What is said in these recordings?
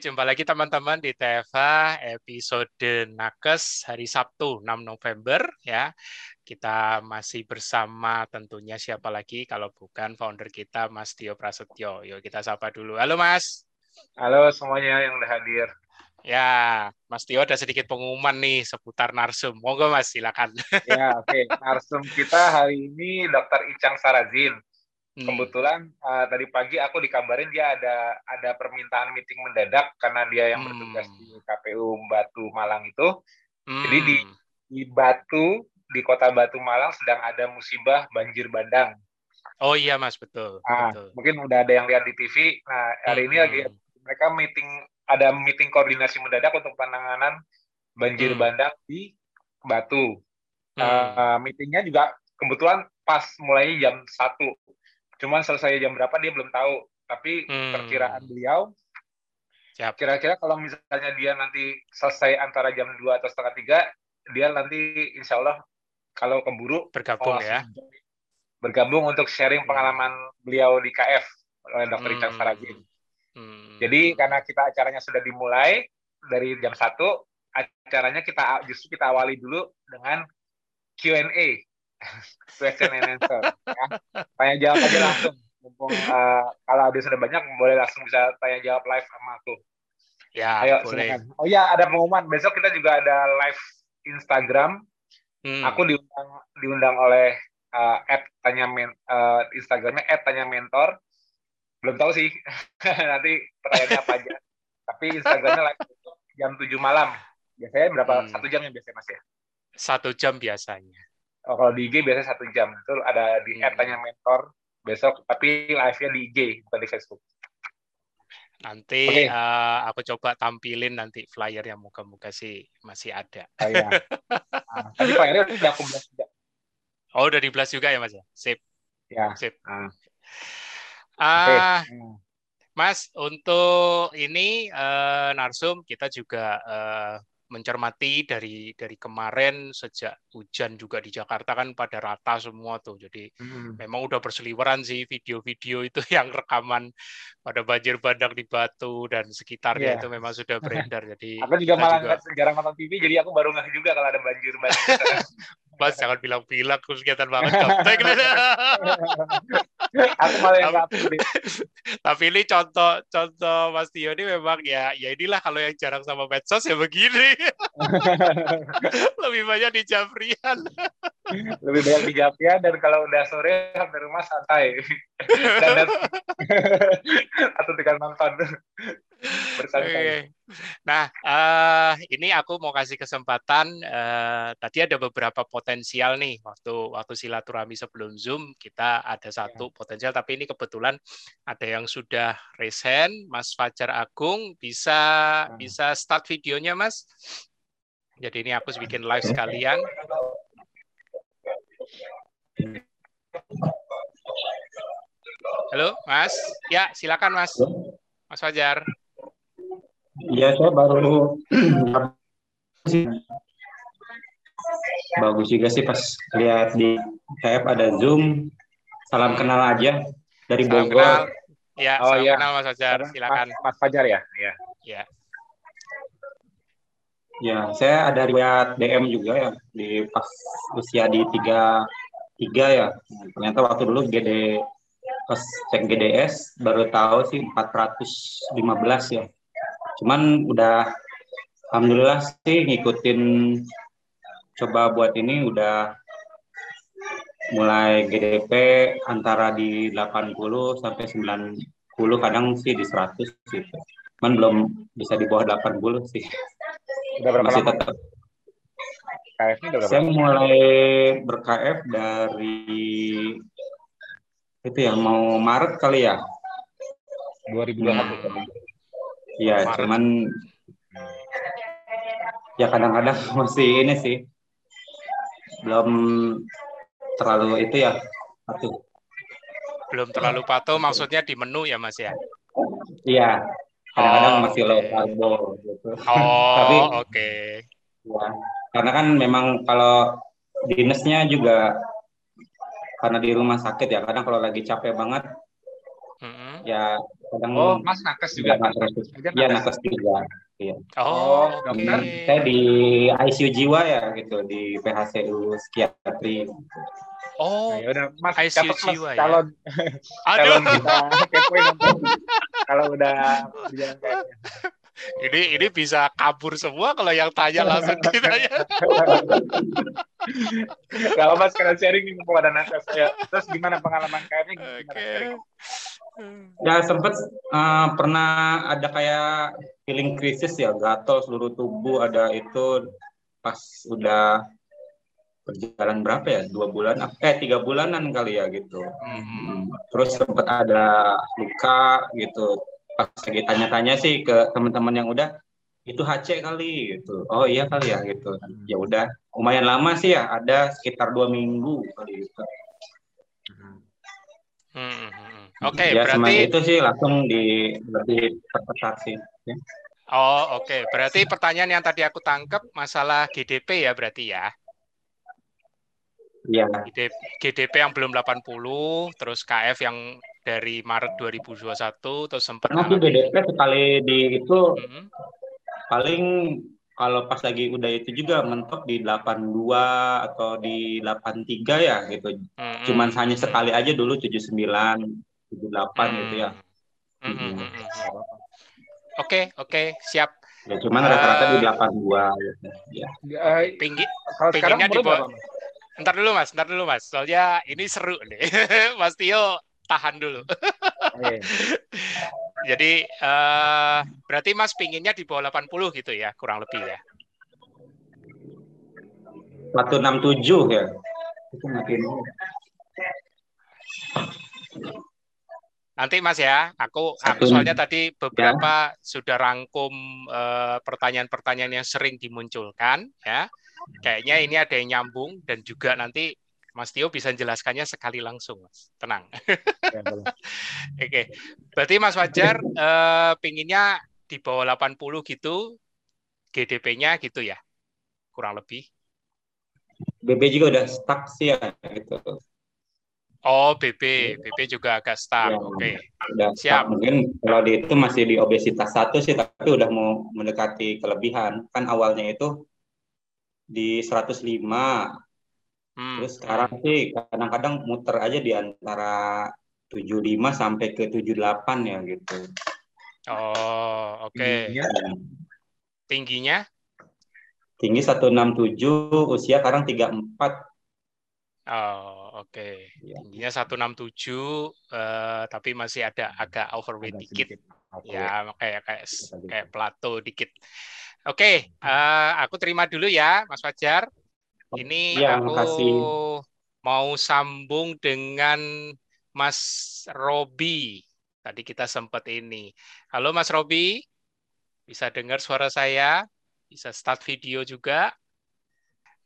Jumpa lagi teman-teman di TFH episode Nakes hari Sabtu 6 November ya. Kita masih bersama tentunya siapa lagi kalau bukan founder kita Mas Tio Prasetyo. Yuk kita sapa dulu. Halo Mas. Halo semuanya yang udah hadir. Ya, Mas Tio ada sedikit pengumuman nih seputar narsum. Monggo Mas, silakan. Ya, oke. Okay. Narsum kita hari ini Dr. Icang Sarazin Hmm. Kebetulan uh, tadi pagi aku dikabarin dia ada ada permintaan meeting mendadak karena dia yang bertugas hmm. di KPU Batu Malang itu. Hmm. Jadi di hmm. di Batu di kota Batu Malang sedang ada musibah banjir bandang. Oh iya mas betul. Nah, betul. Mungkin udah ada yang lihat di TV. Nah hari hmm. ini lagi mereka meeting ada meeting koordinasi mendadak untuk penanganan banjir hmm. bandang di Batu. Hmm. Uh, meetingnya juga kebetulan pas mulai jam satu Cuman selesai jam berapa dia belum tahu. Tapi hmm. perkiraan beliau, kira-kira kalau misalnya dia nanti selesai antara jam 2 atau setengah tiga, dia nanti insya Allah kalau keburu bergabung oh, ya. Bergabung untuk sharing hmm. pengalaman beliau di KF oleh Dr. Hmm. Richard Saragin. Hmm. Jadi karena kita acaranya sudah dimulai dari jam satu, acaranya kita justru kita awali dulu dengan Q&A question and answer. Ya. Tanya jawab aja langsung. Mumpung uh, kalau ada sudah banyak, boleh langsung bisa tanya jawab live sama aku. Ya, Ayo, boleh. Silakan. Oh iya, ada pengumuman. Besok kita juga ada live Instagram. Hmm. Aku diundang diundang oleh uh, tanya men, uh, Instagramnya at tanya mentor. Belum tahu sih. Nanti pertanyaannya apa aja. Tapi Instagramnya live jam 7 malam. Biasanya berapa? Hmm. Satu jam ya biasanya Mas ya? Satu jam biasanya. Oh, kalau di IG biasanya satu jam. Itu ada di hmm. tanya mentor besok, tapi live-nya di IG bukan di Facebook. Nanti okay. uh, eh, aku coba tampilin nanti flyer yang moga-moga sih masih ada. Oh, iya. nah, flyernya udah aku blast juga. Oh, udah di blast juga ya Mas ya? Sip. Ya. Sip. Uh. Uh, okay. Mas, untuk ini uh, Narsum kita juga uh, mencermati dari dari kemarin sejak hujan juga di Jakarta kan pada rata semua tuh. Jadi hmm. memang udah berseliweran sih video-video itu yang rekaman pada banjir bandang di Batu dan sekitarnya yeah. itu memang sudah beredar. Jadi aku juga malah juga... jarang nonton TV jadi aku baru nggak juga kalau ada banjir bandang. Mas jangan bilang-bilang kegiatan banget aku malah yang tapi, tapi ini contoh contoh Mas Tio ini memang ya ya inilah kalau yang jarang sama medsos ya begini. Lebih banyak di Japrian lebih banyak di Japrian dan kalau udah sore hampir rumah santai. Dan, atau tinggal nonton Nah, uh, ini aku mau kasih kesempatan. Uh, tadi ada beberapa potensial nih waktu waktu silaturahmi sebelum Zoom kita ada satu ya. potensial, tapi ini kebetulan ada yang sudah resen. Mas Fajar Agung bisa ya. bisa start videonya, Mas. Jadi ini aku bikin live sekalian. Halo, Mas. Ya, silakan, Mas. Mas Fajar. Iya, saya baru bagus juga sih pas lihat di KF ada Zoom. Salam kenal aja dari Bogor. Kenal. Ya, oh, salam iya. kenal Mas Fajar. Silakan. Mas, Fajar ya? Iya. Ya. Ya, saya ada lihat DM juga ya di pas usia di tiga tiga ya. Ternyata waktu dulu GD pas cek GDS baru tahu sih 415 ya. Cuman udah alhamdulillah sih ngikutin coba buat ini udah mulai GDP antara di 80 sampai 90 kadang sih di 100 gitu. Cuman belum bisa di bawah 80 sih. Udah berapa Masih lama? tetap KF ini udah berapa Saya mulai ber-KF dari itu ya mau Maret kali ya 2021 hmm. Iya, cuman ya kadang-kadang masih ini sih belum terlalu itu ya patuh. Belum terlalu patuh maksudnya di menu ya Mas ya? Iya, kadang-kadang oh, masih okay. low karbo gitu. Oh, Tapi oke. Okay. Ya, karena kan memang kalau dinasnya juga karena di rumah sakit ya kadang kalau lagi capek banget. Ya kadang oh mas nakes juga iya nakes juga iya oh, oh dokter saya di ICU jiwa ya gitu di PHCU psikiatri Oh, nah, udah Mas ICU mas, jiwa ya. Calon, Aduh. calon kita kepoin kalau udah berjalan kayaknya ini ini bisa kabur semua kalau yang tanya langsung ditanya. Kalau mas kalian sharing nih mumpung ada nakes ya. Terus gimana pengalaman kalian? Okay. Ya sempat uh, eh, pernah ada kayak feeling krisis ya, gatal seluruh tubuh ada itu pas udah berjalan berapa ya dua bulan eh tiga bulanan kali ya gitu. Mm -hmm. Terus sempat ada luka gitu pas lagi tanya-tanya sih ke teman-teman yang udah itu HC kali gitu oh iya kali ya gitu ya udah lumayan lama sih ya ada sekitar dua minggu kali gitu hmm, hmm, hmm. Oke okay, ya, berarti itu sih langsung di lebih perketat sih ya. oh oke okay. berarti pertanyaan yang tadi aku tangkap masalah GDP ya berarti ya Iya. GDP yang belum 80, terus KF yang dari Maret 2021 terus sempat Pernah GDP sekali di itu hmm. paling kalau pas lagi udah itu juga mentok di 82 atau di 83 ya gitu. Hmm. Cuman hanya sekali aja dulu 79, 78 hmm. gitu ya. Hmm. Hmm. Hmm. Oke, oke, siap. Ya cuman rata-rata uh, di 82 gitu. Ya. Uh, Pinggi, kalau pinggirnya di bawah. Ntar dulu mas, ntar dulu mas. Soalnya ini seru nih. mas Tio tahan dulu. Iya. Jadi uh, berarti Mas pinginnya di bawah 80 gitu ya, kurang lebih ya. 167 ya. Itu makin Nanti Mas ya, aku aku soalnya tadi beberapa ya. sudah rangkum eh, pertanyaan-pertanyaan yang sering dimunculkan ya. Kayaknya ini ada yang nyambung dan juga nanti Mas Tio bisa menjelaskannya sekali langsung, Mas. Tenang. Ya, Oke. okay. Berarti Mas Wajar eh, pinginnya di bawah 80 gitu, GDP-nya gitu ya? Kurang lebih. BB juga udah stuck sih ya gitu. Oh, BB, BB juga agak stuck. Ya, Oke. Okay. Siap. Mungkin kalau di itu masih di obesitas satu sih, tapi udah mau mendekati kelebihan. Kan awalnya itu di 105 Hmm. Terus sekarang sih kadang-kadang muter aja di antara 75 sampai ke 78 ya gitu. Oh, oke. Okay. Tingginya? Tingginya? Tinggi 167, usia sekarang 34. Oh, oke. Okay. Ya. Tingginya 167 uh, tapi masih ada agak overweight ada dikit. Sedikit. Ya, kayak kayak kayak plato dikit. Oke, okay, uh, eh, aku terima dulu ya, Mas Fajar. Ini ya, aku makasih. mau sambung dengan Mas Robi. Tadi kita sempat ini. Halo Mas Robi, bisa dengar suara saya? Bisa start video juga?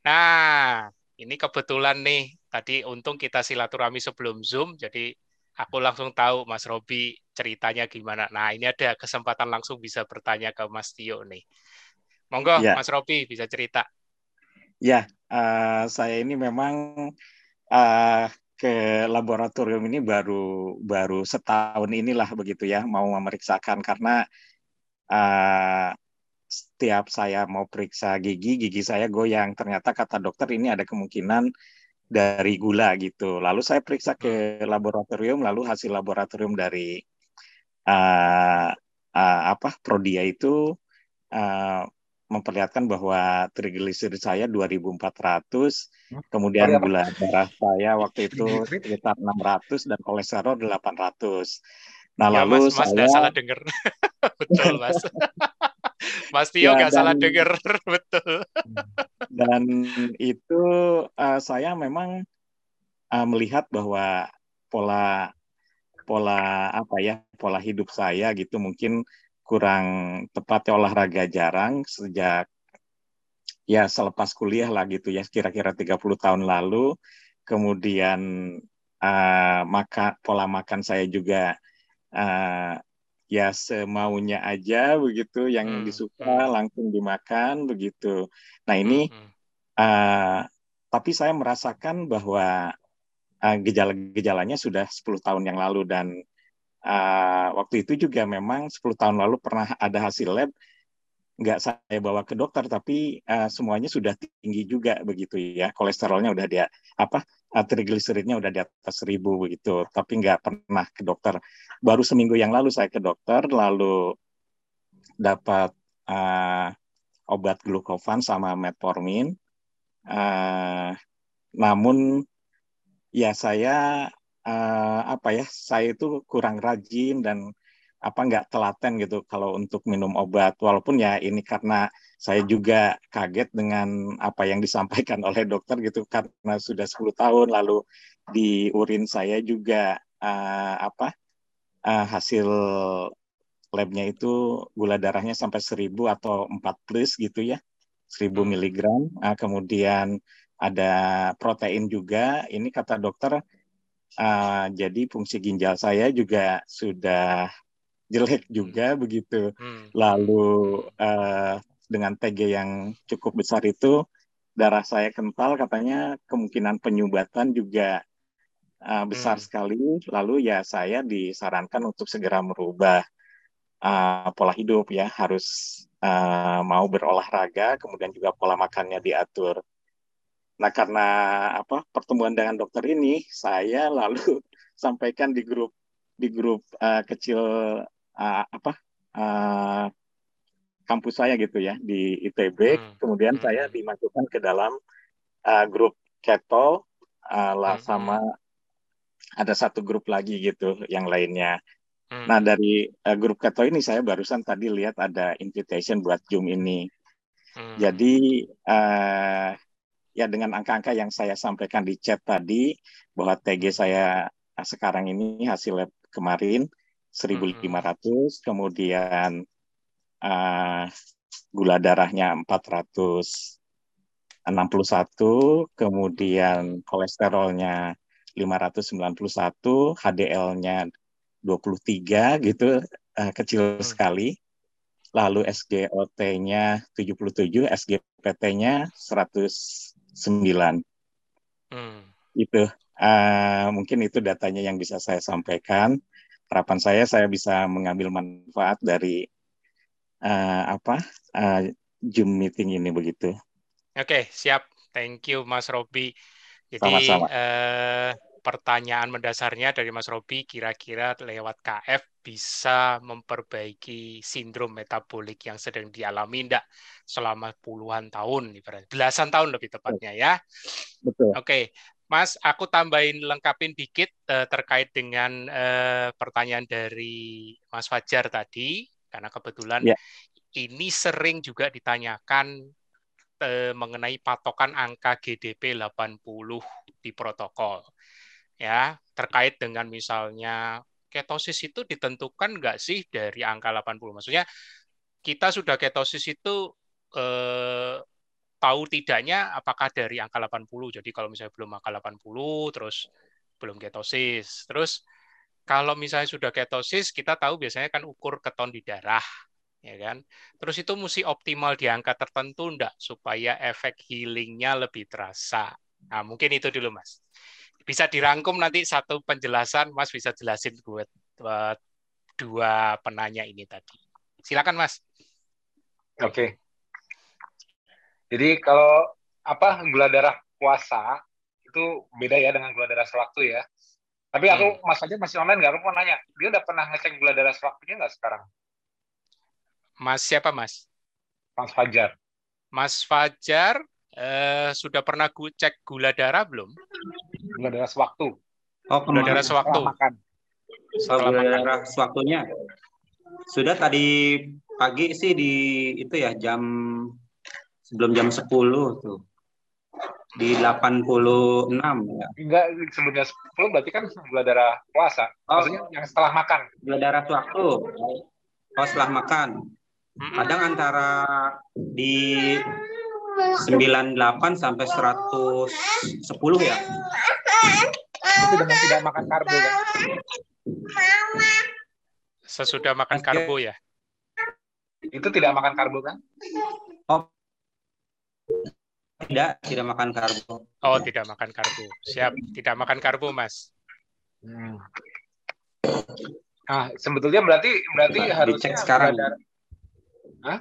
Nah, ini kebetulan nih. Tadi untung kita silaturahmi sebelum Zoom, jadi aku langsung tahu Mas Robi ceritanya gimana. Nah, ini ada kesempatan langsung bisa bertanya ke Mas Tio nih. Monggo, ya. Mas Robi bisa cerita. Ya, uh, saya ini memang uh, ke laboratorium ini baru baru setahun inilah begitu ya mau memeriksakan karena uh, setiap saya mau periksa gigi gigi saya goyang ternyata kata dokter ini ada kemungkinan dari gula gitu lalu saya periksa ke laboratorium lalu hasil laboratorium dari uh, uh, apa Prodia itu uh, memperlihatkan bahwa trigliserid saya 2400, kemudian gula darah saya waktu itu sekitar 600 dan kolesterol 800. Nah, ya, lalu Mas, Mas saya salah dengar. betul, Mas. Mas Tio ya, nggak ya, salah dengar, betul. Dan itu uh, saya memang uh, melihat bahwa pola pola apa ya pola hidup saya gitu mungkin kurang tepatnya olahraga jarang sejak ya selepas kuliah lah gitu ya kira-kira 30 tahun lalu. Kemudian uh, maka pola makan saya juga uh, ya semaunya aja begitu yang hmm. disuka hmm. langsung dimakan begitu nah ini hmm. uh, tapi saya merasakan bahwa uh, gejala-gejalanya sudah 10 tahun yang lalu dan uh, waktu itu juga memang 10 tahun lalu pernah ada hasil lab nggak saya bawa ke dokter tapi uh, semuanya sudah tinggi juga begitu ya kolesterolnya udah dia apa uh, trigliseridnya udah di atas seribu begitu tapi nggak pernah ke dokter. Baru seminggu yang lalu saya ke dokter lalu dapat uh, obat glukovan sama metformin. Uh, namun ya saya uh, apa ya saya itu kurang rajin dan apa nggak telaten gitu kalau untuk minum obat. Walaupun ya ini karena saya juga kaget dengan apa yang disampaikan oleh dokter gitu karena sudah 10 tahun lalu di urin saya juga uh, apa uh, hasil labnya itu gula darahnya sampai 1000 atau 4 plus gitu ya 1000 hmm. miligram. Uh, kemudian ada protein juga. Ini kata dokter uh, jadi fungsi ginjal saya juga sudah jelek juga begitu. Hmm. Lalu uh, dengan TG yang cukup besar itu darah saya kental katanya kemungkinan penyumbatan juga uh, besar hmm. sekali. Lalu ya saya disarankan untuk segera merubah uh, pola hidup ya harus uh, mau berolahraga, kemudian juga pola makannya diatur. Nah karena apa pertemuan dengan dokter ini saya lalu sampaikan di grup di grup uh, kecil uh, apa uh, kampus saya gitu ya di ITB. Hmm. Kemudian hmm. saya dimasukkan ke dalam uh, grup keto uh, lah hmm. sama ada satu grup lagi gitu yang lainnya. Hmm. Nah dari uh, grup keto ini saya barusan tadi lihat ada invitation buat Zoom ini. Hmm. Jadi uh, ya dengan angka-angka yang saya sampaikan di chat tadi bahwa TG saya sekarang ini hasil kemarin 1.500, hmm. kemudian uh, gula darahnya 461, kemudian kolesterolnya 591, HDL-nya 23 gitu, uh, kecil hmm. sekali. Lalu SGOT-nya 77, SGPT-nya 109. Hmm. Itu uh, mungkin itu datanya yang bisa saya sampaikan harapan saya saya bisa mengambil manfaat dari uh, apa uh, Zoom meeting ini begitu. Oke, siap. Thank you Mas Robi. Jadi Sama-sama. Uh, pertanyaan mendasarnya dari Mas Robi kira-kira lewat KF bisa memperbaiki sindrom metabolik yang sedang dialami enggak selama puluhan tahun, belasan tahun lebih tepatnya ya. Betul. Oke, Mas, aku tambahin lengkapin dikit uh, terkait dengan uh, pertanyaan dari Mas Fajar tadi, karena kebetulan yeah. ini sering juga ditanyakan uh, mengenai patokan angka GDP 80 di protokol. Ya, terkait dengan misalnya ketosis itu ditentukan nggak sih dari angka 80? Maksudnya kita sudah ketosis itu eh, tahu tidaknya apakah dari angka 80. Jadi kalau misalnya belum angka 80 terus belum ketosis. Terus kalau misalnya sudah ketosis, kita tahu biasanya kan ukur keton di darah, ya kan? Terus itu mesti optimal di angka tertentu enggak supaya efek healingnya lebih terasa. Nah, mungkin itu dulu, Mas. Bisa dirangkum nanti satu penjelasan, Mas bisa jelasin buat, buat dua penanya ini tadi. Silakan, Mas. Oke. Okay. Jadi kalau apa gula darah puasa itu beda ya dengan gula darah sewaktu ya. Tapi aku hmm. mas aja masih online nggak? Aku mau nanya, dia udah pernah ngecek gula darah sewaktunya nggak sekarang? Mas siapa mas? Mas Fajar. Mas Fajar eh, sudah pernah gue cek gula darah belum? Gula darah sewaktu. Oh, gula darah sewaktu. Setelah makan. Setelah gula makan. darah sewaktunya. Sudah tadi pagi sih di itu ya jam sebelum jam 10 tuh di 86 ya. Enggak sebelumnya 10 berarti kan gula darah puasa. Oh. Maksudnya yang setelah makan. Gula darah waktu. Oh, setelah makan. Kadang antara di 98 sampai 110 ya. Itu dengan tidak makan karbo kan? Sesudah makan karbo ya? Itu tidak makan karbo kan? Oh, tidak, tidak makan karbo. Oh, tidak makan karbo. Siap, tidak makan karbo, Mas. Hmm. Ah, sebetulnya berarti berarti Coba harusnya dicek sekarang. Hah?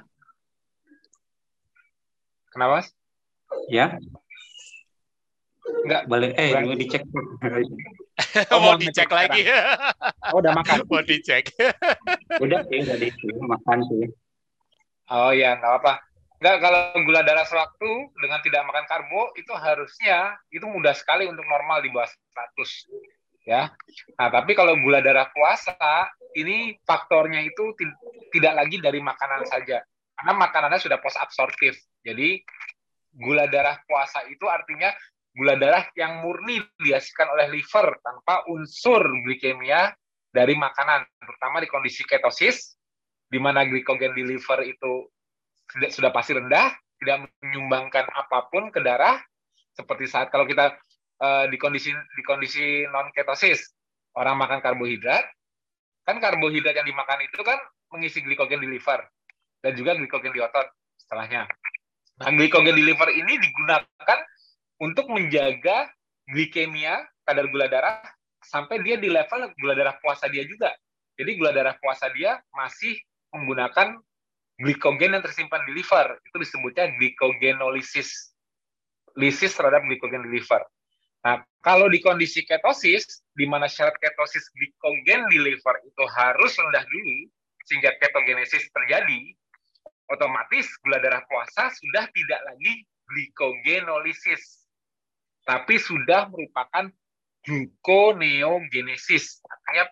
Kenapa? Mas? Ya, Enggak. boleh. Eh, Berarti- dicek. Oh, mau mau dicek lagi. Oh, udah makan. mau dicek. Udah sih, udah di makan sih. Oh ya, nggak apa-apa. Nggak, kalau gula darah sewaktu dengan tidak makan karbo, itu harusnya itu mudah sekali untuk normal di bawah 100. Ya. Nah, tapi kalau gula darah puasa, ini faktornya itu ti- tidak lagi dari makanan saja. Karena makanannya sudah post absorptif. Jadi, gula darah puasa itu artinya gula darah yang murni dihasilkan oleh liver tanpa unsur glikemia dari makanan, terutama di kondisi ketosis, di mana glikogen di liver itu sudah, sudah pasti rendah, tidak menyumbangkan apa pun ke darah, seperti saat kalau kita eh, di kondisi di kondisi non ketosis, orang makan karbohidrat, kan karbohidrat yang dimakan itu kan mengisi glikogen di liver dan juga glikogen di otot setelahnya. Nah, glikogen di liver ini digunakan untuk menjaga glikemia kadar gula darah sampai dia di level gula darah puasa dia juga. Jadi gula darah puasa dia masih menggunakan glikogen yang tersimpan di liver. Itu disebutnya glikogenolisis. Lisis terhadap glikogen di liver. Nah, kalau di kondisi ketosis, di mana syarat ketosis glikogen di liver itu harus rendah dulu, sehingga ketogenesis terjadi, otomatis gula darah puasa sudah tidak lagi glikogenolisis, tapi sudah merupakan gluconeogenesis. Artinya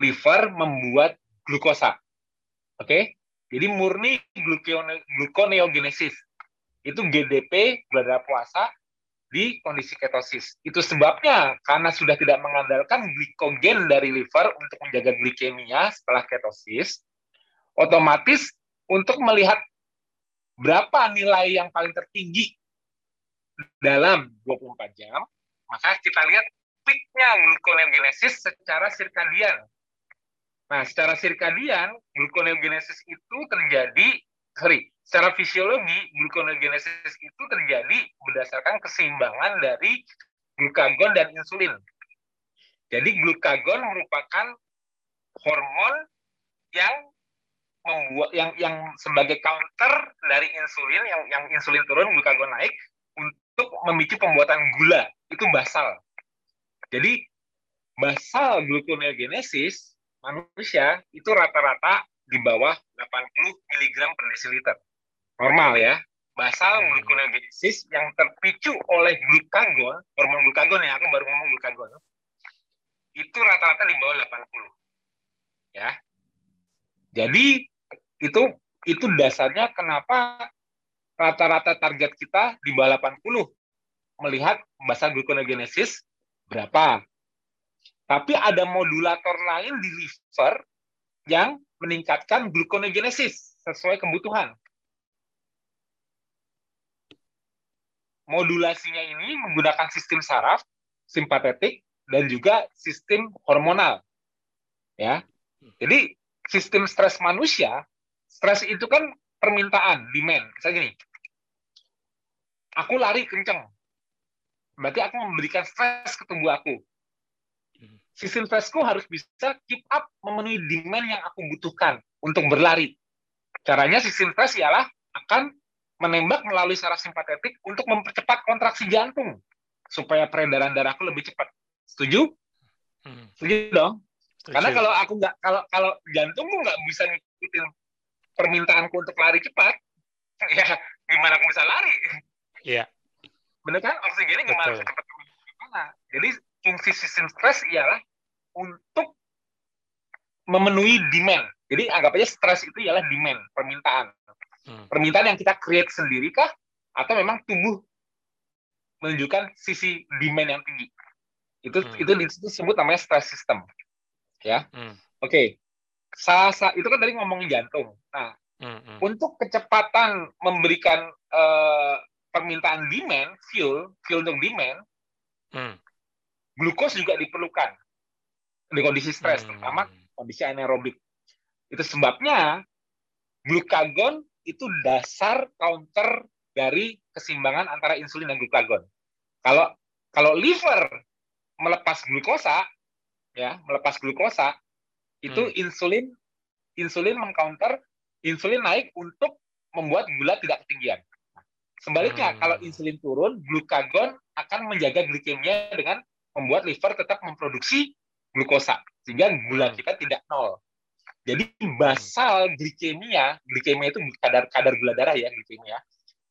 liver membuat glukosa. Oke? Jadi murni gluconeogenesis. Itu GDP gula darah puasa di kondisi ketosis. Itu sebabnya karena sudah tidak mengandalkan glikogen dari liver untuk menjaga glikemia setelah ketosis, otomatis untuk melihat berapa nilai yang paling tertinggi dalam 24 jam, maka kita lihat peaknya gluconeogenesis secara sirkadian. Nah, secara sirkadian, gluconeogenesis itu terjadi, sorry, secara fisiologi, gluconeogenesis itu terjadi berdasarkan keseimbangan dari glukagon dan insulin. Jadi glukagon merupakan hormon yang membuat yang yang sebagai counter dari insulin yang yang insulin turun glukagon naik untuk memicu pembuatan gula itu basal. Jadi basal gluconeogenesis manusia itu rata-rata di bawah 80 mg per desiliter. Normal ya. Basal gluconeogenesis yang terpicu oleh glukagon, hormon glukagon ya, aku baru ngomong glukagon. Itu rata-rata di bawah 80. Ya. Jadi itu itu dasarnya kenapa rata-rata target kita di bawah 80 melihat basal gluconeogenesis berapa. Tapi ada modulator lain di liver yang meningkatkan gluconeogenesis sesuai kebutuhan. Modulasinya ini menggunakan sistem saraf, simpatetik, dan juga sistem hormonal. Ya. Jadi sistem stres manusia, stres itu kan permintaan, demand. Misalnya gini, aku lari kenceng, berarti aku memberikan stres ke tubuh aku. Sistem stresku harus bisa keep up memenuhi demand yang aku butuhkan untuk berlari. Caranya sistem stres ialah akan menembak melalui saraf simpatetik untuk mempercepat kontraksi jantung supaya peredaran darahku lebih cepat. Setuju? Hmm, Setuju dong? setuju. Karena kalau aku nggak kalau kalau jantungku nggak bisa ngikutin permintaanku untuk lari cepat, ya gimana aku bisa lari? Iya. Bener kan? Oksigennya gimana cepat gimana? Jadi fungsi sistem stres ialah untuk memenuhi demand. Jadi anggap aja stres itu ialah demand, permintaan. Hmm. Permintaan yang kita create sendiri kah? Atau memang tubuh menunjukkan sisi demand yang tinggi? Itu Hmm. itu disebut namanya stress system. Ya. Hmm. Oke. Salah sa- itu kan tadi ngomongin jantung. Nah, Hmm, hmm. untuk kecepatan memberikan eh, permintaan demand, fuel, fuel untuk demand, Hmm. Glukos juga diperlukan di kondisi stres, Hmm. terutama kondisi anaerobik. Itu sebabnya glukagon itu dasar counter dari keseimbangan antara insulin dan glukagon. Kalau kalau liver melepas glukosa, ya melepas glukosa, itu hmm. insulin insulin mengcounter insulin naik untuk membuat gula tidak ketinggian. Sebaliknya, hmm. kalau insulin turun, glukagon akan menjaga glikemia dengan membuat liver tetap memproduksi glukosa sehingga gula hmm. kita tidak nol. Jadi basal glikemia, glikemia itu kadar kadar gula darah ya glikemia.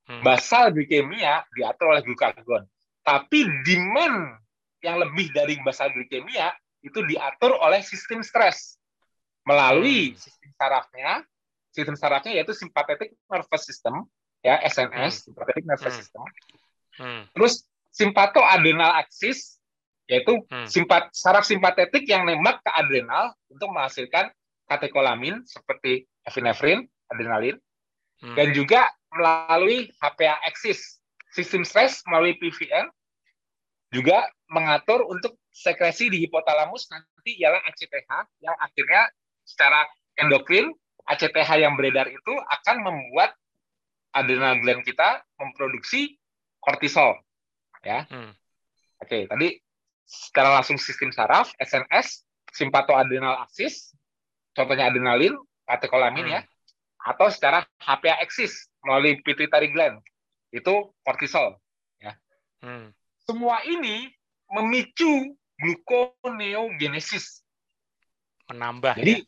Hmm. Basal glikemia diatur oleh glukagon. Tapi demand yang lebih dari basal glikemia itu diatur oleh sistem stres melalui hmm. sistem sarafnya. Sistem sarafnya yaitu sympathetic nervous system ya SNS, hmm. sympathetic nervous hmm. system. Hmm. Terus simpatoadrenal axis yaitu hmm. simpat saraf simpatetik yang nembak ke adrenal untuk menghasilkan katekolamin seperti epinefrin, adrenalin, hmm. dan juga melalui HPA axis. Sistem stres melalui PVN juga mengatur untuk sekresi di hipotalamus nanti ialah ACTH yang akhirnya secara endokrin ACTH yang beredar itu akan membuat adrenal gland kita memproduksi kortisol ya. Hmm. Oke, tadi secara langsung sistem saraf SNS simpatoadrenal axis contohnya adrenalin, katekolamin ya, hmm. ya, atau secara HPA axis melalui pituitary gland itu kortisol ya. Hmm. Semua ini memicu gluconeogenesis. Menambah. Jadi ya?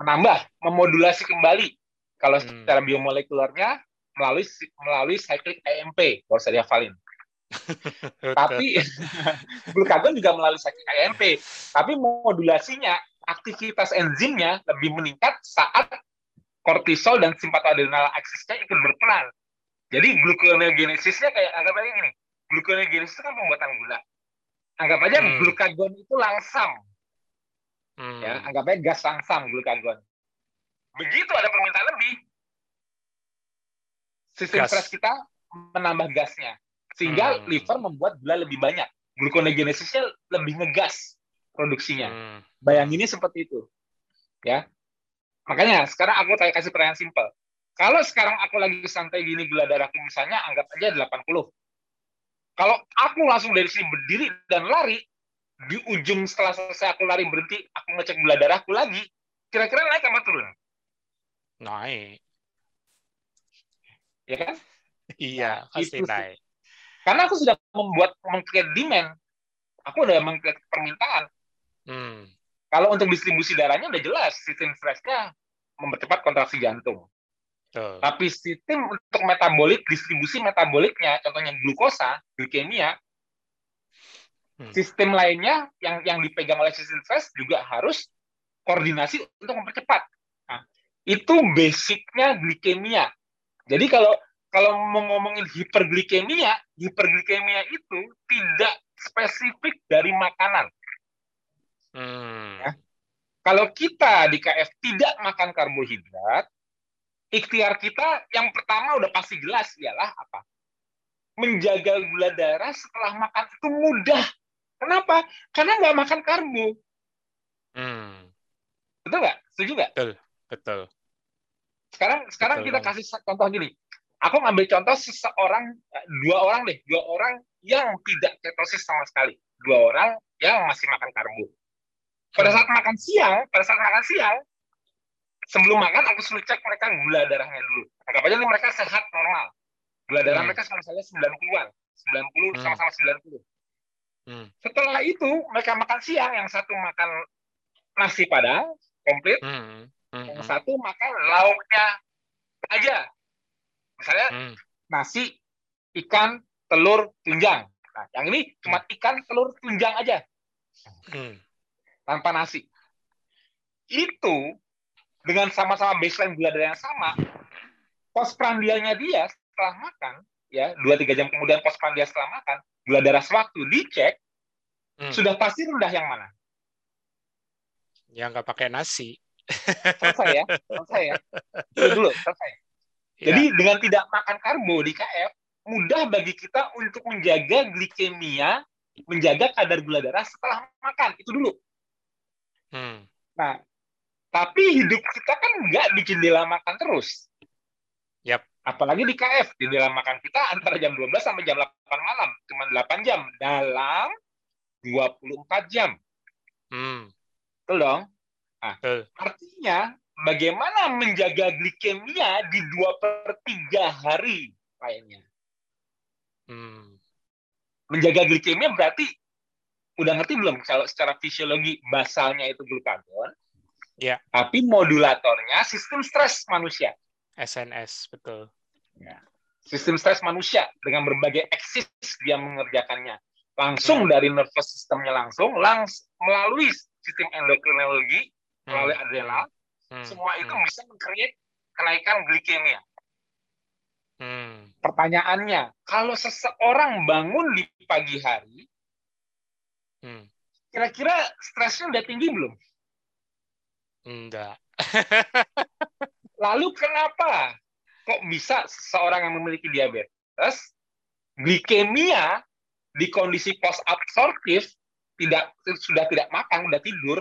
menambah, memodulasi kembali. Kalau hmm. secara biomolekulernya melalui melalui cyclic AMP, kalau saya hafalin. Tapi glukagon juga melalui cyclic AMP, tapi modulasinya aktivitas enzimnya lebih meningkat saat kortisol dan simpatoadrenal aksisnya ikut berperan. Jadi gluconeogenesisnya kayak anggap aja gini, gluconeogenesis itu kan pembuatan gula. Anggap aja hmm. glukagon itu langsam. Hmm. Ya, anggap aja gas langsam glukagon. Begitu ada permintaan lebih, sistem stres kita menambah gasnya sehingga hmm. liver membuat gula lebih banyak. Gluconeogenesisnya lebih ngegas produksinya. Hmm. Bayanginnya seperti itu. Ya. Makanya sekarang aku tanya kasih pertanyaan simpel. Kalau sekarang aku lagi santai gini gula darahku misalnya anggap aja 80. Kalau aku langsung dari sini berdiri dan lari, di ujung setelah selesai aku lari berhenti, aku ngecek gula darahku lagi, kira-kira naik apa turun? Naik. Ya kan? Iya, nah, pasti naik. Karena aku sudah membuat mengcreate demand. Aku udah mengcreate permintaan. Hmm. Kalau untuk distribusi darahnya udah jelas sistem stresnya mempercepat kontraksi jantung. Uh. Tapi sistem untuk metabolik, distribusi metaboliknya, contohnya glukosa, glikemia, hmm. sistem lainnya yang yang dipegang oleh sistem stres juga harus koordinasi untuk mempercepat. Nah, itu basicnya glikemia. Jadi kalau kalau mau ngomongin hiperglikemia, hiperglikemia itu tidak spesifik dari makanan. Hmm. Ya. Kalau kita di KF tidak makan karbohidrat, ikhtiar kita yang pertama udah pasti jelas ialah apa? Menjaga gula darah setelah makan itu mudah. Kenapa? Karena nggak makan karbo. Hmm. Betul nggak? Setuju nggak? Betul. Betul. Sekarang sekarang Betul. kita kasih contoh gini. Aku ngambil contoh seseorang, eh, dua orang deh, dua orang yang tidak ketosis sama sekali. Dua orang yang masih makan karbo pada saat makan siang, pada saat makan siang, sebelum makan aku suruh cek mereka gula darahnya dulu. Anggap aja mereka sehat normal. Gula darah hmm. mereka sama saya 90-an. 90 hmm. sama-sama 90. Hmm. Setelah itu mereka makan siang, yang satu makan nasi padang komplit, hmm. Hmm. yang satu makan lauknya aja. Misalnya hmm. nasi, ikan, telur, tunjang. Nah, yang ini cuma hmm. ikan, telur, tunjang aja. Hmm tanpa nasi. Itu dengan sama-sama baseline gula darah yang sama, postprandialnya dia setelah makan, ya dua tiga jam kemudian postprandial setelah makan, gula darah sewaktu dicek hmm. sudah pasti rendah yang mana? Yang nggak pakai nasi. Selesai ya, selesai ya. Dulu, dulu selesai. Ya. Jadi dengan tidak makan karbo di KF, mudah bagi kita untuk menjaga glikemia, menjaga kadar gula darah setelah makan. Itu dulu. Hmm. Nah, tapi hidup kita kan nggak di jendela makan terus. Yap. Apalagi di KF, jendela makan kita antara jam 12 sampai jam 8 malam. Cuma 8 jam dalam 24 jam. Hmm. Betul dong? Nah, artinya bagaimana menjaga glikemia di dua per tiga hari lainnya. Hmm. Menjaga glikemia berarti udah ngerti belum kalau secara fisiologi basalnya itu glukagon, ya. tapi modulatornya sistem stres manusia. SNS betul. Ya. Sistem stres manusia dengan berbagai eksis dia mengerjakannya langsung hmm. dari nervous systemnya langsung, langs melalui sistem endokrinologi, hmm. melalui adrenal, hmm. semua itu hmm. bisa mengcreate kenaikan glikemia. Hmm. Pertanyaannya, kalau seseorang bangun di pagi hari, hmm. kira-kira stresnya udah tinggi belum? Enggak. Lalu kenapa kok bisa seseorang yang memiliki diabetes glikemia di kondisi post absorptif tidak sudah tidak makan, sudah tidur,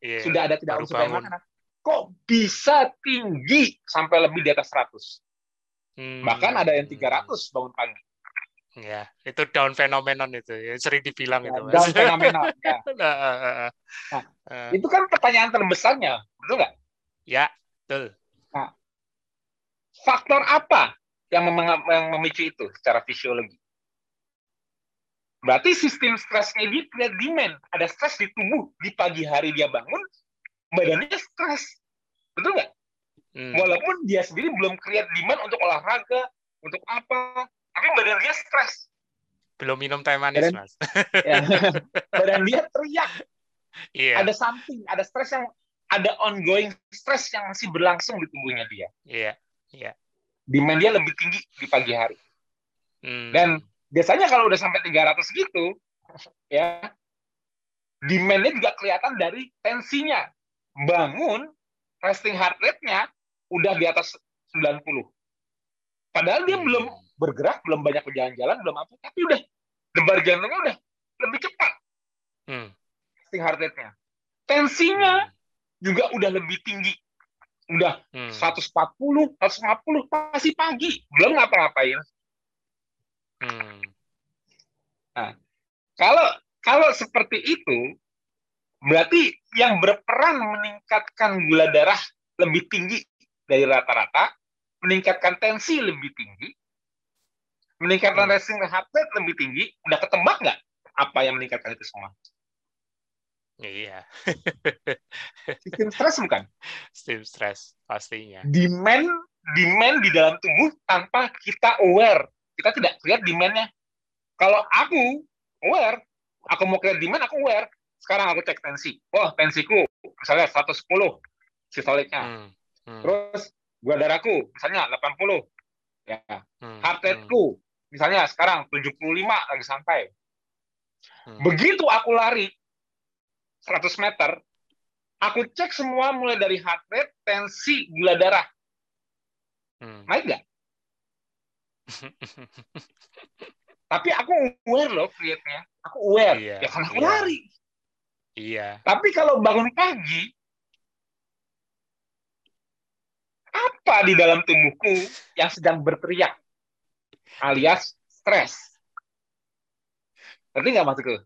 yeah, sudah ada tidak unsur makanan, kok bisa tinggi sampai lebih di atas 100. Hmm. Bahkan ada yang 300 bangun pagi. Ya, itu down phenomenon itu, ya, sering dibilang ya, itu. Down phenomenon. ya. nah, nah, uh. itu kan pertanyaan terbesarnya, betul nggak? Ya, betul. Nah, faktor apa yang, memicu itu secara fisiologi? Berarti sistem stresnya dia tidak demand. Ada stres di tubuh. Di pagi hari dia bangun, badannya stres. Betul nggak? Hmm. Walaupun dia sendiri belum create demand untuk olahraga, untuk apa, tapi badan dia stres. Belum minum teh manis, badan, Mas. ya, badan dia teriak. Yeah. Ada something, ada stres yang ada ongoing stres yang masih berlangsung di tubuhnya dia. Iya, yeah. iya. Yeah. Demand dia lebih tinggi di pagi hari. Hmm. Dan biasanya kalau udah sampai 300 gitu, ya, demand-nya juga kelihatan dari tensinya. Bangun, resting heart rate-nya udah di atas 90. Padahal dia hmm. belum bergerak, belum banyak berjalan-jalan, belum apa, tapi udah debar jantungnya udah lebih cepat. Hmm. Resting heart rate-nya. Tensinya hmm. juga udah lebih tinggi. Udah hmm. 140, 150, masih pagi. Belum ngapa-ngapain. Hmm. Nah, kalau kalau seperti itu, berarti yang berperan meningkatkan gula darah lebih tinggi dari rata-rata, meningkatkan tensi lebih tinggi, meningkatkan hmm. resting heart rate lebih tinggi, udah ketebak nggak apa yang meningkatkan itu semua? Iya. Sistem stres bukan? Sistem stres pastinya. Demand demand di dalam tubuh tanpa kita aware kita tidak lihat demand-nya. Kalau aku aware, aku mau create demand, aku aware. Sekarang aku cek tensi. Wah, tensiku misalnya 110 sistoliknya. Hmm. Hmm. Terus gula darahku misalnya 80. Ya. Hmm. Heart rate-ku hmm. misalnya sekarang 75 lagi sampai. Hmm. Begitu aku lari 100 meter, aku cek semua mulai dari heart rate, tensi, gula darah. Hmm. Naik nggak? Tapi aku aware loh create-nya. Aku aware. Iya, ya karena aku iya. lari. Iya. Tapi kalau bangun pagi, apa di dalam tubuhku yang sedang berteriak? Alias stres. Ngerti nggak maksudku?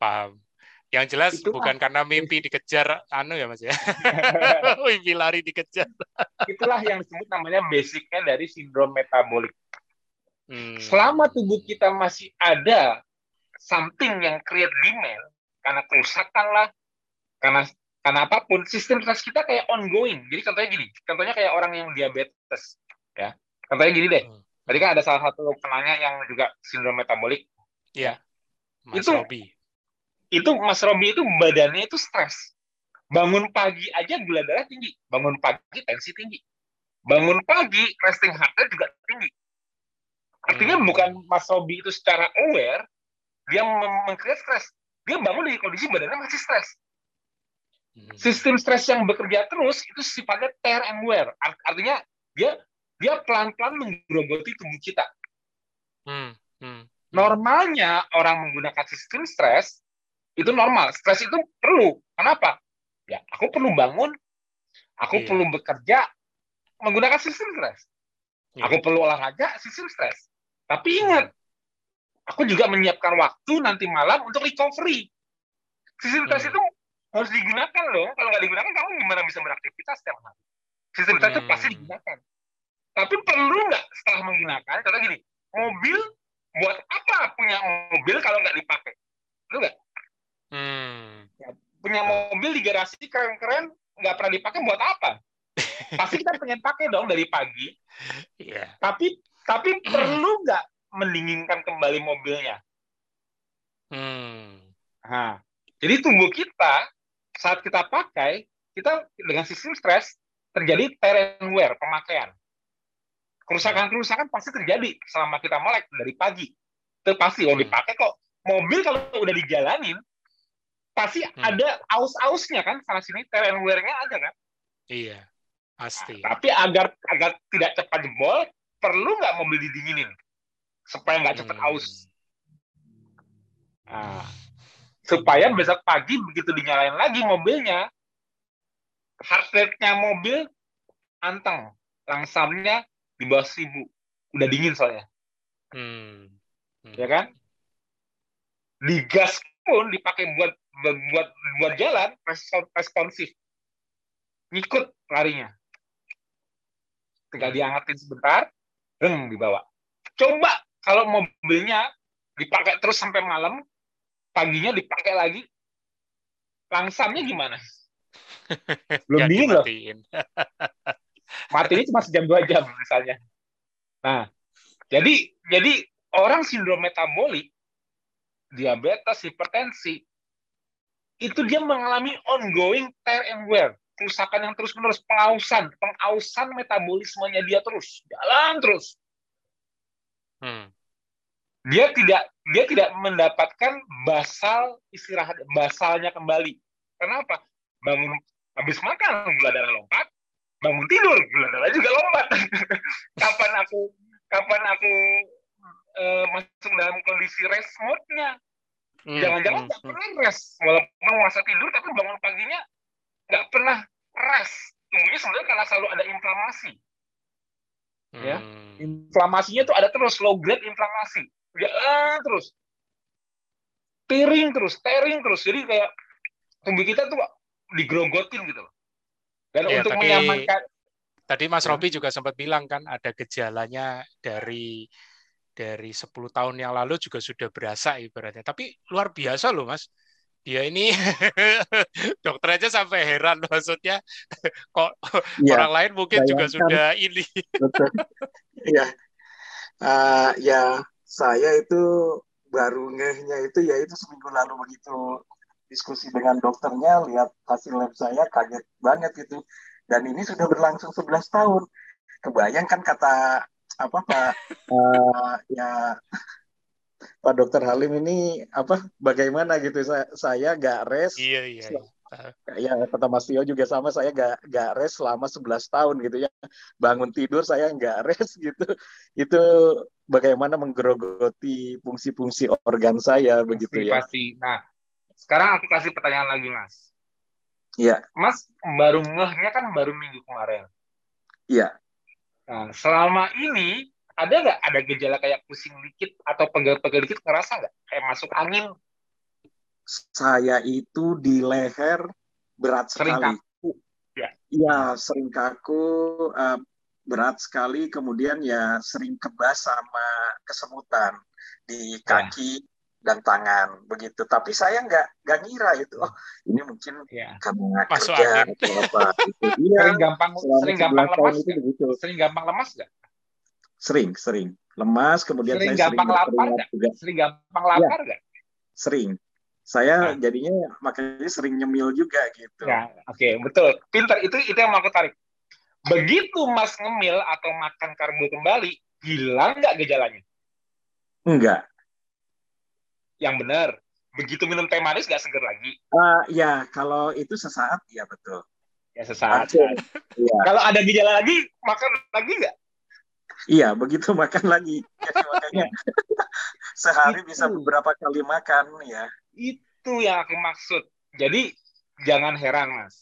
Paham. Yang jelas itu bukan karena mimpi dikejar anu ya Mas ya. mimpi lari dikejar. Itulah yang disebut namanya basicnya dari sindrom metabolik. Hmm. Selama tubuh kita masih ada something yang create demand karena kerusakan lah, karena karena apa pun, sistem stres kita kayak ongoing. Jadi contohnya gini, contohnya kayak orang yang diabetes, ya. Contohnya gini deh. Hmm. Tadi kan ada salah satu penanya yang juga sindrom metabolik. Iya. Mas itu, Robi. Itu Mas Robi itu badannya itu stres. Bangun pagi aja gula darah tinggi. Bangun pagi tensi tinggi. Bangun pagi resting heart rate juga tinggi. Artinya hmm. bukan Mas Robi itu secara aware, dia mengkreat stres. Dia bangun di kondisi badannya masih stres. Hmm. Sistem stres yang bekerja terus itu sifatnya tear and wear. Artinya dia dia pelan-pelan menggerogoti tubuh kita. Hmm. Hmm. Normalnya orang menggunakan sistem stres itu normal. Stres itu perlu. Kenapa? Ya, aku perlu bangun, aku iya. perlu bekerja menggunakan sistem stres. Iya. Aku perlu olahraga, sistem stres. Tapi ingat, aku juga menyiapkan waktu nanti malam untuk recovery. Sistem hmm. itu harus digunakan loh kalau nggak digunakan kamu gimana bisa beraktivitas setiap hari sistem hmm. itu pasti digunakan tapi perlu nggak setelah menggunakan contoh gini mobil buat apa punya mobil kalau nggak dipakai perlu nggak hmm. ya, punya mobil di garasi keren-keren nggak pernah dipakai buat apa pasti kita pengen pakai dong dari pagi yeah. tapi tapi perlu nggak mendinginkan kembali mobilnya. Hmm. nah, jadi tubuh kita saat kita pakai kita dengan sistem stres terjadi tear and wear pemakaian. Kerusakan-kerusakan pasti terjadi selama kita melek dari pagi. Itu pasti oh dipakai kok. Mobil kalau udah dijalanin pasti hmm. ada aus-ausnya kan salah sini tear and wear-nya ada kan? Iya pasti. nah, tapi agar agar tidak cepat jebol perlu nggak mobil didinginin supaya nggak cepat hmm. aus nah, supaya besok pagi begitu dinyalain lagi mobilnya heart rate-nya mobil anteng langsamnya di bawah seribu udah dingin soalnya hmm. Hmm. ya kan digas pun dipakai buat buat buat jalan responsif ngikut larinya tinggal diangetin sebentar reng dibawa coba kalau mobilnya dipakai terus sampai malam paginya dipakai lagi langsamnya gimana? Belum dingin loh. matinya cuma sejam dua jam misalnya. Nah jadi jadi orang sindrom metabolik diabetes hipertensi itu dia mengalami ongoing tear and wear kerusakan yang terus menerus pengausan pengausan metabolismenya dia terus jalan terus hmm dia tidak dia tidak mendapatkan basal istirahat basalnya kembali. Kenapa? Bangun habis makan gula darah lompat, bangun tidur gula darah juga lompat. kapan aku kapan aku uh, masuk dalam kondisi rest mode-nya? Hmm, Jangan-jangan hmm, nggak hmm, pernah rest, walaupun masa tidur tapi bangun paginya nggak pernah rest. Tumbuhnya sebenarnya karena selalu ada inflamasi. Ya, hmm. inflamasinya tuh ada terus low grade inflamasi. Jalan terus. Tiring terus tearing terus. Jadi kayak tubuh kita tuh digrogotin gitu loh. Dan ya, untuk tadi, menyamankan tadi Mas ya. Robi juga sempat bilang kan ada gejalanya dari dari 10 tahun yang lalu juga sudah berasa ibaratnya. Tapi luar biasa loh Mas dia ini dokter aja sampai heran maksudnya kok ya, orang lain mungkin juga sudah ini. Betul. ya, uh, ya saya itu baru ngehnya itu ya itu seminggu lalu begitu diskusi dengan dokternya lihat hasil lab saya kaget banget gitu. Dan ini sudah berlangsung 11 tahun. Kebayangkan kata apa pak? Uh, ya Pak Dokter Halim ini apa bagaimana gitu saya saya gak res iya iya, iya. ya kata Mas Tio juga sama saya gak gak res selama 11 tahun gitu ya bangun tidur saya gak res gitu itu bagaimana menggerogoti fungsi-fungsi organ saya pasti, begitu ya. Pasti. Nah, sekarang aku kasih pertanyaan lagi, Mas. Iya. Mas baru ngehnya kan baru minggu kemarin. Iya. Nah, selama ini ada nggak ada gejala kayak pusing dikit atau pegel-pegel dikit ngerasa nggak kayak masuk angin? Saya itu di leher berat sering sekali. Kaku. Ya. Iya, sering kaku. Uh, berat sekali kemudian ya sering kebas sama kesemutan di ya. kaki ya. dan tangan begitu tapi saya nggak nggak ngira itu oh ini mungkin ya. karena kerja angin. atau apa gitu. iya, sering gampang sering gampang lemas itu begitu. sering gampang lemas nggak sering sering lemas kemudian sering saya gampang sering lapar juga. sering gampang lapar nggak ya, sering saya nah. jadinya makanya sering nyemil juga gitu ya oke okay, betul pintar itu itu yang mau aku tarik Begitu Mas ngemil atau makan karbo kembali, hilang nggak gejalanya? Enggak. Yang benar. Begitu minum teh manis nggak seger lagi? Uh, ya, kalau itu sesaat, ya betul. Ya sesaat. ya. Kalau ada gejala lagi, makan lagi nggak? Iya, begitu makan lagi. Jadi makanya sehari itu. bisa beberapa kali makan ya. Itu yang aku maksud. Jadi jangan heran, Mas.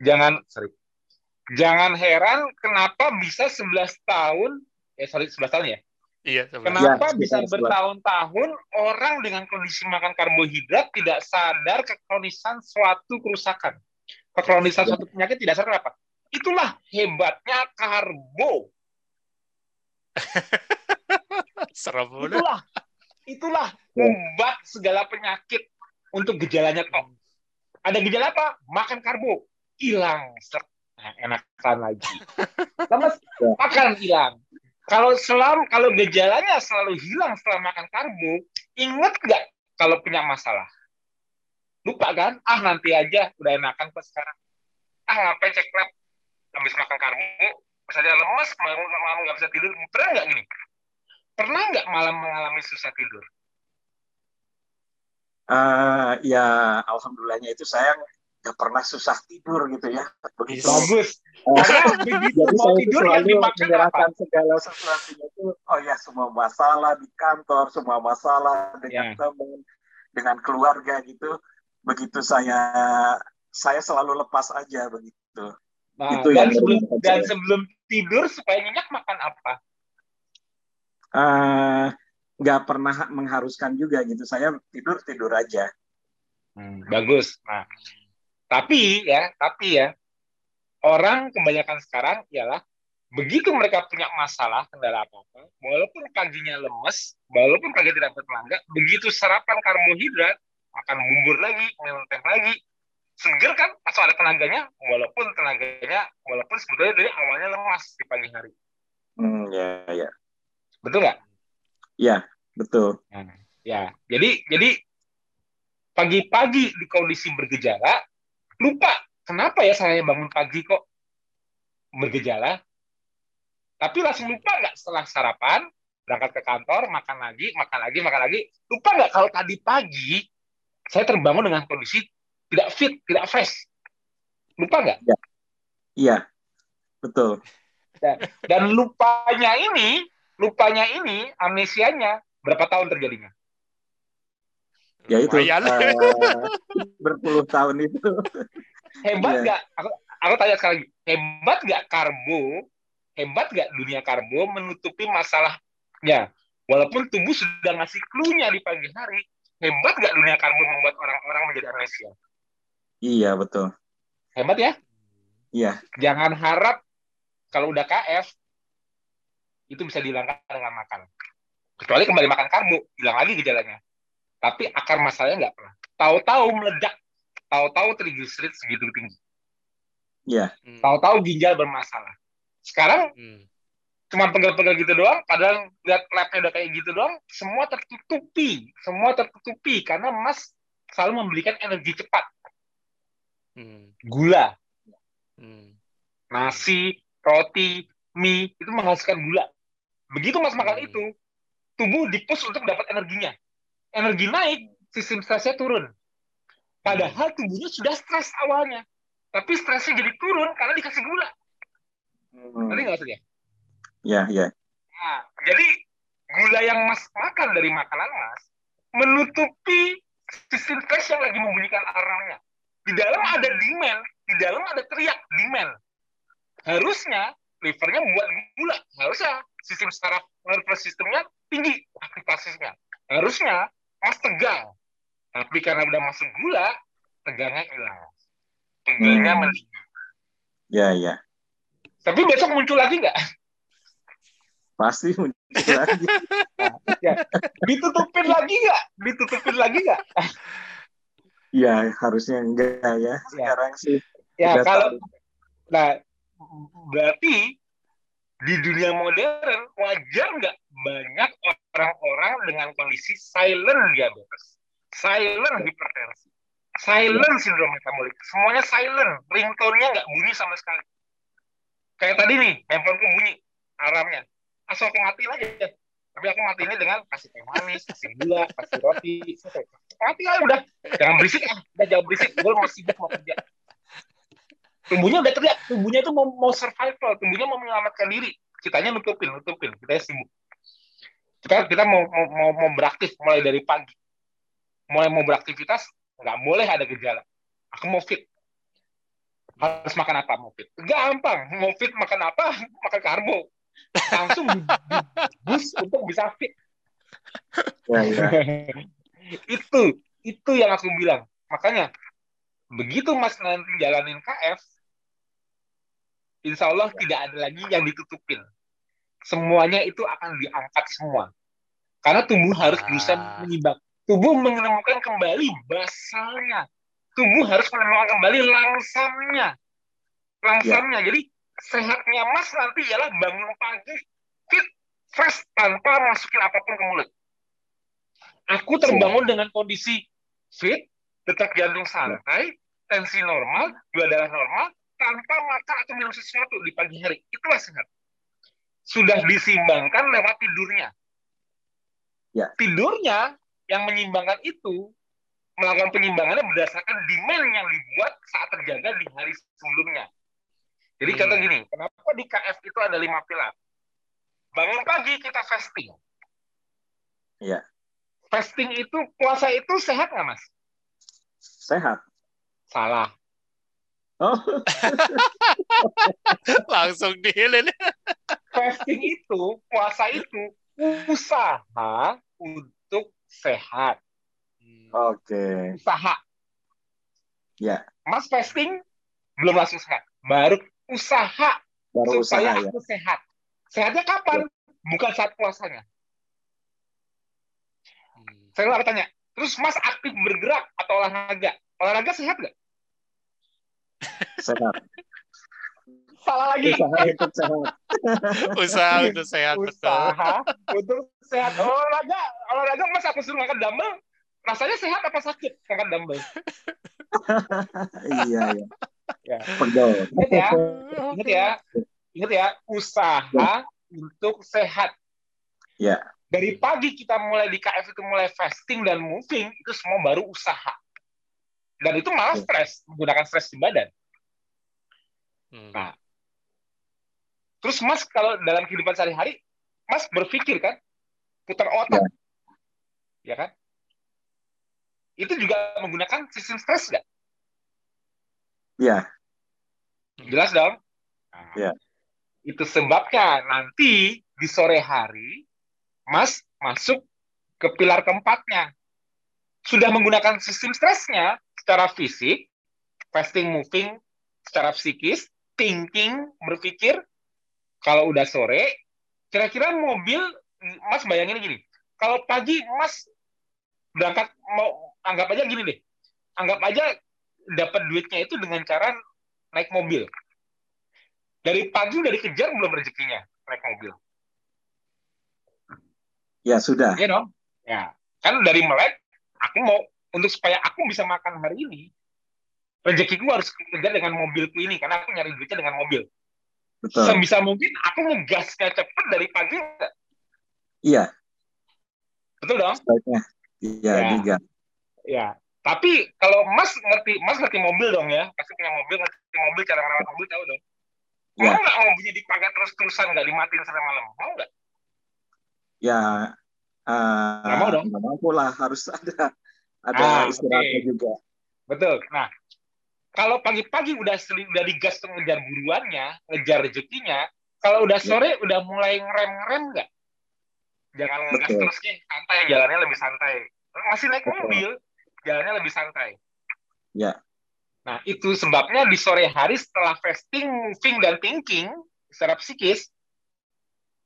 Jangan, sorry, jangan heran kenapa bisa 11 tahun, eh sorry 11 tahun ya, Iya, Kenapa ya, bisa bertahun-tahun orang dengan kondisi makan karbohidrat tidak sadar kekronisan suatu kerusakan? Kekronisan suatu penyakit tidak sadar apa? Itulah hebatnya karbo. Serem Itulah, itulah membuat segala penyakit untuk gejalanya kok. Ada gejala apa? Makan karbo, hilang. Nah, enakan lagi. Lemes, makan hilang kalau selalu kalau gejalanya selalu hilang setelah makan karbo, ingat nggak kalau punya masalah? Lupa kan? Ah nanti aja, udah enakan kok sekarang. Ah ngapain cek lab? Habis makan karbo, misalnya lemes, malam malam nggak bisa tidur. Pernah nggak gini? Pernah nggak malam mengalami susah tidur? Uh, ya, alhamdulillahnya itu saya nggak pernah susah tidur gitu ya. Begitu. Bagus. Karena begitu Jadi mau tidur yang dimakan segala sesuatunya itu, oh ya semua masalah di kantor, semua masalah dengan yeah. teman, dengan keluarga gitu. Begitu saya saya selalu lepas aja begitu. Nah, itu dan yang sebelum dan saya. sebelum tidur supaya nyenyak makan apa? Uh, nggak pernah mengharuskan juga gitu. Saya tidur tidur aja. Hmm, bagus. Nah, tapi ya, tapi ya, orang kebanyakan sekarang ialah begitu mereka punya masalah kendala apa apa, walaupun paginya lemes, walaupun pagi tidak bertenaga, begitu sarapan karbohidrat akan bumbur lagi, minum teh lagi, seger kan atau ada tenaganya, walaupun tenaganya, walaupun sebetulnya dari awalnya lemas di pagi hari. Hmm, ya, ya. Betul nggak? Ya, betul. Nah, ya, jadi jadi pagi-pagi di kondisi bergejala lupa kenapa ya saya bangun pagi kok bergejala tapi langsung lupa nggak setelah sarapan berangkat ke kantor makan lagi makan lagi makan lagi lupa nggak kalau tadi pagi saya terbangun dengan kondisi tidak fit tidak fresh. Lupa nggak? Ya. iya. Betul. Dan, dan lupanya ini lupanya ini amnesianya berapa tahun terjadinya? Ya itu uh, berpuluh tahun itu. Hebat iya. nggak? Aku aku tanya sekali lagi. Hebat nggak karbo? Hebat nggak dunia karbo menutupi masalahnya? Walaupun tubuh sudah ngasih clue-nya di pagi hari. Hebat nggak dunia karbo membuat orang-orang menjadi amnesia iya betul hebat ya iya jangan harap kalau udah KF itu bisa dihilangkan dengan makan kecuali kembali makan karbo hilang lagi gejalanya tapi akar masalahnya nggak pernah. Tahu-tahu meledak, tahu-tahu triglycerid segitu tinggi. Iya. Yeah. Tahu-tahu ginjal bermasalah. Sekarang hmm. cuma pegel-pegel gitu doang, padahal lihat labnya udah kayak gitu doang, semua tertutupi, semua tertutupi karena Mas selalu memberikan energi cepat. Hmm. Gula, hmm. nasi, roti, mie itu menghasilkan gula. Begitu Mas makan hmm. itu, tubuh dipus untuk dapat energinya energi naik, sistem stresnya turun. Padahal tubuhnya sudah stres awalnya. Tapi stresnya jadi turun karena dikasih gula. Hmm. Ngerti nggak maksudnya? Iya, iya. Nah, jadi gula yang mas makan dari makanan mas menutupi sistem stres yang lagi membunyikan alarmnya. Di dalam ada demand, di dalam ada teriak demand. Harusnya livernya buat gula, harusnya sistem saraf nervous sistemnya tinggi aktivasinya. Harusnya pas tegang. Tapi karena udah masuk gula, tegangnya hilang. Tegangnya hmm. meninggal. Ya, ya. Tapi besok muncul lagi nggak? Pasti muncul lagi. ya. Ditutupin lagi nggak? Ditutupin lagi nggak? Ya, harusnya enggak ya. ya. Sekarang sih. Ya, kalau tahu. nah berarti di dunia modern wajar nggak banyak orang-orang dengan kondisi silent diabetes, silent hipertensi, silent sindrom metabolik, semuanya silent, ringtone-nya nggak bunyi sama sekali. Kayak tadi nih, handphoneku bunyi, alarmnya. Asal aku matiin aja. Tapi aku mati ini dengan kasih teh manis, kasih gula, kasih roti. Mati aja udah. Jangan berisik ah, udah jangan berisik. Gue mau sibuk mau kerja. Tubuhnya udah teriak, tubuhnya itu mau, mau survival, tubuhnya mau menyelamatkan diri. Kitanya nutupin, nutupin, kita sibuk. Kita kita mau mau mau beraktif mulai dari pagi. Mulai mau beraktivitas nggak boleh ada gejala. Aku mau fit. Harus makan apa? Mau fit. Gampang. Mau fit makan apa? Makan karbo langsung di, di bus untuk bisa fit. Ya, ya. itu itu yang aku bilang. Makanya begitu Mas nanti jalanin KF, insya Allah tidak ada lagi yang ditutupin. Semuanya itu akan diangkat semua. Karena tubuh harus bisa Ah. menyimbang. Tubuh menemukan kembali basalnya. Tubuh harus menemukan kembali langsamnya. Langsamnya. Jadi sehatnya Mas nanti ialah bangun pagi fit, fresh tanpa masukin apa pun ke mulut. Aku terbangun dengan kondisi fit, detak jantung santai, tensi normal, gula darah normal, tanpa makan atau minum sesuatu di pagi hari. Itulah sehat. Sudah disimbangkan lewat tidurnya. Ya. Tidurnya yang menyimbangkan itu melakukan penyimbangannya berdasarkan demand yang dibuat saat terjaga di hari sebelumnya. Jadi Hmm. contoh gini, kenapa di KF itu ada lima pilar? Bangun pagi kita fasting. Iya. Fasting itu puasa itu sehat nggak mas? Sehat. Salah. Oh, Langsung dihilin. Fasting itu puasa itu usaha untuk sehat. oke. Usaha. Ya. Mas fasting belum langsung sehat. Baru usaha Baru usaha supaya ya. aku sehat. Sehatnya kapan? Bukan saat puasanya. Saya nggak tanya. Terus Mas aktif bergerak atau olahraga? Olahraga sehat nggak? Sehat. Salah lagi. Usaha itu sehat. Usaha untuk sehat. Usaha untuk sehat. Olahraga, olahraga Mas aku suruh ngangkat dumbbell. Rasanya sehat apa sakit ngangkat dumbbell? iya, iya. Ya. Pegel. Ingat ya, ingat ya, ingat ya, usaha untuk sehat. Ya. Dari pagi kita mulai di KF itu mulai fasting dan moving, itu semua baru usaha. Dan itu malah Ya. stres, menggunakan stres di badan. Hmm. Nah, Terus Mas kalau dalam kehidupan sehari-hari, Mas berpikir kan, putar otak, ya, kan? Itu juga menggunakan sistem stres nggak? Ya. Jelas dong? Nah, Ya. Itu sebabnya nanti di sore hari, Mas masuk ke pilar keempatnya. Sudah menggunakan sistem stresnya secara fisik, fasting moving, secara psikis, thinking, berpikir, kalau udah sore, kira-kira mobil, Mas bayangin gini, kalau pagi Mas berangkat, mau anggap aja gini deh, anggap aja dapat duitnya itu dengan cara naik mobil. Dari pagi udah dikejar belum rezekinya naik mobil. Ya sudah. Iya dong. Ya, kan dari melek, aku mau untuk supaya aku bisa makan hari ini, rezekiku harus kejar dengan mobilku ini karena aku nyari duitnya dengan mobil. Betul. Sebisa mungkin aku ngegasnya cepet dari pagi? Iya, Betul dong? sebaiknya. Iya, Ya. juga. Ya. Tapi kalau Mas ngerti, Mas ngerti mobil dong ya, pasti punya mobil, ngerti mobil cara merawat mobil tahu dong. Ya. Mau nggak mobilnya dipakai terus-terusan nggak dimatiin sampai malam? Mau nggak? Ya, eh, Nggak mau dong? nggak mampu lah. Harus ada ada Ah, istirahatnya oke. juga. Betul. Nah, kalau pagi-pagi udah seli- udah digas tuh ngejar buruannya, ngejar rezekinya, kalau udah sore udah mulai ngerem-ngerem nggak? Jangan ngegas terus nih, santai, jalannya lebih santai. Masih naik Betul. mobil, jalannya lebih santai. Ya. Nah, itu sebabnya di sore hari setelah fasting, moving, dan thinking secara psikis,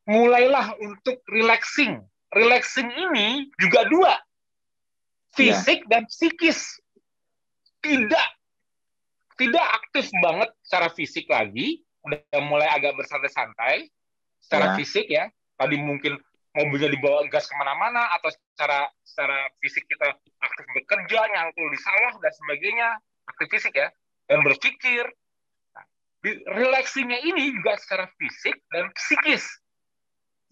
mulailah untuk relaxing. Relaxing ini juga dua, fisik dan psikis. Tidak tidak aktif banget secara fisik lagi, udah mulai agak bersantai-santai secara Ya. fisik ya. Tadi mungkin mobilnya dibawa gas ke mana-mana atau secara secara fisik kita aktif bekerja, nyangkul di sawah dan sebagainya, aktif fisik ya, dan berpikir. Nah, relaxingnya ini juga secara fisik dan psikis.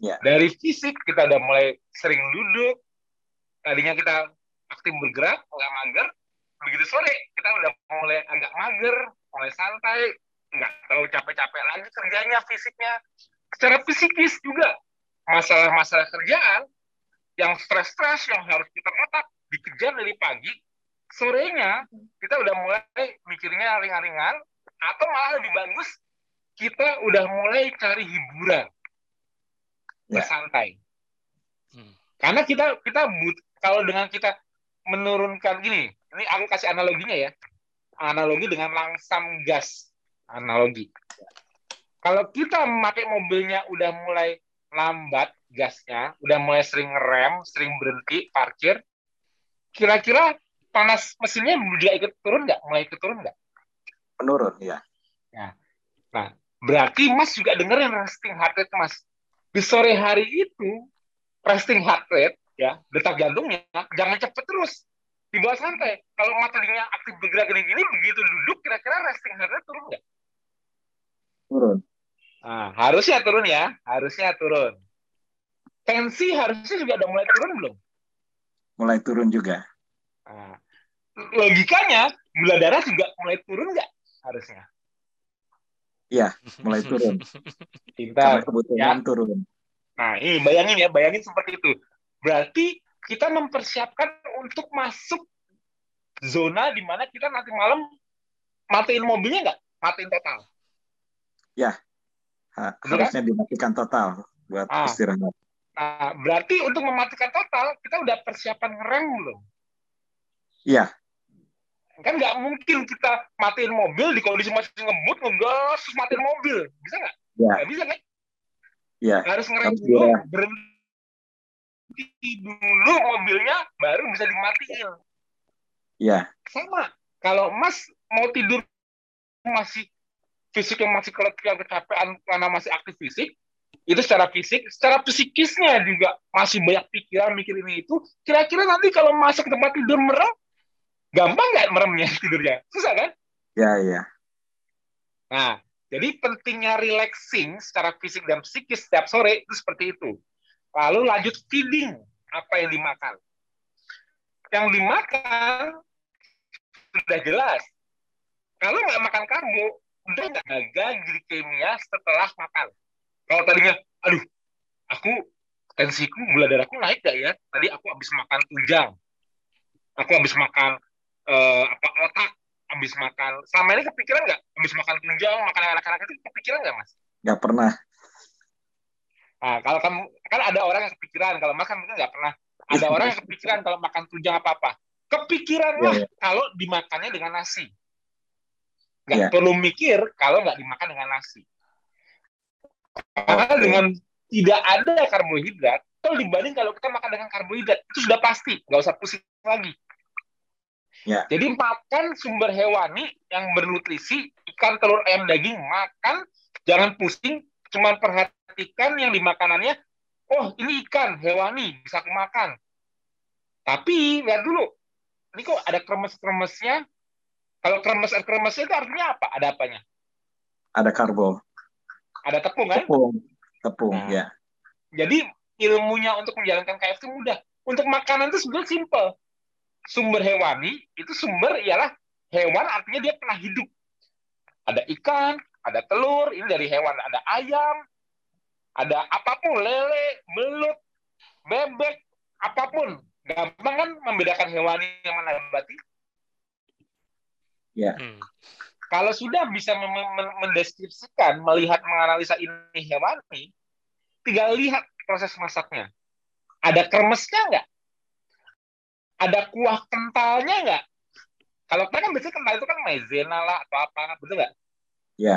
Ya. Dari fisik kita udah mulai sering duduk, tadinya kita aktif bergerak, nggak mager, begitu sore kita udah mulai agak mager, mulai santai, nggak terlalu capek-capek lagi kerjanya, fisiknya. Secara psikis juga masalah-masalah kerjaan yang stres-stres yang harus kita otak dikejar dari pagi, sorenya kita udah mulai mikirnya ringan-ringan, atau malah lebih bagus kita udah mulai cari hiburan. ya. bersantai. Hmm. Karena kita kita but, kalau dengan kita menurunkan gini, ini aku kasih analoginya ya. Analogi dengan langsam gas. Analogi. Kalau kita memakai mobilnya udah mulai lambat gasnya, udah mulai sering rem, sering berhenti, parkir, kira-kira panas mesinnya juga ikut turun nggak? Mulai ikut turun nggak? Menurun, ya. ya. Nah, berarti Mas juga dengerin resting heart rate Mas. Di sore hari itu, resting heart rate, ya, detak jantungnya, jangan cepet terus. Di bawah santai. Kalau mata telinga aktif bergerak gini-gini, begitu duduk, kira-kira resting heart rate turun nggak? Turun. Nah, harusnya turun ya, harusnya turun. Tensi harusnya juga udah mulai turun belum? Mulai turun juga. Nah, logikanya gula darah juga mulai turun nggak harusnya? Iya, mulai turun. Pintar. kebutuhan ya. turun. Nah, ini bayangin ya, bayangin seperti itu. Berarti kita mempersiapkan untuk masuk zona di mana kita nanti malam matiin mobilnya nggak? Matiin total. Ya, harusnya kan? dimatikan total buat ah. istirahat. Nah, berarti untuk mematikan total, kita udah persiapan ngerem belum? Iya. Kan nggak mungkin kita matiin mobil di kondisi masih ngebut, ngegas, terus matiin mobil. Bisa nggak? Iya. Nggak bisa kan? Iya. Harus ngerem dulu, ya. berhenti dulu mobilnya, baru bisa dimatiin. Iya. Sama. Kalau Mas mau tidur masih fisik yang masih keletihan kecapean karena masih aktif fisik, itu secara fisik, secara psikisnya juga masih banyak pikiran mikir ini itu. Kira-kira nanti kalau masuk ke tempat tidur merem, gampang nggak meremnya tidurnya? Susah kan? Ya, ya. Nah, jadi pentingnya relaxing secara fisik dan psikis setiap sore itu seperti itu. Lalu lanjut feeding, apa yang dimakan. Yang dimakan sudah jelas. Kalau nggak makan karbo, nggak jaga glikemia setelah makan kalau tadinya, aduh, aku tensiku, gula darahku naik gak ya? Tadi aku habis makan tunjang, aku habis makan uh, apa otak, habis makan. Selama ini kepikiran nggak? Habis makan tunjang, makan anak-anak itu kepikiran nggak mas? Nggak pernah. Nah, kalau kamu kan ada orang yang kepikiran, kalau mas kan mungkin nggak pernah. Ada orang yang kepikiran kalau makan tunjang apa apa. Kepikiran lah yeah, yeah. kalau dimakannya dengan nasi. Nggak yeah. perlu mikir kalau nggak dimakan dengan nasi. Karena okay. dengan tidak ada karbohidrat, kalau dibanding kalau kita makan dengan karbohidrat, itu sudah pasti, nggak usah pusing lagi. Ya. Jadi makan sumber hewani yang bernutrisi, ikan, telur, ayam, daging, makan, jangan pusing, cuma perhatikan yang di makanannya, oh ini ikan, hewani, bisa aku makan. Tapi, lihat dulu, ini kok ada kremes-kremesnya, kalau kremes-kremesnya itu artinya apa? Ada apanya? Ada karbo. Ada tepung kan? Tepung, tepung nah, ya. Jadi ilmunya untuk menjalankan KF itu mudah. Untuk makanan itu sebenarnya simple. Sumber hewani itu sumber ialah hewan artinya dia pernah hidup. Ada ikan, ada telur, ini dari hewan. Ada ayam, ada apa pun, lele, belut, bebek, apa pun. Gampang kan membedakan hewani yang mana nabati? Ya. Hmm. Kalau sudah bisa mendeskripsikan, melihat, menganalisa ini hewani, tinggal lihat proses masaknya. Ada kremesnya nggak? Ada kuah kentalnya nggak? Kalau kita kan biasanya kental itu kan maizena lah atau apa, betul nggak? Ya.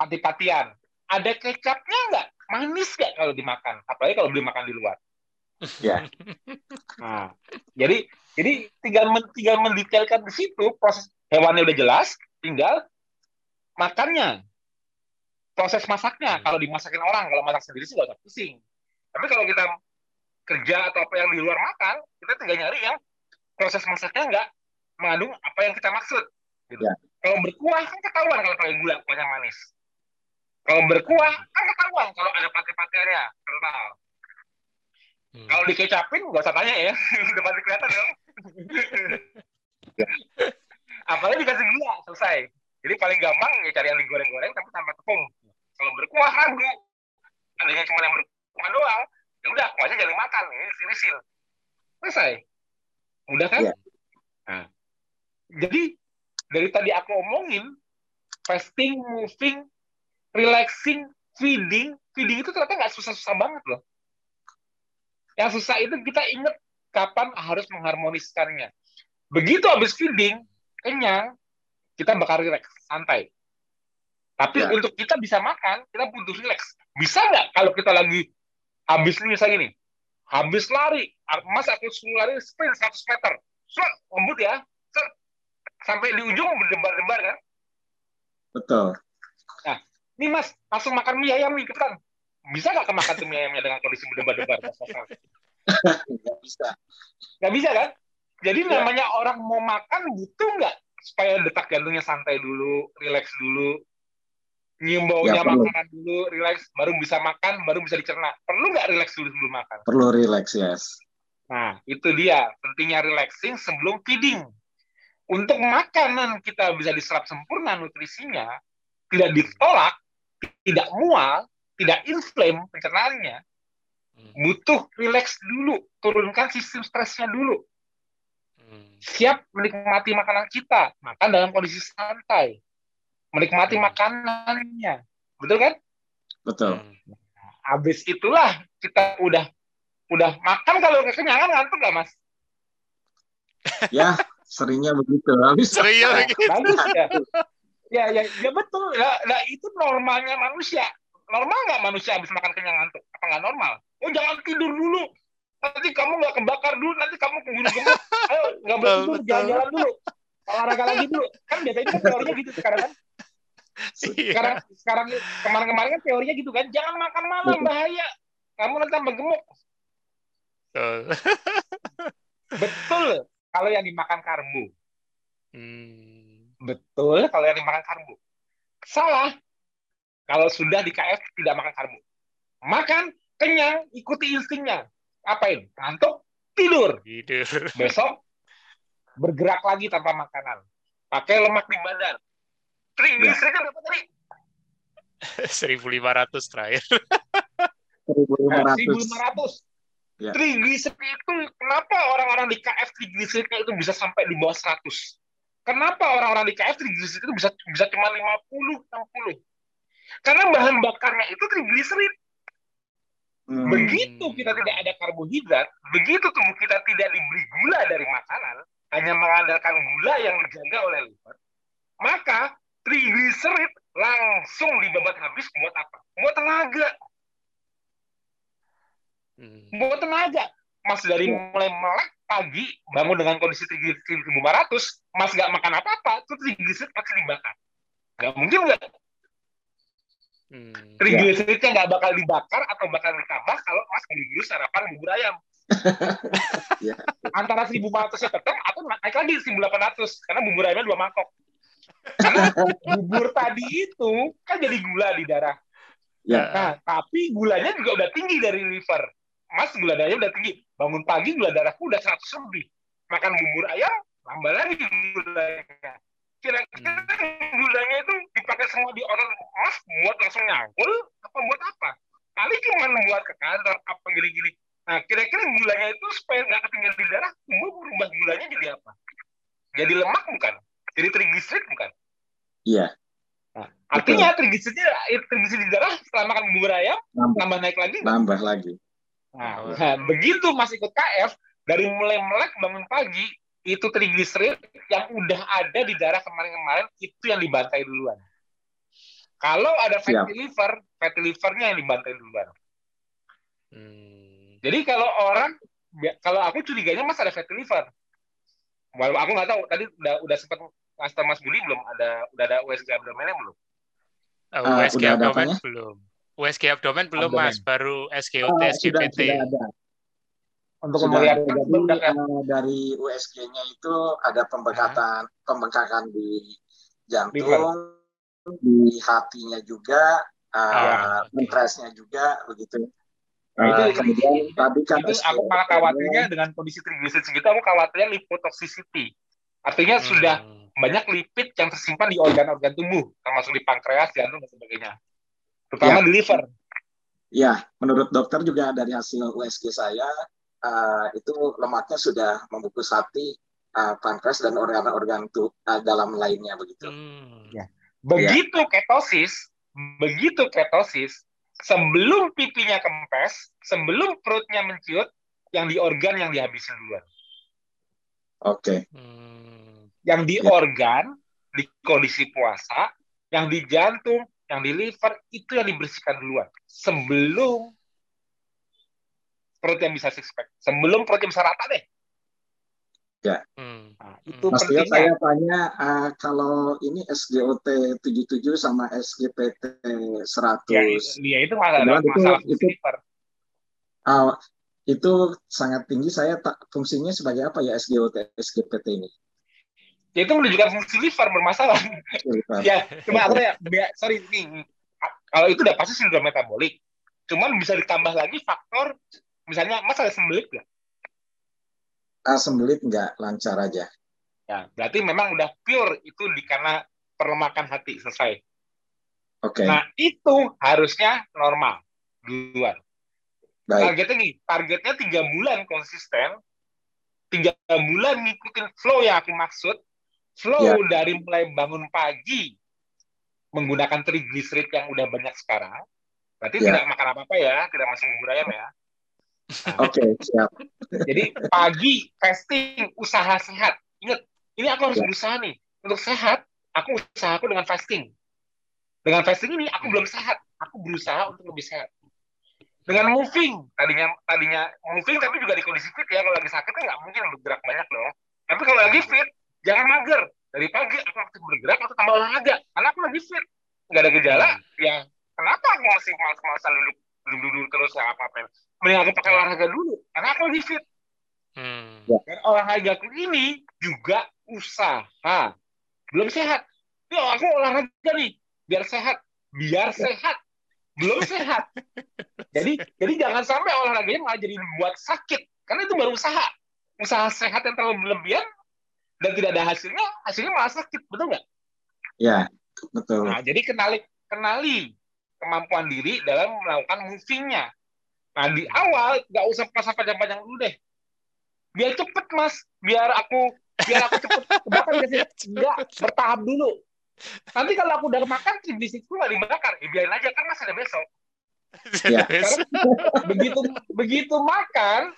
Pati-patian. Ada kecapnya nggak? Manis nggak kalau dimakan? Apalagi kalau beli makan di luar. Ya. Nah, jadi jadi tinggal tinggal mendetailkan di situ proses hewannya udah jelas, tinggal makannya. Proses masaknya. Kalau dimasakin orang kalau masak sendiri sih gak usah pusing. Tapi kalau kita kerja atau apa yang di luar makan kita tinggal nyari yang proses masaknya nggak mengandung apa yang kita maksud gitu. ya. kalau berkuah kan ketahuan kalau pakai gula kuahnya manis. Kalau berkuah kan ketahuan kalau ada pati-patiannya kental. Hmm. kalau dikecapin nggak usah tanya ya udah pasti kelihatan dong apalagi dikasih gula selesai. Jadi paling gampang ya cari yang digoreng-goreng tapi tanpa tepung. Kalau berkuah ragu adanya cuma yang berkuah doang. Ya udah kuahnya jadi makan ini sirisil selesai. Mudah kan? Ya. nah, jadi dari tadi aku omongin fasting moving relaxing feeding feeding itu ternyata nggak susah-susah banget loh. Yang susah itu kita ingat kapan harus mengharmoniskannya. Begitu habis feeding, kenyang, kita bakal rileks, santai. Tapi ya. untuk kita bisa makan, kita butuh rileks. Bisa nggak kalau kita lagi habis ini misalnya gini, habis lari, mas aku suruh lari sprint 100 meter, Set, lembut ya, Set. sampai di ujung berdebar-debar kan? Betul. Nah, ini mas, langsung makan mie ayam nih, kan? Bisa nggak kemakan mie ayamnya dengan kondisi berdebar-debar? Nggak bisa. Nggak bisa kan? Jadi ya. namanya orang mau makan butuh nggak supaya detak jantungnya santai dulu, rileks dulu, nyium baunya ya, makanan dulu, rileks, baru bisa makan, baru bisa dicerna. Perlu nggak rileks dulu sebelum makan? Perlu rileks, yes. Nah, itu dia pentingnya relaxing sebelum feeding. Untuk makanan kita bisa diserap sempurna nutrisinya, tidak ditolak, tidak mual, tidak inflame pencernaannya, hmm. butuh rileks dulu, turunkan sistem stresnya dulu. Hmm. Siap menikmati makanan kita, makan dalam kondisi santai menikmati hmm. makanannya. Betul kan? Betul. Nah, habis itulah kita udah udah makan kalau kekenyangan ngantuk nggak mas? ya seringnya begitu. Habis seringnya begitu. Bagus ya. Ya, ya, ya betul. Nah, nah itu normalnya manusia. Normal nggak manusia habis makan kenyang ngantuk? Apa nggak normal? Oh jangan tidur dulu. Nanti kamu nggak kebakar dulu. Nanti kamu keburu gemuk. Ayo nggak boleh tidur. Jalan-jalan dulu. Olahraga lagi dulu. Kan biasanya kan teorinya gitu sekarang kan. Iya. Sekarang sekarang kemarin-kemarin kan teorinya gitu kan, jangan makan malam bahaya. Kamu nanti tambah gemuk. Betul. Kalau yang dimakan karbo. Hmm. Betul kalau yang dimakan karbo. Salah. Kalau sudah di KF tidak makan karbo. Makan, kenyang, ikuti instingnya. Apain? Ngantuk, tidur. Tidur. Besok bergerak lagi tanpa makanan. Pakai lemak di badan. Triglyceride berapa tadi? 1500 terakhir. 1500. Ya. Triglyceride itu kenapa orang-orang di KF triglyceride itu bisa sampai di bawah 100? Kenapa orang-orang di KF triglyceride itu bisa bisa cuma 50 60? Karena bahan bakarnya itu triglyceride. Hmm. Begitu kita tidak ada karbohidrat, begitu tubuh kita tidak diberi gula dari makanan, hanya mengandalkan gula yang dijaga oleh liver, maka triglycerid langsung dibabat habis buat apa? Buat tenaga. Hmm. Buat tenaga. Mas dari mulai melek pagi bangun dengan kondisi triglycerid 1500, Mas nggak makan apa-apa, itu triglycerid pasti dibakar. Nggak mungkin nggak? Hmm. Triglyceridnya nggak bakal dibakar atau bakal ditambah kalau Mas beli sarapan bubur ayam. yeah. Antara 1400 nya tetap atau naik lagi 1800 karena bubur ayamnya dua mangkok. Karena bubur tadi itu kan jadi gula di darah. Ya. Nah, tapi gulanya juga udah tinggi dari liver. Mas gula darahnya udah tinggi. Bangun pagi gula darahku udah 100 lebih. Makan bubur ayam, tambah lagi gulanya. Kira-kira hmm. gulanya itu dipakai semua di orang mas buat langsung nyangkul apa buat apa? Kali cuma buat ke kantor apa gini-gini. Nah, kira-kira gulanya itu supaya nggak ketinggian di darah, tumbuh berubah gulanya jadi apa? Jadi lemak bukan? Jadi trigliserid bukan? Iya. Nah, artinya trigliseridnya trigliserid di darah setelah makan bubur ayam nambah, nambah naik lagi. Nambah lagi. Nah, nah, begitu Mas ikut KF dari mulai melek bangun pagi itu trigliserid yang udah ada di darah kemarin-kemarin itu yang dibantai duluan. Kalau ada fatty Siap. liver, fatty livernya yang dibantai duluan. Hmm. Jadi kalau orang, kalau aku curiganya mas ada fatty liver. Walau aku nggak tahu, tadi udah udah sempat Master Mas Budi belum ada udah ada USG abdomennya belum? Uh, ah, USG uh, abdomen belum. USG abdomen belum abdomen. Mas, baru SGOT, oh, SGPT. Sudah, sudah ada. Untuk kemudian jadi, uh, dari USG-nya itu ada pembengkakan uh. pembengkakan di jantung, di hatinya juga, uh, uh, juga begitu. Nah, itu, uh, kemudian, tadi kan itu aku malah khawatirnya dengan kondisi triglyceride segitu, aku khawatirnya lipotoxicity. Artinya hmm. sudah banyak lipid yang tersimpan di organ-organ tubuh, termasuk di pankreas, jantung, dan sebagainya. Terutama ya. di liver. Ya, menurut dokter juga dari hasil USG saya, uh, itu lemaknya sudah membungkus hati, uh, pankreas, dan organ-organ uh, dalam lainnya begitu. Hmm. Ya. Begitu ya. ketosis, begitu ketosis, sebelum pipinya kempes, sebelum perutnya menciut, yang di organ yang dihabisin duluan. Oke. Okay. Hmm. Yang di ya. organ di kondisi puasa, yang di jantung, yang di liver itu yang dibersihkan duluan sebelum perut yang bisa six pack, sebelum perut yang bisa rata deh. Ya. Hmm. Nah, itu Mas Tio, saya tanya uh, kalau ini SGOT 77 sama SGPT 100. Ya, ya itu masalah, masalah itu, itu, uh, itu sangat tinggi. Saya tak fungsinya sebagai apa ya SGOT SGPT ini? Ya itu menunjukkan fungsi liver bermasalah. ya, cuma aku ya, sorry ini kalau itu udah pasti sindrom metabolik. Cuman bisa ditambah lagi faktor misalnya Mas ada sembelit nggak? Sembelit nggak, lancar aja. Ya, berarti memang udah pure itu di karena perlemakan hati selesai. Oke. Okay. Nah itu harusnya normal duluan. Baik. Targetnya nih, targetnya tiga bulan konsisten, tiga bulan ngikutin flow yang aku maksud, flow ya. dari mulai bangun pagi menggunakan triglyceride yang udah banyak sekarang, berarti ya. tidak makan apa-apa ya, tidak masuk ayam ya. Oke, okay, siap. Jadi pagi fasting, usaha sehat. Ingat, ini aku harus ya. berusaha nih. Untuk sehat, aku usaha aku dengan fasting. Dengan fasting ini aku belum sehat. Aku berusaha untuk lebih sehat. Dengan moving, tadinya tadinya moving tapi juga di kondisi fit ya. Kalau lagi sakit kan nggak mungkin bergerak banyak loh. Tapi kalau lagi fit, jangan mager. Dari pagi aku aktif bergerak atau tambah olahraga. Karena aku lagi fit. Nggak ada gejala, hmm. ya kenapa aku masih malas-malasan duduk duduk-duduk terus ya apa-apa. Mending aku pakai olahraga dulu karena aku lebih fit. Hmm. dan olahraga aku ini juga usaha. Belum sehat. Yo, aku olahraga nih biar sehat. Biar sehat. Belum sehat. Jadi jadi jangan sampai olahraganya malah jadi buat sakit. Karena itu baru usaha. Usaha sehat yang terlalu berlebihan dan tidak ada hasilnya hasilnya malah sakit. Betul nggak? Ya betul. Nah jadi kenali kenali kemampuan diri dalam melakukan movingnya Nah di awal nggak usah pas panjang-panjang dulu deh. Biar cepet mas, biar aku biar aku cepet kebakar sih. Enggak, bertahap dulu. Nanti kalau aku udah makan, triglyceridku nggak dibakar. Ya biarin aja, kan masih ada besok. Ya. begitu begitu makan,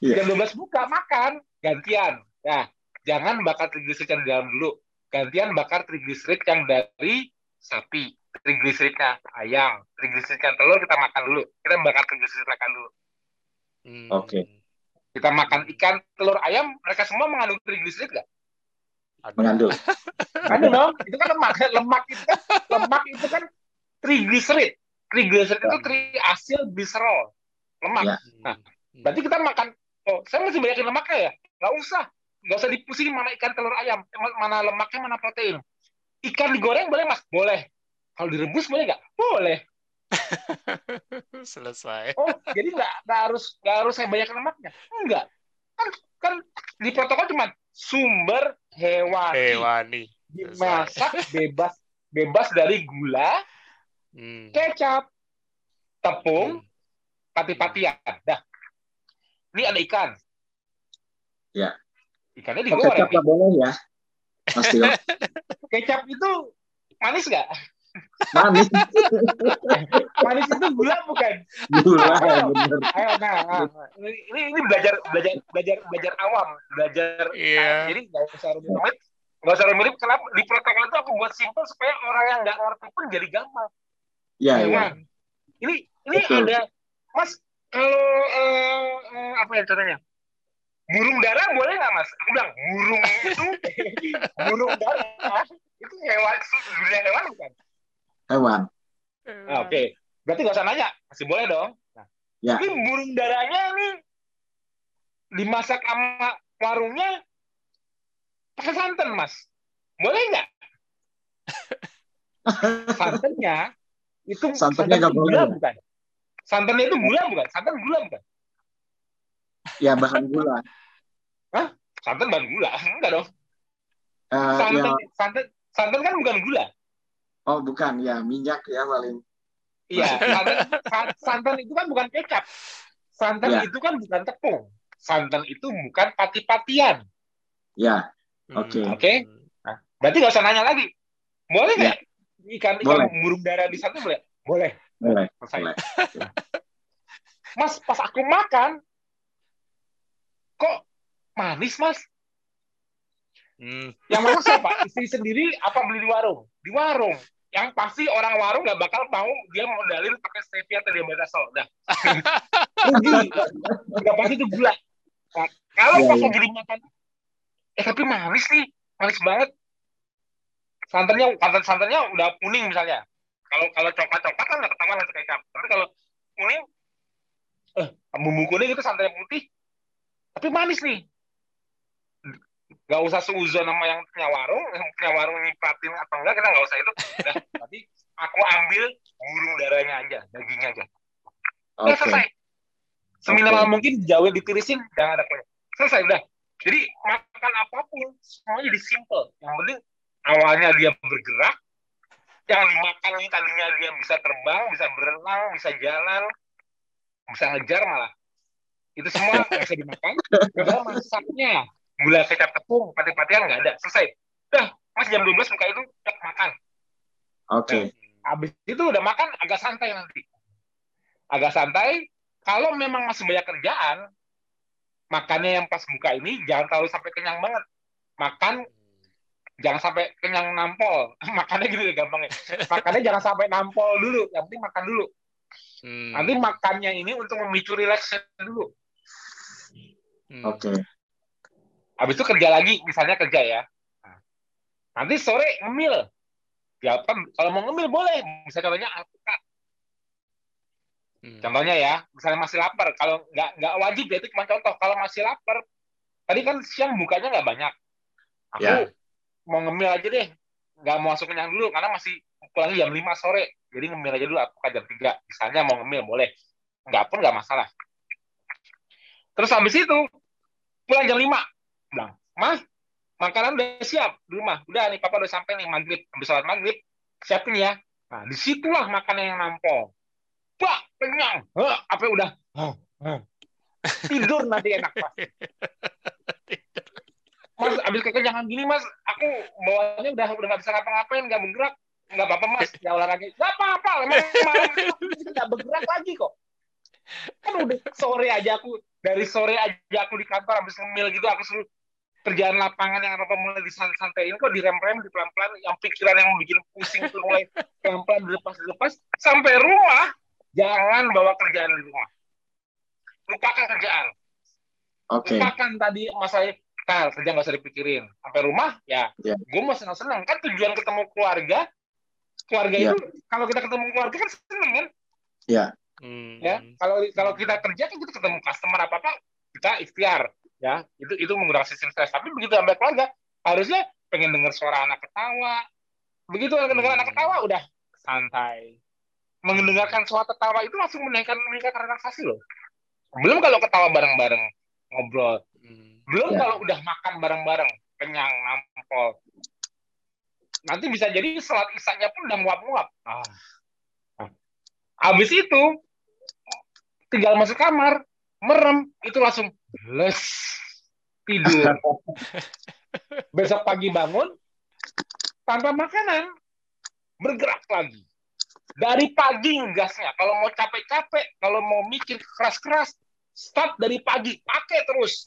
ya. jam 12 buka makan, gantian. Nah, jangan bakar triglycerid yang di dalam dulu. Gantian bakar triglycerid yang dari sapi trigliseridnya ayam, trigliseridnya telur kita makan dulu. Kita bakar trigliserid makan dulu. Hmm. Oke. Okay. Kita makan ikan, telur, ayam, mereka semua mengandung trigliserid nggak? Mengandung. Mengandung dong. Itu kan lemak. Lemak itu kan, lemak itu kan trigliserid. Trigliserid itu triasil glycerol. Lemak. Ya. Nah, berarti kita makan, oh saya masih banyakin lemaknya ya? Nggak usah. Nggak usah dipusingin mana ikan, telur, ayam. Mana lemaknya, mana protein. Ikan digoreng boleh mas? Boleh. Kalau direbus boleh nggak? Boleh. Selesai. Oh, jadi nggak nggak harus nggak harus saya banyak lemaknya? Enggak. Kan kan di protokol cuma sumber hewani. Hewani. Dimasak bebas bebas dari gula, hmm. kecap, tepung, hmm. pati-patian. Dah. Ini ada ikan. Ya. Ikannya digoreng. Kecap boleh ya. Pasti. kecap itu manis nggak? Manis. Manis itu gula bukan? Gula, ayo, bener. Ayo, nah, nah, ini ini belajar belajar belajar belajar awam, belajar. Yeah. jadi nggak usah rumit, nggak usah rumit. Kenapa di protokol itu aku buat simpel supaya orang yang nggak ngerti pun jadi gampang. Iya, iya. Nah, ini ini Betul. ada, Mas. Kalau uh, uh, apa ya contohnya? Burung dara boleh nggak mas? Aku bilang burung itu burung dara itu hewan dunia hewan bukan? Hewan. Nah, Oke, okay. berarti nggak usah nanya, masih boleh dong. Nah, ya. Ini burung darahnya ini dimasak sama warungnya pakai santan mas, boleh nggak? Santannya itu santannya nggak boleh gula, bukan? Santannya itu gula bukan? Santan gula bukan? Ya bahan gula. Hah? Santan bahan gula? Enggak dong. Uh, santan, ya. santan, santan kan bukan gula. Oh, bukan ya, minyak ya paling. Iya, santan, santan itu kan bukan kecap. Santan ya. itu kan bukan tepung. Santan itu bukan pati-patian. Ya, oke. Okay. Oke, okay? nah, berarti nggak usah nanya lagi. Boleh nggak ya. ikan ikan boleh. burung dara di sana boleh? Boleh. Boleh. Selesai. Boleh. Mas, pas aku makan, kok manis mas hmm. yang masak siapa istri sendiri apa beli di warung di warung yang pasti orang warung nggak bakal mau dia modalin pakai stevia atau diabetes udah rugi nggak pasti itu gula. Nah, kalau yeah, pas yeah. jadi makan eh tapi manis nih manis banget. Santannya santan santannya udah kuning misalnya. Kalau kalau coklat coklat kan nggak ketahuan langsung kecap. Tapi kalau kuning eh bumbu kuning itu santannya putih. Tapi manis nih nggak usah seuzon sama yang punya warung yang punya warung nyipratin atau enggak kita nggak usah itu. Nah, tapi aku ambil burung darahnya aja dagingnya aja. Okay. selesai. Seminimal okay. mungkin jauh ditirisin jangan ada kulit selesai udah. Jadi makan apa pun semuanya jadi simple. Yang penting awalnya dia bergerak yang dimakan ini tadinya dia bisa terbang bisa berenang bisa jalan bisa ngejar malah. Itu semua bisa dimakan tinggal masaknya gula kecap tepung pati-patian nggak ada selesai dah mas jam 12 buka itu udah makan oke okay. Nah, habis itu udah makan agak santai nanti agak santai kalau memang masih banyak kerjaan makannya yang pas buka ini jangan terlalu sampai kenyang banget makan jangan sampai kenyang nampol makannya gitu deh gampangnya makannya jangan sampai nampol dulu yang penting makan dulu hmm. nanti makannya ini untuk memicu relax dulu Hmm. Oke. Okay. Habis itu kerja lagi, misalnya kerja ya. nanti sore ngemil. Ya kan, kalau mau ngemil boleh. Misalnya contohnya alpukat. Hmm. Contohnya ya, misalnya masih lapar. Kalau nggak nggak wajib ya itu cuma contoh. Kalau masih lapar, tadi kan siang bukanya nggak banyak. Aku yeah. mau ngemil aja deh. Nggak mau masuk kenyang dulu karena masih pulang jam 5 sore. Jadi ngemil aja dulu aku jam 3. Misalnya mau ngemil boleh. Nggak pun nggak masalah. Terus habis itu pulang jam 5. Bilang, Mas, makanan udah siap di rumah. Udah nih, papa udah sampai nih maghrib. Habis sholat maghrib, siapin ya. Nah, di situlah makanan yang nampol. Pak, kenyang. Huh, apa udah? Tidur nanti enak, Mas. Mas, abis kekenyangan gini, Mas, aku bawaannya udah udah nggak bisa ngapa-ngapain, nggak bergerak. Nggak apa-apa, Mas. Ya olahraga. Nggak apa-apa. Emang malam nggak bergerak lagi kok. Kan udah sore aja aku dari sore aja aku di kantor habis ngemil gitu aku suruh kerjaan lapangan yang apa mulai disantai ini kok direm-rem di pelan-pelan yang pikiran yang bikin pusing itu mulai pelan-pelan dilepas dilepas sampai rumah jangan bawa kerjaan di rumah lupakan kerjaan okay. lupakan tadi masalah kal kerja nggak usah dipikirin sampai rumah ya yeah. gue mau senang-senang kan tujuan ketemu keluarga keluarga yeah. itu kalau kita ketemu keluarga kan seneng kan ya yeah. Hmm. Ya, kalau kalau kita kerja kan kita ketemu customer apa apa kita ikhtiar ya itu itu menggunakan sistem stres tapi begitu sampai keluarga harusnya pengen dengar suara anak ketawa begitu dengar anak ketawa udah santai mendengarkan suara ketawa itu langsung menaikkan meningkatkan relaksasi loh belum kalau ketawa bareng-bareng ngobrol hmm. belum ya. kalau udah makan bareng-bareng kenyang nampol nanti bisa jadi selat isanya pun udah muap-muap ah. Nah. Habis itu tinggal masuk kamar, merem, itu langsung les tidur. Besok pagi bangun tanpa makanan, bergerak lagi. Dari pagi gasnya. Kalau mau capek-capek, kalau mau mikir keras-keras, start dari pagi, pakai terus.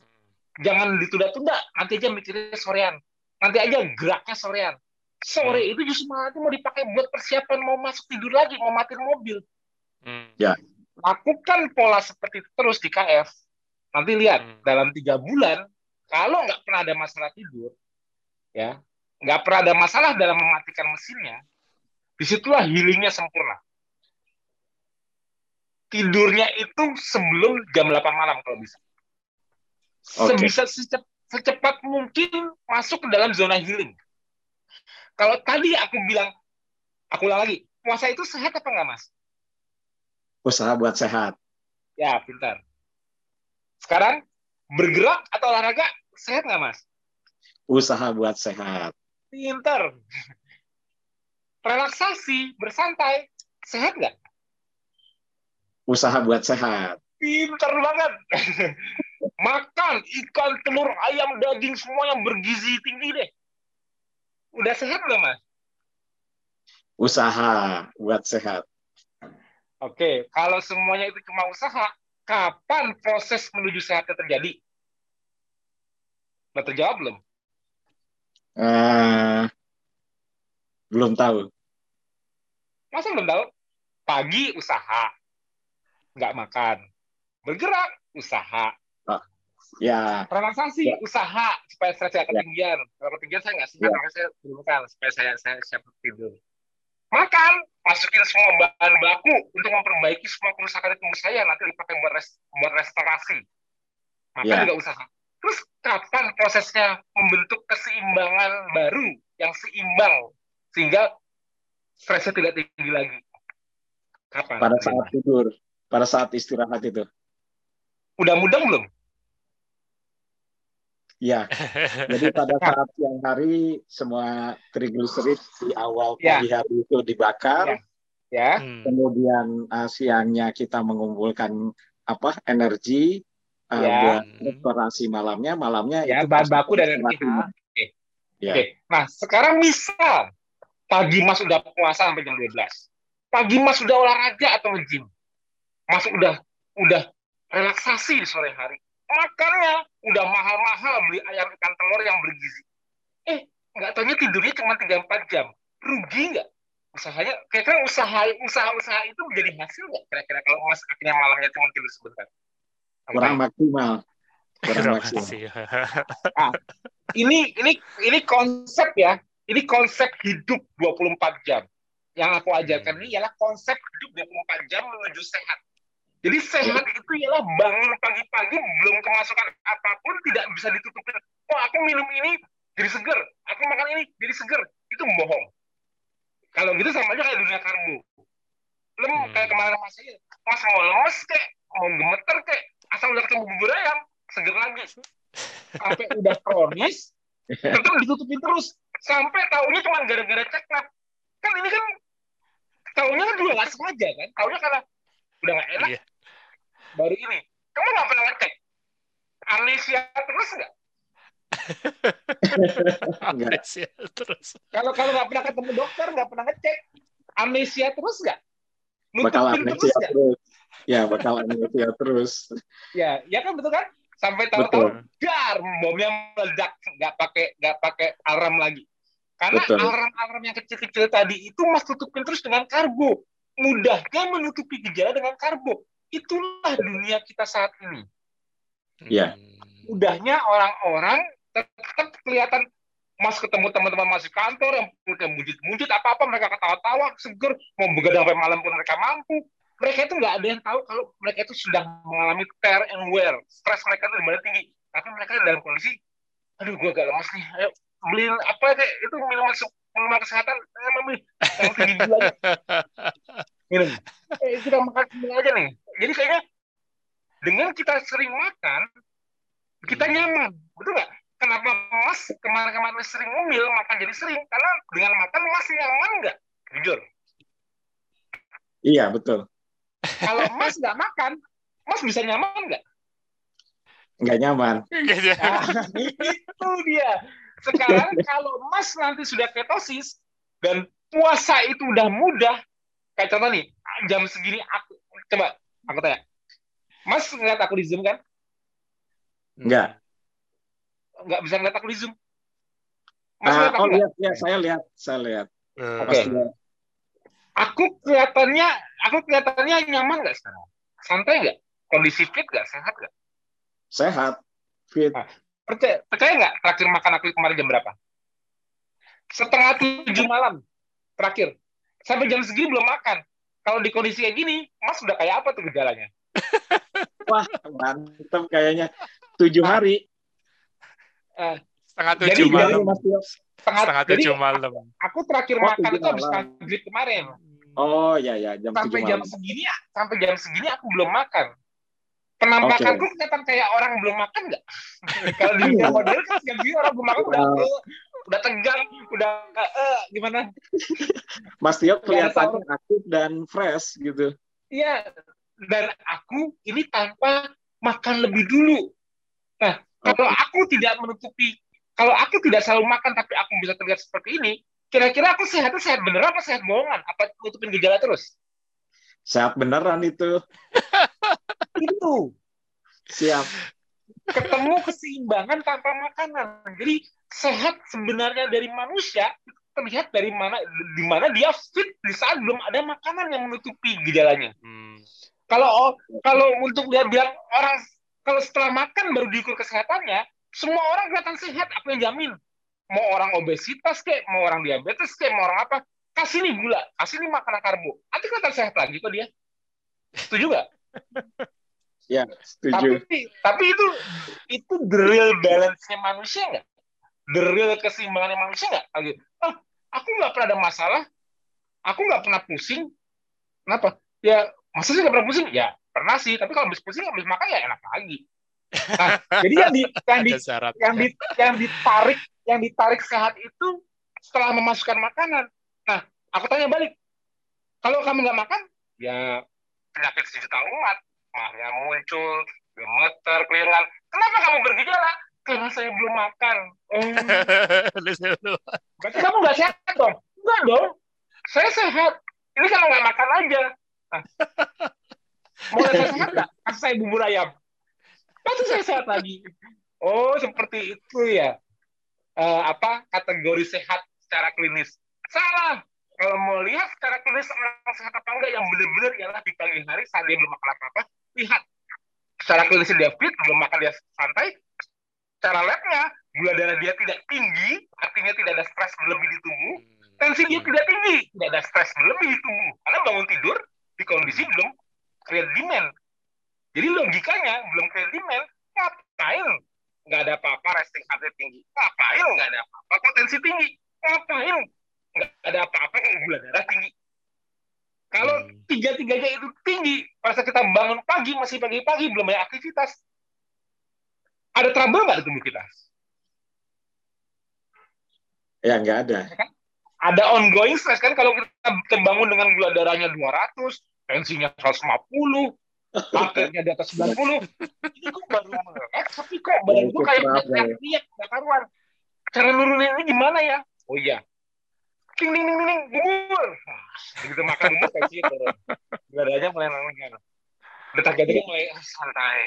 Jangan ditunda-tunda, nanti aja mikirnya sorean. Nanti aja geraknya sorean. Sore itu justru malah mau dipakai buat persiapan mau masuk tidur lagi, mau matiin mobil. Hmm. Ya lakukan pola seperti itu terus di KF, nanti lihat hmm. dalam tiga bulan kalau nggak pernah ada masalah tidur, ya nggak pernah ada masalah dalam mematikan mesinnya, di situlah healingnya sempurna. Tidurnya itu sebelum jam 8 malam kalau bisa. Okay. Sebisa secep, secepat mungkin masuk ke dalam zona healing. Kalau tadi aku bilang, aku ulang lagi, puasa itu sehat apa enggak, Mas? usaha buat sehat. Ya, pintar. Sekarang bergerak atau olahraga sehat nggak mas? Usaha buat sehat. Pintar. Relaksasi, bersantai, sehat nggak? Usaha buat sehat. Pintar banget. Makan ikan, telur, ayam, daging semua yang bergizi tinggi deh. Udah sehat nggak mas? Usaha buat sehat. Oke, kalau semuanya itu cuma usaha, kapan proses menuju sehatnya terjadi? Udah terjawab belum? Uh, belum tahu. Masa belum tahu? Pagi usaha, nggak makan. Bergerak, usaha. Oh, ya. Relaksasi, ya. usaha supaya stres tidak ya. ketinggian. Ya. Kalau ketinggian saya nggak sehat, ya. makanya saya supaya saya saya siap tidur. Makan, masukin semua bahan baku untuk memperbaiki semua kerusakan tubuh saya nanti dipakai buat res, buat restorasi. Makan ya. juga usaha. Terus kapan prosesnya membentuk keseimbangan baru yang seimbang sehingga stresnya tidak tinggi lagi? Kapan? Pada saat tidur, pada saat istirahat itu. Udah mudah belum? Ya, jadi pada saat siang hari semua trigliserid di awal ya. pagi hari itu dibakar, ya. ya. Kemudian uh, siangnya kita mengumpulkan apa energi uh, ya. buat eksplorasi malamnya, malamnya ya bahan baku dan energi. Oke. Ya. Oke. Nah sekarang misal pagi Mas udah puasa sampai jam 12, pagi Mas udah olahraga atau nge-gym, Mas udah udah relaksasi di sore hari, makannya udah mahal-mahal beli ayam ikan telur yang bergizi. Eh, nggak tahunya tidurnya cuma tiga empat jam. Rugi nggak? Usahanya, kira-kira usaha usaha-usaha itu menjadi hasil nggak? Kira-kira kalau mas akhirnya malamnya cuma tidur sebentar. Kurang maksimal. Kurang maksimal. Nah, ini ini ini konsep ya. Ini konsep hidup 24 jam. Yang aku ajarkan hmm. ini ialah konsep hidup 24 jam menuju sehat jadi sehat itu ialah bangun pagi-pagi belum kemasukan apa pun tidak bisa ditutupin. Oh aku minum ini jadi seger, aku makan ini jadi seger. Itu bohong. Kalau gitu sama aja kayak dunia karbo. Lem hmm. kayak kemarin mas mas mau lemes kayak mau gemeter kayak asal udah ketemu bubur ayam seger lagi. Sampai udah kronis, tetap ditutupin terus. Sampai tahunya cuma gara-gara ceklat. Kan ini kan tahunya kan juga nggak sengaja kan. Tahunya karena udah nggak enak, iya baru ini. Kamu nggak pernah ngecek amnesia terus nggak? Amnesia terus. Kalau kalau nggak pernah ketemu dokter nggak pernah ngecek amnesia terus nggak? Bakal amnesia terus, terus. ya bakal amnesia terus. Ya ya kan betul kan? Sampai tahu-tahu dar bomnya meledak nggak pakai nggak pakai alarm lagi. Karena alarm-alarm yang kecil-kecil tadi itu mas tutupin terus dengan karbo. Mudahnya menutupi gejala dengan karbo Itulah dunia kita saat ini. Iya. Udahnya orang-orang tetap kelihatan Mas ketemu teman-teman masih kantor yang punya mujit-mujit apa-apa. Mereka ketawa-tawa seger mau begadang sampai malam pun mereka mampu. Mereka itu nggak ada yang tahu kalau mereka itu sedang mengalami tear and wear. Stres mereka itu di mana tinggi. Tapi mereka dalam kondisi aduh gue agak lemas nih ayo beliin apa kayak itu minuman minuman kesehatan eh, mami minum eh, kita makan semua. Aja nih jadi kayaknya dengan kita sering makan kita hmm. nyaman betul nggak? Kenapa mas kemarin-kemarin sering ngomil makan jadi sering? Karena dengan makan mas nyaman nggak? Jujur. Iya betul. Kalau mas nggak makan mas bisa nyaman nggak? Nggak nyaman. Nah, itu dia. Sekarang kalau mas nanti sudah ketosis dan puasa itu udah mudah kayak contoh nih jam segini aku coba Aku tanya. Mas ngeliat aku di Zoom kan? Enggak. Enggak bisa ngeliat aku di Zoom. Mas uh, oh, lihat, ya, saya lihat, saya lihat. Uh, Oke. Okay. Aku kelihatannya, aku kelihatannya nyaman nggak sekarang? Santai nggak? Kondisi fit nggak? Sehat nggak? Sehat, fit. Nah, percaya, percaya nggak terakhir makan aku kemarin jam berapa? Setengah tujuh malam terakhir. Sampai jam segini belum makan kalau di kondisi kayak gini, Mas udah kayak apa tuh gejalanya? Wah, mantap kayaknya. Tujuh hari. Uh, setengah tujuh jadi, malam. setengah, setengah tujuh malam. Aku terakhir oh, makan itu habis maghrib kemarin. Oh iya ya jam sampai jam malam. segini sampai jam segini aku belum makan. Penampakanku okay. kelihatan kayak orang belum makan nggak? Kalau di model kan jam segini orang belum makan udah udah tegang, udah uh, gimana? Mas Tio kelihatannya aktif dan fresh gitu. Iya, dan aku ini tanpa makan lebih dulu. Nah, kalau aku tidak menutupi, kalau aku tidak selalu makan tapi aku bisa terlihat seperti ini, kira-kira aku sehat sehat beneran apa sehat bohongan? Apa nutupin gejala terus? Sehat beneran itu. itu. Siap. ketemu keseimbangan tanpa makanan. Jadi sehat sebenarnya dari manusia terlihat dari mana di mana dia fit di saat belum ada makanan yang menutupi gejalanya. Hmm. Kalau kalau untuk dia bilang orang kalau setelah makan baru diukur kesehatannya, semua orang kelihatan sehat. Apa yang jamin? Mau orang obesitas kek, mau orang diabetes kek, mau orang apa? Kasih nih gula, kasih nih makanan karbo. Nanti kelihatan sehat lagi kok dia. Setuju nggak? ya, setuju. Tapi, tapi itu itu the real balance-nya manusia nggak? The real keseimbangannya manusia nggak? Oh, aku nggak pernah ada masalah, aku nggak pernah pusing. Kenapa? Ya, masa sih nggak pernah pusing? Ya, pernah sih. Tapi kalau habis pusing, habis makan ya enak lagi. Nah, jadi yang di yang di yang di yang ditarik yang ditarik sehat itu setelah memasukkan makanan. Nah, aku tanya balik. Kalau kamu nggak makan, ya penyakit sejuta umat, mahnya muncul, gemeter, keliran. Kenapa kamu bergejala? Karena saya belum makan. Oh. Berarti kamu nggak sehat dong? Enggak dong. Saya sehat. Ini kalau nggak makan aja. Nah, mau saya sehat nggak? Kasih saya bubur ayam. Pasti saya sehat lagi. Oh, seperti itu ya. Uh, apa kategori sehat secara klinis? Salah kalau mau lihat secara klinis orang sehat apa enggak yang benar-benar ialah di pagi hari saat dia belum makan apa-apa, lihat secara klinis dia fit, belum makan dia santai, secara labnya gula darah dia tidak tinggi, artinya tidak ada stres berlebih di tubuh, tensi dia tidak tinggi, tidak ada stres berlebih di tubuh, karena bangun tidur di kondisi belum create demand. Jadi logikanya belum create demand, ngapain? Nggak ada apa-apa resting heart rate tinggi, ngapain nggak ada apa-apa potensi tinggi, ngapain? Nggak ada apa-apa gula darah tinggi. Kalau hmm. tiga-tiganya itu tinggi, pada kita bangun pagi, masih pagi-pagi, belum banyak aktivitas, ada trouble nggak di tubuh kita? Ya, nggak ada. Ya kan? Ada ongoing stress kan kalau kita terbangun dengan gula darahnya 200, tensinya 150, paketnya di atas 90, ini kok baru melek, tapi kok badan gue kayak teriak-teriak, nggak karuan. Cara nurunin ini gimana ya? Oh iya, ting ting ting ting bubur begitu makan bubur pasti turun badannya mulai nangis detak jantungnya mulai santai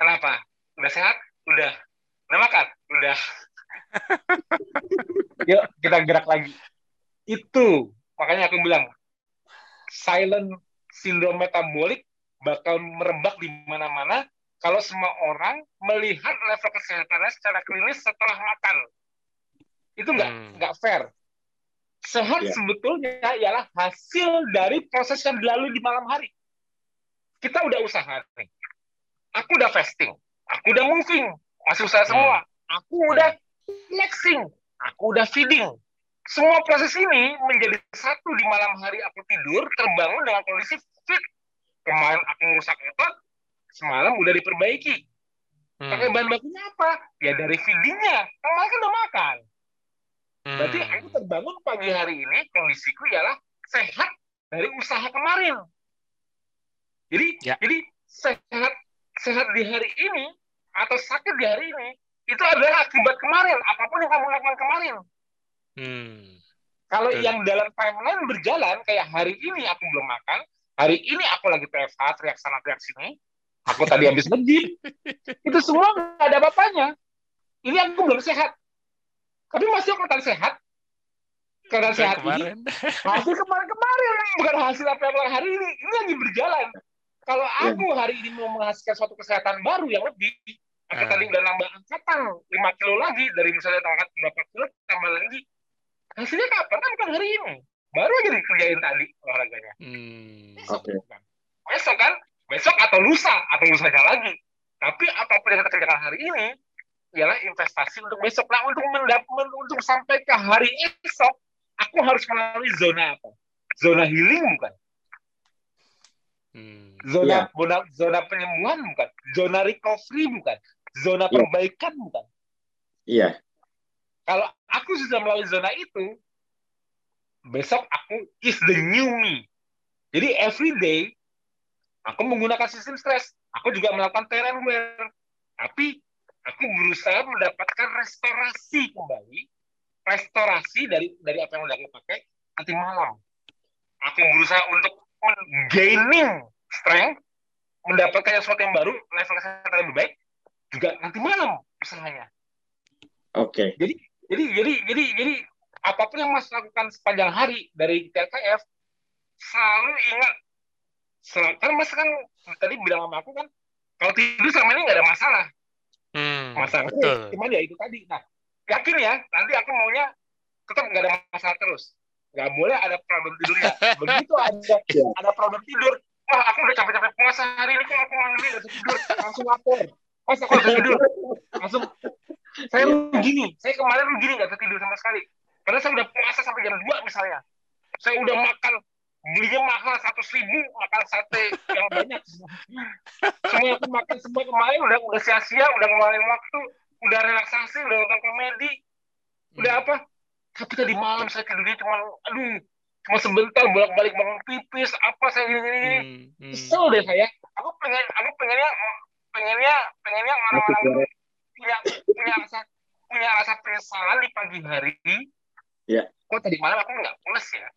kenapa udah sehat udah udah makan udah yuk kita gerak lagi itu makanya aku bilang silent syndrome metabolik bakal merebak di mana-mana kalau semua orang melihat level kesehatannya secara klinis setelah makan itu nggak hmm. nggak fair Sehat yeah. sebetulnya ialah hasil dari proses yang dilalui di malam hari. Kita udah usaha nih. Aku udah fasting. Aku udah moving. Masih usaha semua. Hmm. Aku udah flexing. Aku udah feeding. Semua proses ini menjadi satu di malam hari aku tidur, terbangun dengan kondisi fit. Kemarin aku merusak otot, semalam udah diperbaiki. Hmm. Pakai bahan bakunya apa? Ya dari feedingnya. Kemarin kan udah makan. Berarti hmm. aku terbangun pagi hari ini kondisiku ialah sehat dari usaha kemarin. Jadi ya. jadi sehat sehat di hari ini atau sakit di hari ini itu adalah akibat kemarin apa pun yang kamu lakukan kemarin. Hmm. Kalau Betul. yang dalam timeline berjalan kayak hari ini aku belum makan, hari ini aku lagi PFH teriak sana teriak sini, aku tadi habis nge itu semua nggak ada apa-apanya. Ini aku belum sehat tapi masih kelihatan sehat karena sehat kemarin. ini hasil kemarin-kemarin bukan hasil apa yang hari ini ini lagi berjalan kalau aku hari ini mau menghasilkan suatu kesehatan baru yang lebih aku tadi udah nambah angkatan 5 kilo lagi dari misalnya angkat berapa kilo tambah lagi hasilnya kapan kan bukan hari ini baru aja dikerjain tadi olahraganya hmm, besok okay. kan besok kan besok atau lusa atau lusanya lagi tapi apa pun yang kita kerjakan hari ini ialah investasi untuk besok. Nah, untuk mendapat untuk sampai ke hari esok, aku harus melalui zona apa? Zona healing bukan? Hmm, zona ya. zona zona penyembuhan bukan? Zona recovery bukan? Zona ya. perbaikan bukan? Iya. Kalau aku sudah melalui zona itu, besok aku is the new me. Jadi every day aku menggunakan sistem stres. Aku juga melakukan terrain wear. Tapi aku berusaha mendapatkan restorasi kembali restorasi dari dari apa yang udah aku pakai nanti malam aku berusaha untuk gaining strength mendapatkan sesuatu yang baru level kesehatan lebih baik juga nanti malam usahanya. Oke. Okay. Jadi jadi jadi jadi jadi apa pun yang Mas lakukan sepanjang hari dari TLKF selalu ingat selalu, kan Mas kan tadi bilang sama aku kan kalau tidur sama ini nggak ada masalah. Hmm, masalah betul. cuman ya itu tadi. Nah yakin ya nanti aku maunya tetap nggak ada masalah terus nggak boleh ada problem tidurnya begitu ada ada problem tidur wah aku udah capek-capek puasa hari ini kok aku nggak bisa tidur langsung lapor pas aku udah tidur. Langsung. Saya rugi nih saya kemarin rugi nih nggak tidur sama sekali. Karena saya udah puasa sampai jam 2 misalnya. Saya udah makan belinya mahal satu ribu makan sate yang banyak. Semua aku makan semua kemarin udah udah sia-sia udah ngeluarin waktu udah relaksasi udah nonton komedi. Udah hmm. apa? Tapi tadi malam saya tidurnya cuma aduh cuma sebentar bolak balik bangun pipis apa saya gini gini. Hmm, hmm. kesel deh saya. Aku pengen aku pengennya pengennya pengennya orang-orang itu punya punya rasa punya rasa penyesalan di pagi hari ya kok tadi malam aku nggak pulas ya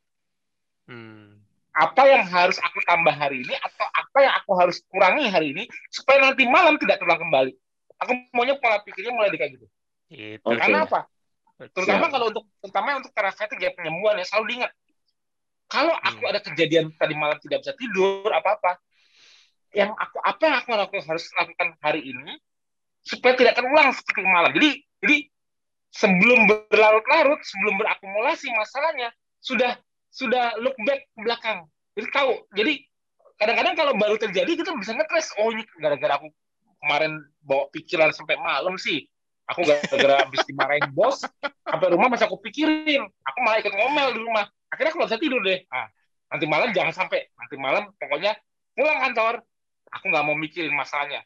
hmm. apa yang harus aku tambah hari ini atau apa yang aku harus kurangi hari ini supaya nanti malam tidak terulang kembali aku maunya pola pikirnya mulai kayak gitu itu. Karena apa? Terutama kalau untuk terutama untuk fatigue ya penyembuhan ya selalu diingat. Kalau aku hmm. ada kejadian tadi malam tidak bisa tidur apa-apa, yang aku apa yang aku lakukan harus lakukan hari ini supaya tidak terulang seperti malam. Jadi jadi sebelum berlarut-larut, sebelum berakumulasi masalahnya sudah sudah look back ke belakang. Jadi tahu. Jadi kadang-kadang kalau baru terjadi kita bisa ngetres. Oh ini gara-gara aku kemarin bawa pikiran sampai malam sih aku gara-gara habis dimarahin bos sampai rumah masih aku pikirin aku malah ikut ngomel di rumah akhirnya aku nggak bisa tidur deh ah, nanti malam jangan sampai nanti malam pokoknya pulang kantor aku nggak mau mikirin masalahnya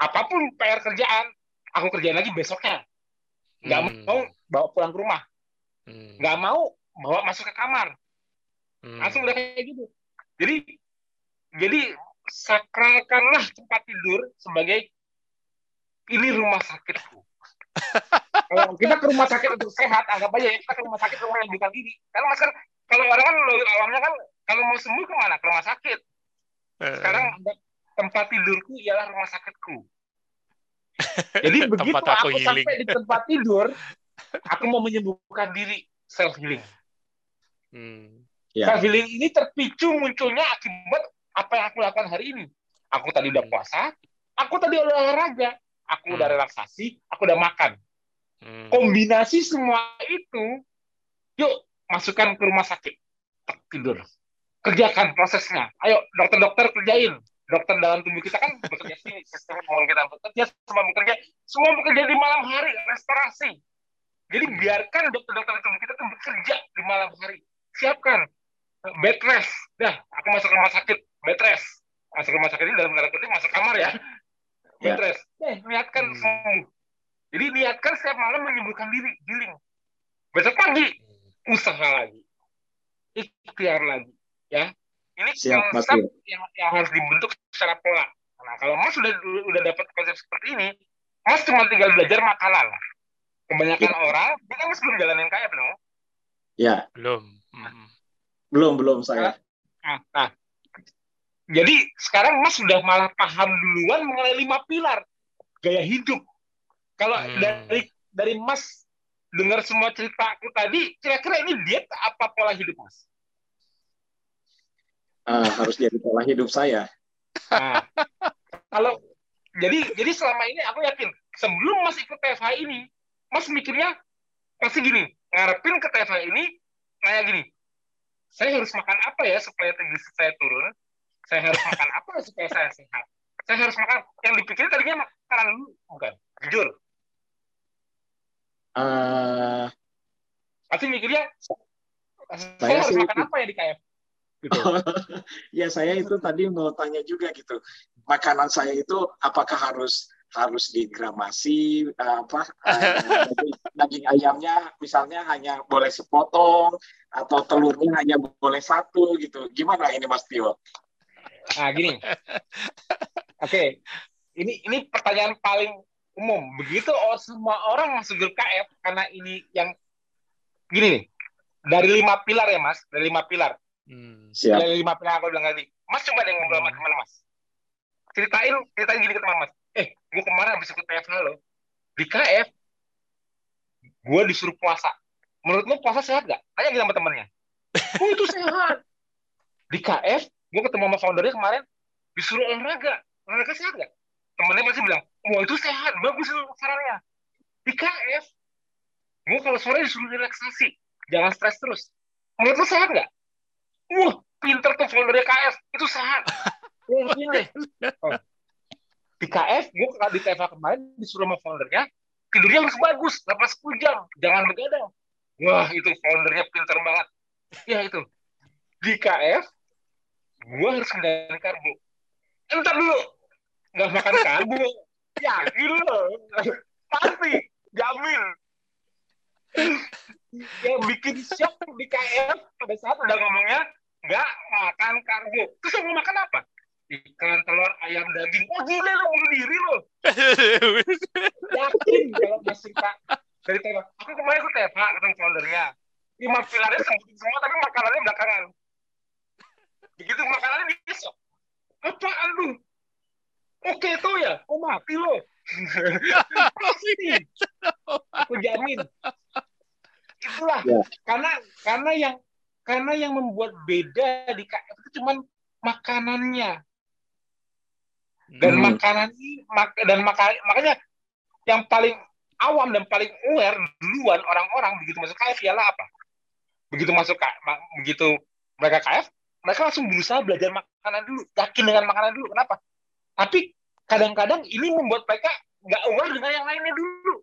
apa pun PR kerjaan aku kerjain lagi besoknya nggak hmm. mau bawa pulang ke rumah hmm. nggak hmm. mau bawa masuk ke kamar hmm. langsung udah kayak gitu jadi jadi sakralkanlah tempat tidur sebagai ini rumah sakitku kalau kita ke rumah sakit untuk sehat, anggap aja ya kita ke rumah sakit rumah yang bukan diri. Karena mas kan kalau orang kan awalnya kan kalau mau sembuh ke mana? Ke rumah sakit. Eh. Sekarang tempat tidurku ialah rumah sakitku. Jadi begitu aku, aku sampai di tempat tidur, aku mau menyembuhkan diri self healing. Hmm. Yeah. Self healing ini terpicu munculnya akibat apa yang aku lakukan hari ini. Aku tadi udah puasa, aku tadi olahraga, aku hmm. udah relaksasi, aku udah makan. Hmm. Kombinasi semua itu, yuk masukkan ke rumah sakit, tidur, kerjakan prosesnya. Ayo dokter-dokter kerjain. Dokter dalam tubuh kita kan bekerja sih, sistem hormon kita bekerja, semua bekerja, semua bekerja di malam hari, restorasi. Jadi hmm. biarkan dokter-dokter tubuh kita tuh bekerja di malam hari. Siapkan bed rest. Dah, aku masuk rumah sakit, bed rest. Masuk rumah sakit ini dalam tanda kutip masuk kamar ya ya. Eh, niatkan hmm. sembuh. Jadi niatkan setiap malam menyembuhkan diri, healing. Besok pagi usaha lagi, ikhtiar lagi, ya. Ini Siap, konsep yang, yang harus dibentuk secara pola. Nah, kalau Mas sudah udah dapat konsep seperti ini, Mas cuma tinggal belajar makanan. Kebanyakan ya. orang, ini kan Mas belum jalanin kaya, belum? Ya. Belum. Hmm. Belum, belum saya. Nah, nah, jadi sekarang Mas sudah malah paham duluan mengenai lima pilar gaya hidup. Kalau hmm. dari dari Mas dengar semua cerita aku tadi, kira-kira ini diet apa pola hidup Mas? Uh, harus jadi pola hidup saya. Nah, kalau jadi jadi selama ini aku yakin sebelum Mas ikut TFH ini, Mas mikirnya pasti gini, ngarepin ke TFH ini kayak gini, saya harus makan apa ya supaya tinggi saya turun? saya harus makan apa supaya saya sehat saya harus makan yang dipikirin tadinya makanan dulu bukan jujur uh, pasti mikirnya saya, saya harus makan apa ya di KF gitu. ya saya itu tadi mau tanya juga gitu makanan saya itu apakah harus harus digramasi apa uh, daging ayamnya misalnya hanya boleh sepotong atau telurnya hanya boleh satu gitu gimana ini Mas Tio? Nah, gini. Oke. Okay. Ini ini pertanyaan paling umum. Begitu oh, semua orang masuk grup KF karena ini yang gini nih. Dari lima pilar ya, Mas. Dari lima pilar. Hmm. Siap. Dari lima pilar aku bilang tadi. Mas coba deh ngobrol sama teman Mas. Ceritain, ceritain gini ke teman Mas. eh gue kemarin habis ikut TFH lo di KF gue disuruh puasa menurut lo puasa sehat gak? tanya gitu sama temennya oh itu sehat di KF gue ketemu sama foundernya kemarin disuruh olahraga olahraga sehat gak? temennya masih bilang wah itu sehat bagus sarannya di KF gue kalau sore disuruh relaksasi jangan stres terus menurut lo sehat gak? Wah pinter tuh foundernya KF itu sehat mungkin deh oh. di KF gue di KF kemarin disuruh sama foundernya tidurnya harus bagus 8 jam. Jangan begadang. Wah itu foundernya pinter banget. Ya itu. Di KF gue harus menghindari karbo. Entar dulu. Nggak makan karbo. Yakin lo pasti jamin. Yang bikin shock di KF pada saat udah ngomongnya nggak makan karbo. Terus mau makan apa? Ikan telur ayam daging. Oh gila lo bunuh diri lo yakin kalau masih pak? Dari tema aku kemarin aku TFA ketemu foundernya. Lima pilarnya semua tapi makanannya belakangan. Begitu makanannya besok. Apaan lu? Oke tuh ya? Oh mati lo pasti. Aku jamin. Itulah. Ya. karena karena yang karena yang membuat beda di KF itu cuman makanannya. Dan hmm. makanan ini mak dan maka, makanya yang paling awam dan paling aware duluan orang-orang begitu masuk KF ialah apa? Begitu masuk KF, begitu mereka KF mereka langsung berusaha belajar makanan dulu yakin dengan makanan dulu. Kenapa? Tapi kadang-kadang ini membuat mereka nggak aware dengan yang lainnya dulu.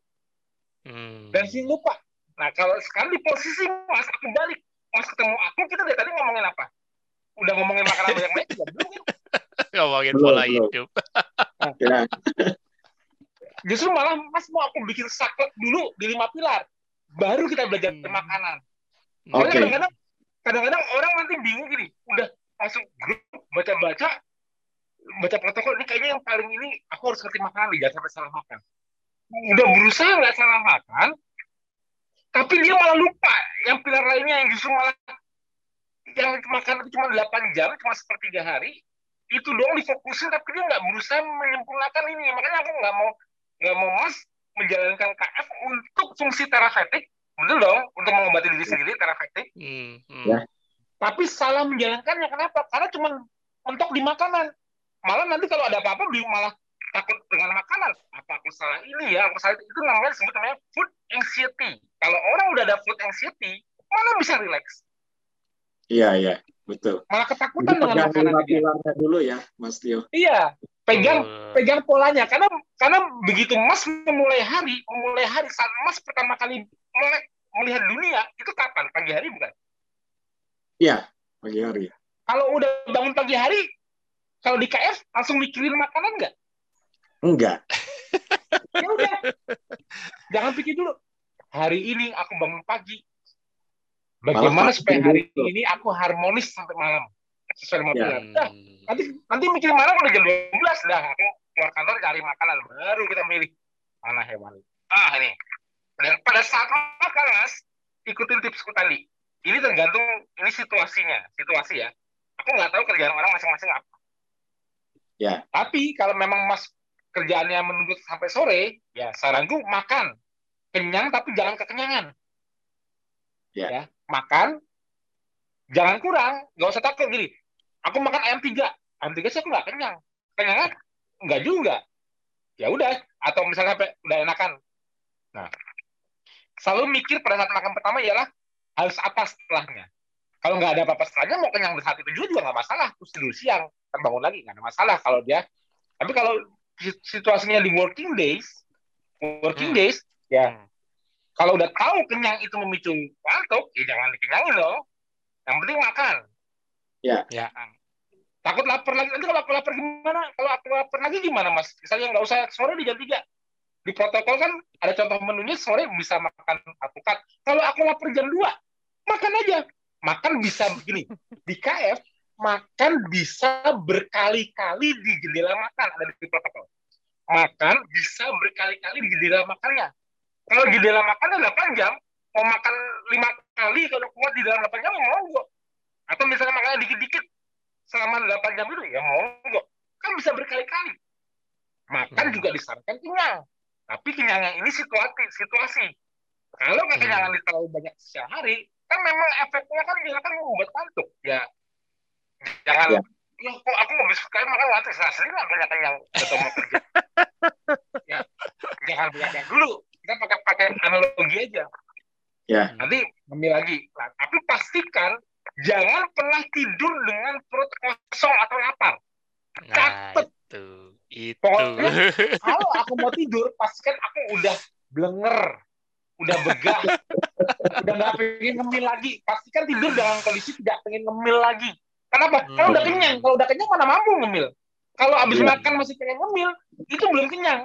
Hmm. dan sih lupa. Nah kalau sekarang di posisi mas aku balik mas ketemu aku kita dari tadi ngomongin apa? Udah ngomongin makanan yang lain juga belum kan? Ngomongin pola hidup. Nah, justru malah mas mau aku bikin saklek dulu di lima pilar baru kita belajar hmm. makanan. Okay. kadang-kadang kadang-kadang orang nanti bingung gini udah masuk grup baca-baca baca protokol ini kayaknya yang paling ini aku harus ngerti makanan nih jangan sampai salah makan. Udah berusaha nggak salah makan tapi dia malah lupa yang pilar lainnya yang justru malah yang makan itu cuma 8 jam cuma sepertiga hari itu doang difokusin tapi dia nggak berusaha menyempurnakan ini. Makanya aku nggak mau nggak mau mas menjalankan KF untuk fungsi terapeutik betul dong untuk mengobati diri sendiri terapeutik hmm, hmm. ya. tapi salah menjalankannya kenapa? Karena cuma mentok di makanan. Malah nanti kalau ada apa-apa malah takut dengan makanan. Apa aku salah? Ini ya aku salah. Itu namanya disebut namanya food anxiety. Kalau orang udah ada food anxiety mana bisa relax? Iya iya. Betul. Malah ketakutan Jadi dengan makanan dulu ya Mas Tio. Iya pegang uh. pegang polanya. Karena karena begitu Mas memulai hari memulai hari saat Mas pertama kali melihat dunia itu kapan? Pagi hari bukan? Iya pagi hari. Kalau udah bangun pagi hari kalau di KF langsung mikirin makanan nggak Enggak. ya udah. Jangan pikir dulu. Hari ini aku bangun pagi. Bagaimana Malah supaya hari itu. ini aku harmonis sampai malam sesuai dengan ya. Nah, nanti nanti mikir malam udah jam 12 dah aku keluar kantor cari makanan baru kita milih mana hewan. Ah ini. Dan pada saat makan mas, ikutin tipsku tadi. Ini tergantung ini situasinya, situasi ya. Aku nggak tahu kerjaan orang masing-masing apa. Ya. Tapi kalau memang Mas kerjaannya menunggu sampai sore, ya saranku makan. Kenyang tapi jangan kekenyangan. Yeah. Ya, makan jangan kurang, nggak usah takut gini. Aku makan ayam tiga, ayam tiga sih aku nggak kenyang. Kenyangan nggak juga. Ya udah, atau misalnya sampai udah enakan. Nah, selalu mikir pada saat makan pertama ialah harus apa setelahnya. Kalau nggak ada apa-apa setelahnya, mau kenyang di saat itu juga nggak masalah. Terus tidur siang, terbangun lagi nggak ada masalah kalau dia. Tapi kalau situasinya di working days, working hmm. days, ya hmm. kalau udah tahu kenyang itu memicu ngantuk, ya jangan dikenyangin loh. Yang penting makan. Ya. Ya. Takut lapar lagi. Nanti kalau aku lapar gimana? Kalau aku lapar lagi gimana, Mas? Misalnya nggak usah sore di jam 3. Di protokol kan ada contoh menunya sore bisa makan alpukat. Kalau aku lapar jam 2, makan aja. Makan bisa begini. Di KF makan bisa berkali-kali di jendela makan ada di protokol. Makan bisa berkali-kali di jendela makannya. Kalau jendela makan 8 jam, mau makan lima kali kalau kuat di dalam 8 jam mau nggak? Atau misalnya makannya dikit-dikit selama 8 jam itu ya mau nggak? Kan bisa berkali-kali. Makan hmm. juga disarankan kenyang. Tapi kenyangnya ini situasi, situasi. Kalau kenyangan hmm. terlalu banyak sehari, kan memang efeknya kan dia kan membuat kantuk. Ya, jangan. Ya. Ya kok aku nggak bisa sekali makan latte saya sendiri nggak banyak yang mau kerja. Ya jangan banyak dulu. Kita pakai pakai analogi aja. Ya. Nanti ngambil lagi. Nah, tapi pastikan jangan pernah tidur dengan perut kosong atau lapar. Nah, catet. itu. Itu. Pokoknya, kalau aku mau tidur pastikan aku udah blenger udah begah udah nggak pengen ngemil lagi. Pastikan tidur dalam kondisi tidak pengen ngemil lagi Kenapa? Hmm. Kalau udah kenyang, kalau udah kenyang mana mampu ngemil. Kalau habis yeah. makan masih pengen ngemil, itu belum kenyang.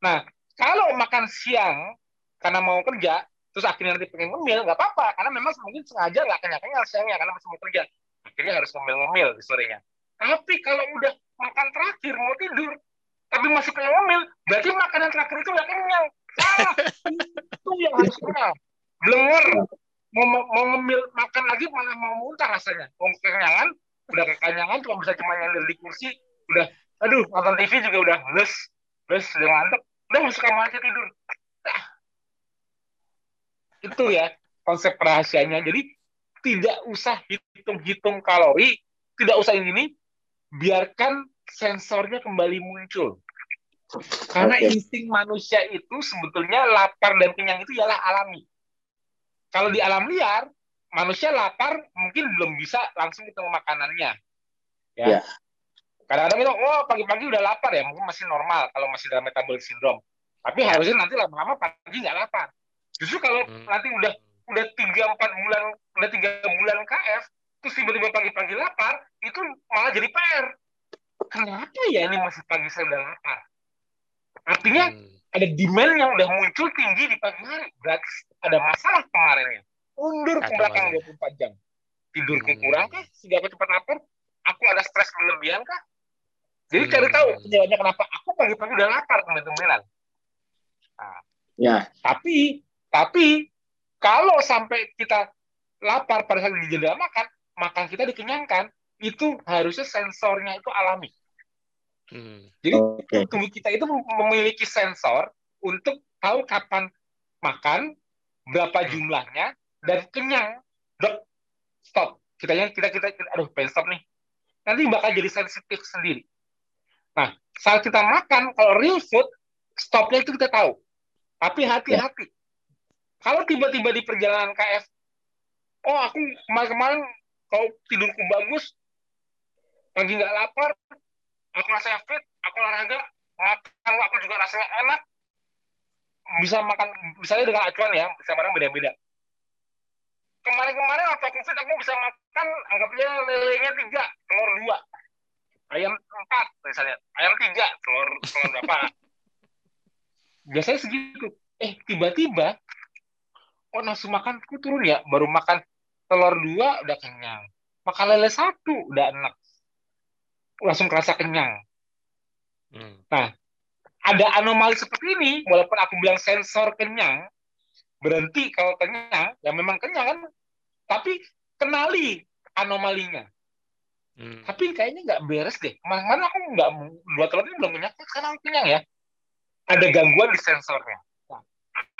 Nah, kalau makan siang karena mau kerja, terus akhirnya nanti pengen ngemil, nggak apa-apa, karena memang mungkin sengaja nggak kenyang-kenyang siangnya karena masih mau kerja. Akhirnya harus ngemil-ngemil di sorenya. Tapi kalau udah makan terakhir mau tidur, tapi masih pengen ngemil, berarti makanan terakhir itu nggak kenyang. Ah, itu yang harus kenyang. Blenger, mau mau ngemil makan lagi malah mau muntah rasanya. Mau kenyangan udah kekenyangan cuma bisa cuma nyender di kursi udah aduh nonton TV juga udah les les udah ngantuk udah masuk kamar aja tidur. Nah, itu ya konsep rahasianya. Jadi tidak usah hitung-hitung kalori tidak usah ini biarkan sensornya kembali muncul. Karena okay. insting manusia itu sebetulnya lapar dan kenyang itu ialah alami kalau di alam liar, manusia lapar mungkin belum bisa langsung ketemu makanannya. Ya. Yeah. Kadang-kadang itu, oh pagi-pagi udah lapar ya, mungkin masih normal kalau masih dalam metabolic syndrome. Tapi yeah. harusnya nanti lama-lama pagi nggak lapar. Justru kalau hmm. nanti udah udah tiga empat bulan, udah tiga bulan KF, terus tiba-tiba pagi-pagi lapar, itu malah jadi PR. Kenapa ya ini masih pagi saya udah lapar? Artinya hmm ada demand yang udah muncul tinggi di pagi hari. Berarti ada masalah kemarin ya. Undur ke belakang 24 jam. Tidurku hmm. kurang kah? Sehingga aku cepat lapar? Aku ada stres berlebihan kah? Jadi hmm. cari tahu penyebabnya kenapa aku pagi-pagi udah lapar teman-teman. Nah, ya. Tapi tapi kalau sampai kita lapar pada saat di jeda makan, makan kita dikenyangkan, itu harusnya sensornya itu alami. Hmm. Jadi okay. tubuh kita itu memiliki sensor untuk tahu kapan makan, berapa hmm. jumlahnya, dan kenyang. Dok, stop. Kita yang kita kita, aduh pengen stop nih. Nanti bakal jadi sensitif sendiri. Nah, saat kita makan, kalau real food, stopnya itu kita tahu. Tapi hati-hati. Ya. Kalau tiba-tiba di perjalanan KF, oh aku kemarin-kemarin kalau tidurku bagus, pagi nggak lapar, aku rasanya fit aku olahraga makan aku juga rasanya enak bisa makan misalnya dengan acuan ya bisa barang beda-beda. Kemarin-kemarin waktu aku fit aku bisa makan anggapnya lelenya tiga telur dua. Ayam empat misalnya. Ayam tiga telur telur berapa? Biasanya segitu. Eh tiba-tiba oh nafsu makanku turun ya baru makan telur dua udah kenyang. Makan lele satu udah enak. Langsung kerasa kenyang. Hmm. Nah, ada anomali seperti ini, walaupun aku bilang sensor kenyang, berhenti kalau kenyang, ya memang kenyang kan, tapi kenali anomalinya. Hmm. Tapi kayaknya nggak beres deh. Mana aku nggak dua telur ini belum kenyang, karena aku kenyang ya. Ada gangguan di sensornya. Nah,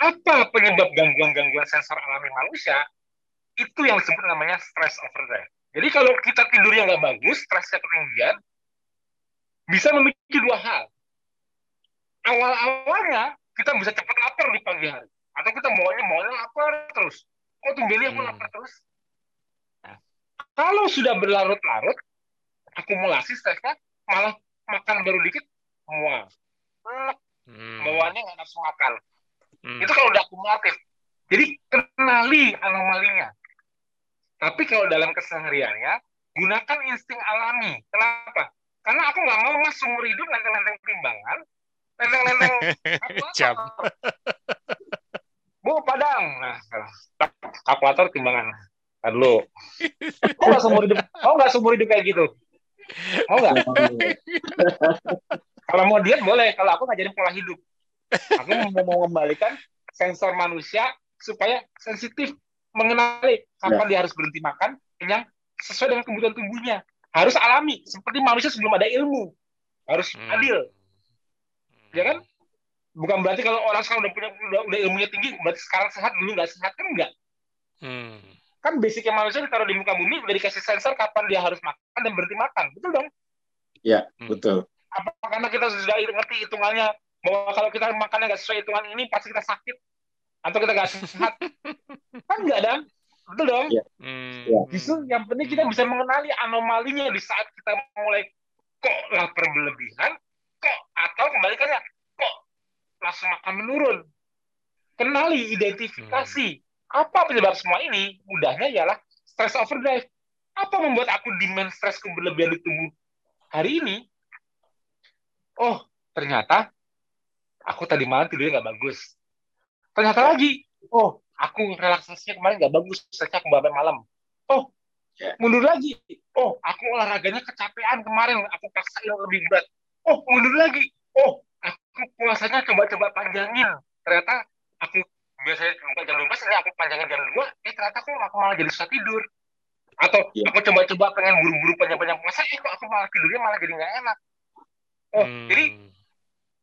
apa penyebab gangguan-gangguan sensor alami manusia? Itu yang disebut namanya stress overdrive. Jadi kalau kita tidurnya nggak bagus, stresnya ketinggian, bisa memicu dua hal. Awal-awalnya kita bisa cepat lapar di pagi hari. Atau kita maunya maunya lapar terus. Oh tumbuhnya aku hmm. lapar terus. Nah, kalau sudah berlarut-larut, akumulasi stresnya malah makan baru dikit, mual. Hmm. Bawaannya nggak nafsu makan. Hmm. Itu kalau udah akumulatif. Jadi kenali anomalinya. Tapi kalau dalam kesehariannya, gunakan insting alami. Kenapa? Karena aku nggak mau mas seumur hidup nenteng-nenteng timbangan, nenteng-nenteng jam. Bu Padang, nah, kalkulator timbangan. Aduh, oh nggak seumur hidup, oh nggak seumur hidup kayak gitu. Mau nggak? kalau mau diet boleh, kalau aku ngajarin pola hidup. Aku mau, mau mengembalikan sensor manusia supaya sensitif mengenali kapan ya. dia harus berhenti makan, kenyang, sesuai dengan kebutuhan tubuhnya harus alami seperti manusia sebelum ada ilmu harus hmm. adil Ya kan? Bukan berarti kalau orang sekarang udah punya udah, udah ilmunya tinggi, berarti sekarang sehat dulu nggak sehat kan enggak? Hmm. Kan basicnya manusia ditaruh di muka bumi udah dikasih sensor kapan dia harus makan dan berhenti makan, betul dong? Ya, Hmm. betul. Apa karena kita sudah ngerti hitungannya bahwa kalau kita makannya nggak sesuai hitungan ini pasti kita sakit atau kita nggak sehat? kan enggak dong? Betul dong? Iya. Hmm. Ya. Justru yang penting kita bisa mengenali anomalinya di saat kita mulai kok lapar berlebihan, kok atau kebalikannya, kok langsung makan menurun. Kenali, identifikasi. Apa penyebab semua ini? Mudahnya ialah stress overdrive. Apa membuat aku demand stressku berlebihan di tubuh hari ini? Oh, ternyata aku tadi malam tidurnya nggak bagus. Ternyata lagi, oh, aku relaksasinya kemarin nggak bagus, aku sampai malam. Oh, mundur lagi. Oh, aku olahraganya kecapean kemarin, aku paksain lebih berat. Oh, mundur lagi. Oh, aku puasanya coba-coba panjangin. Ternyata aku biasanya buka jam 12, ini aku panjangin jam 2, eh ternyata aku, aku malah jadi susah tidur. Atau Ya. aku coba-coba pengen buru-buru panjang-panjang puasa, eh kok aku malah tidurnya malah jadi nggak enak. Oh, Hmm. jadi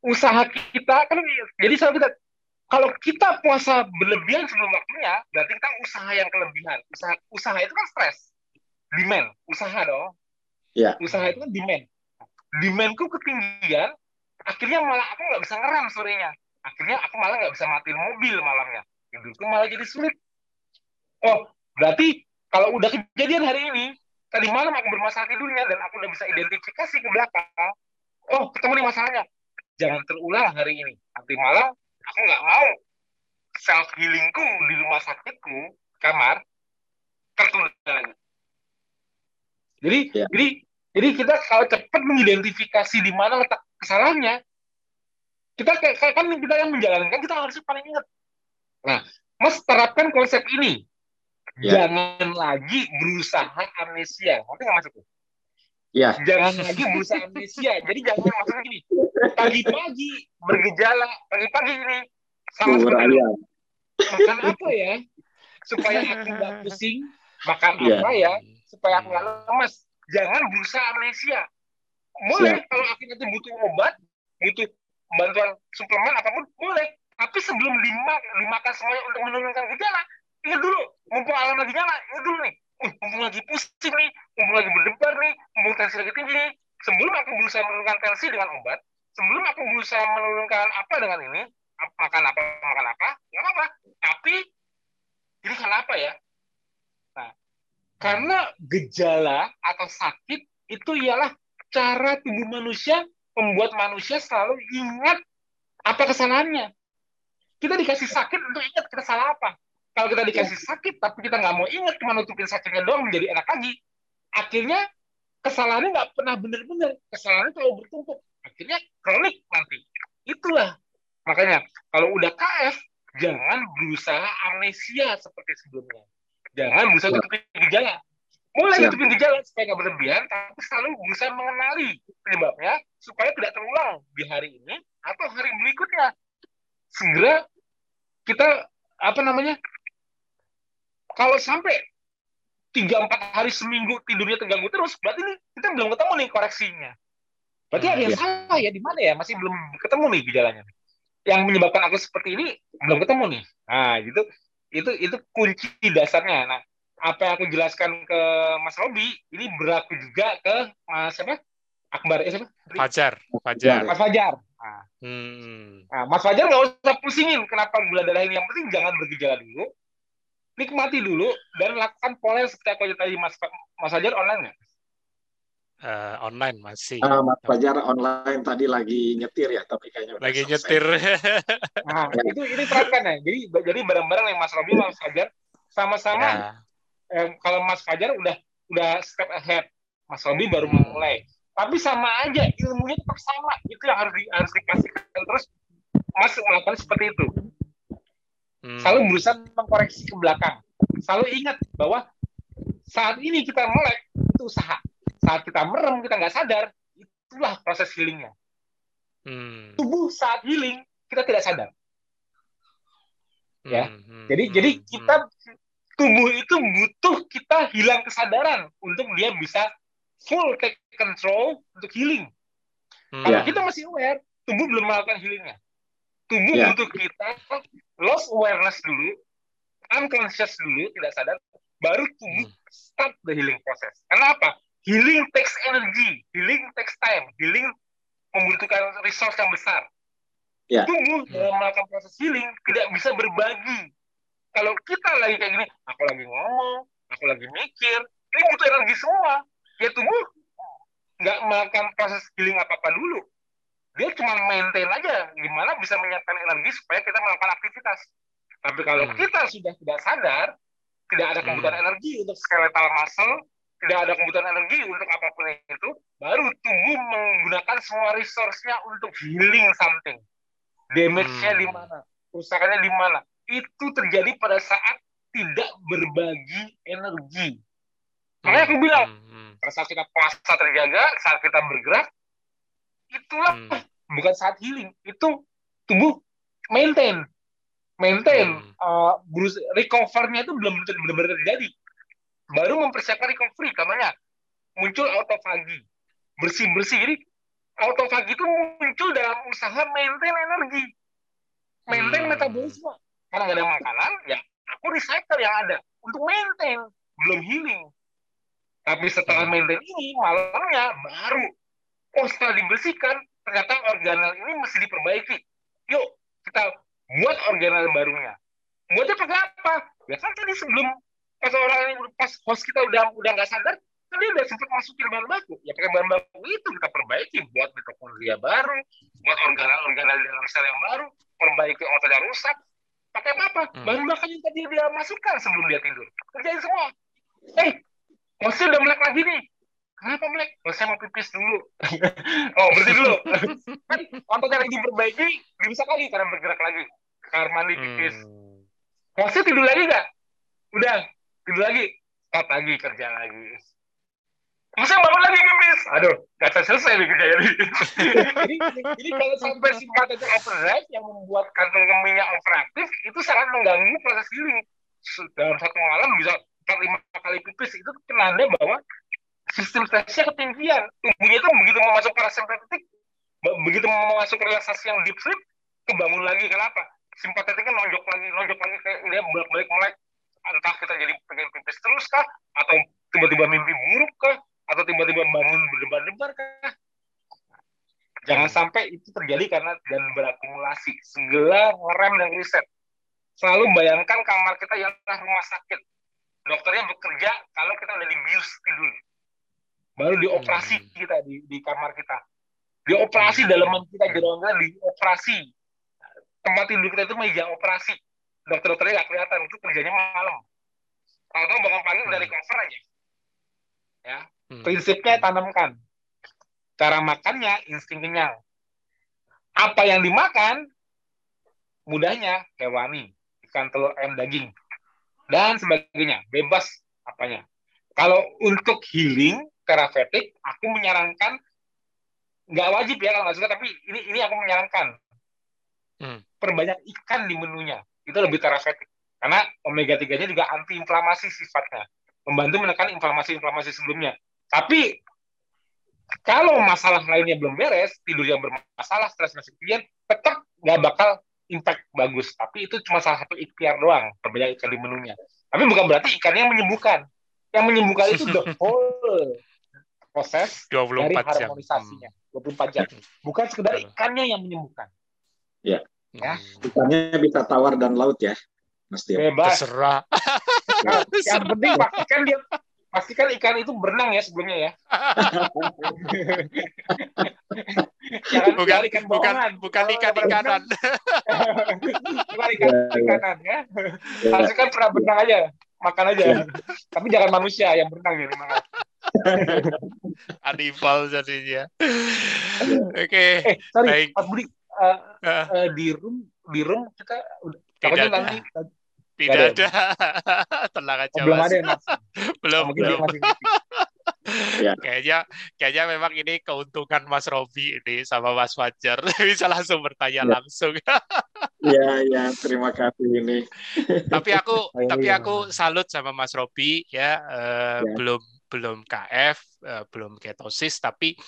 usaha kita kan jadi selalu kita kalau kita puasa berlebihan sebelum waktunya berarti kita usaha yang kelebihan usaha usaha itu kan stres demand usaha dong Iya. usaha itu kan demand demandku ketinggian akhirnya malah aku nggak bisa ngerem sorenya. Akhirnya aku malah nggak bisa matiin mobil malamnya. Tidurku malah jadi sulit. Oh berarti kalau udah kejadian hari ini tadi malam aku bermasalah tidurnya dan aku udah bisa identifikasi ke belakang. Oh ketemu nih masalahnya. Jangan terulang hari ini. Nanti malam aku nggak mau. Self healingku di rumah sakitku kamar tertunda jadi Ya. jadi jadi kita kalau cepat mengidentifikasi di mana letak kesalahannya kita kayak kan kita yang menjalankan kita harus paling ingat nah mas terapkan konsep ini Ya. jangan lagi berusaha amnesia ngerti nggak maksudku Iya. jangan lagi berusaha amnesia. Jadi jangan maksudnya gini, pagi-pagi bergejala, pagi-pagi ini sama seperti makan apa ya supaya aku nggak pusing, makan Iya. apa ya supaya aku nggak lemas. Jangan berusaha amnesia. Boleh kalau aku nanti butuh obat, butuh bantuan suplemen apa pun boleh. Tapi sebelum lima dimakan semuanya untuk menurunkan gejala, ingat dulu, mumpung alam lagi nyala, ingat dulu nih, uh, mumpung lagi pusing nih, mumpung lagi berdebar nih, mumpung tensi lagi tinggi nih, sebelum aku berusaha menurunkan tensi dengan obat, sebelum aku berusaha menurunkan apa dengan ini, makan apa, makan apa, nggak apa-apa. Tapi, ini kenapa ya? Karena gejala atau sakit itu ialah cara tubuh manusia membuat manusia selalu ingat apa kesalahannya. Kita dikasih sakit untuk ingat kita salah apa. Kalau kita dikasih sakit tapi kita nggak mau ingat cuma nutupin sakitnya doang menjadi enak lagi, akhirnya kesalahannya nggak pernah benar-benar. Kesalahannya terlalu bertumpuk. Akhirnya kronik nanti. Itulah makanya kalau udah KF jangan berusaha amnesia seperti sebelumnya. Jangan berusaha tutupin gejala. Mulai Siap. tutupin gejala supaya nggak berlebihan, tapi selalu berusaha mengenali penyebabnya supaya tidak terulang di hari ini atau hari berikutnya. Segera kita apa namanya? Kalau sampai tiga empat hari seminggu tidurnya terganggu terus, berarti ini kita belum ketemu nih koreksinya. Berarti ada yang Iya. salah ya di mana ya? Masih belum ketemu nih gejalanya. Yang menyebabkan aku seperti ini belum ketemu nih. Nah, gitu. Itu itu kunci dasarnya. Nah, apa yang aku jelaskan ke Mas Robi ini berlaku juga ke Mas siapa? Akbar eh, siapa? Fajar, Fajar. Mas Fajar. Nah, Hmm. Nah, Mas Fajar nggak usah pusingin kenapa gula darah ini. Yang penting jangan bergejala dulu. Nikmati dulu dan lakukan pola yang seperti aku tadi Mas Mas Fajar online nggak? Eh, online masih. Ah, Mas Fajar online tadi lagi nyetir ya, tapi kayaknya udah Lagi selesai. nyetir. Nah, itu ini terapkan ya. Jadi jadi bareng-bareng yang Mas Robi, Mas Fajar sama-sama. Ya. Eh, kalau Mas Fajar udah udah step ahead, Mas Robi baru Hmm. memulai. Tapi sama aja ilmunya tetap sama. Itu yang harus di, harus dipastikan terus. Mas melakukan seperti itu. Hmm. Selalu berusaha mengkoreksi ke belakang. Selalu ingat bahwa saat ini kita melek itu usaha. Saat kita merem kita nggak sadar, itulah proses healingnya. Hmm. Tubuh saat healing kita tidak sadar. ya. Hmm, hmm, Jadi hmm, jadi hmm. kita tubuh itu butuh kita hilang kesadaran untuk dia bisa full take control untuk healing. Hmm. Kalau Ya. kita masih aware, tubuh belum melakukan healingnya. Tubuh yeah. untuk kita lost awareness dulu, unconscious dulu, tidak sadar, baru tubuh hmm. start the healing process. Kenapa? Healing takes energy, healing takes time, healing membutuhkan resource yang besar. Yeah. Tubuh dalam melakukan proses healing tidak bisa berbagi. Kalau kita lagi kayak gini, aku lagi ngomong, aku lagi mikir, ini butuh energi semua. Ya tubuh nggak melakukan proses healing apa-apa dulu. Dia cuma maintain aja gimana bisa menyiapkan energi supaya kita melakukan aktivitas. Tapi kalau hmm. kita sudah tidak sadar, tidak ada kebutuhan hmm. energi untuk skeletal muscle, tidak ada kebutuhan energi untuk apa pun itu, baru tubuh menggunakan semua resource-nya untuk healing something. Damage-nya hmm. di mana? Kerusakannya di mana? Itu terjadi pada saat tidak berbagi energi. Makanya aku bilang, hmm. hmm. pada saat kita puasa terjaga, saat kita bergerak, itulah hmm. bukan saat healing. Itu tubuh maintain. Maintain. Hmm. Uh, recover-nya itu belum benar-benar terjadi baru mempersiapkan recovery kamarnya muncul autofagi bersih bersih jadi autofagi itu muncul dalam usaha maintain energi. Maintain hmm. metabolisme. Karena nggak ada makanan ya aku recycle yang ada untuk maintain. Belum healing. Tapi setelah hmm. maintain ini malamnya baru. Oh setelah dibersihkan ternyata organel ini mesti diperbaiki. Yuk kita buat organel barunya. Buatnya pakai apa? Ya kan tadi sebelum pas orang ini pas host kita udah udah nggak sadar kan dia udah sempat masukin bahan baku ya pakai bahan baku itu kita perbaiki buat mitokondria baru buat organel-organel dalam sel yang baru perbaiki otot yang rusak. Pakai apa hmm. bahan baku yang tadi dia masukkan sebelum dia tidur. Kerjain semua. Eh hostnya udah melek lagi nih. Kenapa melek? Oh saya mau pipis dulu. Oh berhenti dulu. Kan ototnya lagi diperbaiki bisa kali karena bergerak lagi. Kamar mandi pipis. Hmm. hostnya tidur lagi nggak? Udah tidur lagi. Start lagi kerja lagi. Masa bangun lagi pipis aduh gak selesai nih kerja ini. Jadi, kalau sampai simpatis overdrive yang membuat kantong kemihnya overaktif itu sangat mengganggu proses healing. Dalam satu malam bisa empat lima kali pipis itu penanda bahwa sistem stresnya ketinggian. Tubuhnya itu begitu mau masuk parasympatetik begitu mau masuk relaksasi yang deep sleep kebangun lagi kenapa? Simpatetiknya nonjok lagi nonjok lagi kayak dia bolak balik melek entah kita jadi pengen pipis terus kah? Atau tiba-tiba mimpi buruk kah? Atau tiba-tiba bangun berdebar-debar kah? Jangan sampai itu terjadi karena dan berakumulasi. Segala ngerem dan riset. Selalu bayangkan kamar kita yang rumah sakit. Dokternya bekerja kalau kita udah dibius tidur. Baru dioperasi hmm. kita di, di kamar kita. Dioperasi hmm. dalaman kita jeroan dioperasi tempat tidur kita itu meja operasi dokter-dokternya nggak kelihatan itu kerjanya malam. Kalau tahu bangun pagi udah hmm. recover aja. Ya. Hmm. prinsipnya tanamkan. Cara makannya insting kenyang. Apa yang dimakan mudahnya hewani. Ikan telur ayam daging. Dan sebagainya. Bebas apanya. Kalau untuk healing terapeutik aku menyarankan nggak wajib ya kalau nggak suka tapi ini ini aku menyarankan. Hmm. perbanyak ikan di menunya itu lebih terapeutik karena omega 3-nya juga anti inflamasi sifatnya. Membantu menekan inflamasi-inflamasi sebelumnya. Tapi kalau masalah lainnya belum beres tidur yang bermasalah stres masih kemudian tetap nggak bakal impact bagus. Tapi itu cuma salah satu ikhtiar doang perbedaan ikan di menunya. Tapi bukan berarti ikannya yang menyembuhkan. Yang menyembuhkan itu the whole proses 24 dari harmonisasinya. Jam. 24 jam. Bukan sekedar ikannya yang menyembuhkan. Ya Ya. Ikannya bisa tawar dan laut ya, Mas Tio. Bebas. Terserah. Nah, yang penting pastikan dia pastikan ikan itu berenang ya sebelumnya ya. Jangan bukan ikan bukan bukan ikan ikanan. bukan ikan ikanan ya. Pastikan pernah berenang aja, makan aja. Ya. Tapi jangan manusia yang berenang ya, makan. Animal jadinya. Oke. Okay. Eh, sorry, Baik. Mas Budi uh, uh, di room di room kita tidak ada. nanti tidak ada. Tenang aja. belum ada ya, Mas. belum, belum. ya. Kayaknya kayaknya memang ini keuntungan Mas Robi ini sama Mas Fajar bisa langsung bertanya ya. langsung. ya, ya, terima kasih ini. tapi aku oh, tapi ya. aku salut sama Mas Robi ya, uh, ya. belum belum KF, uh, belum ketosis tapi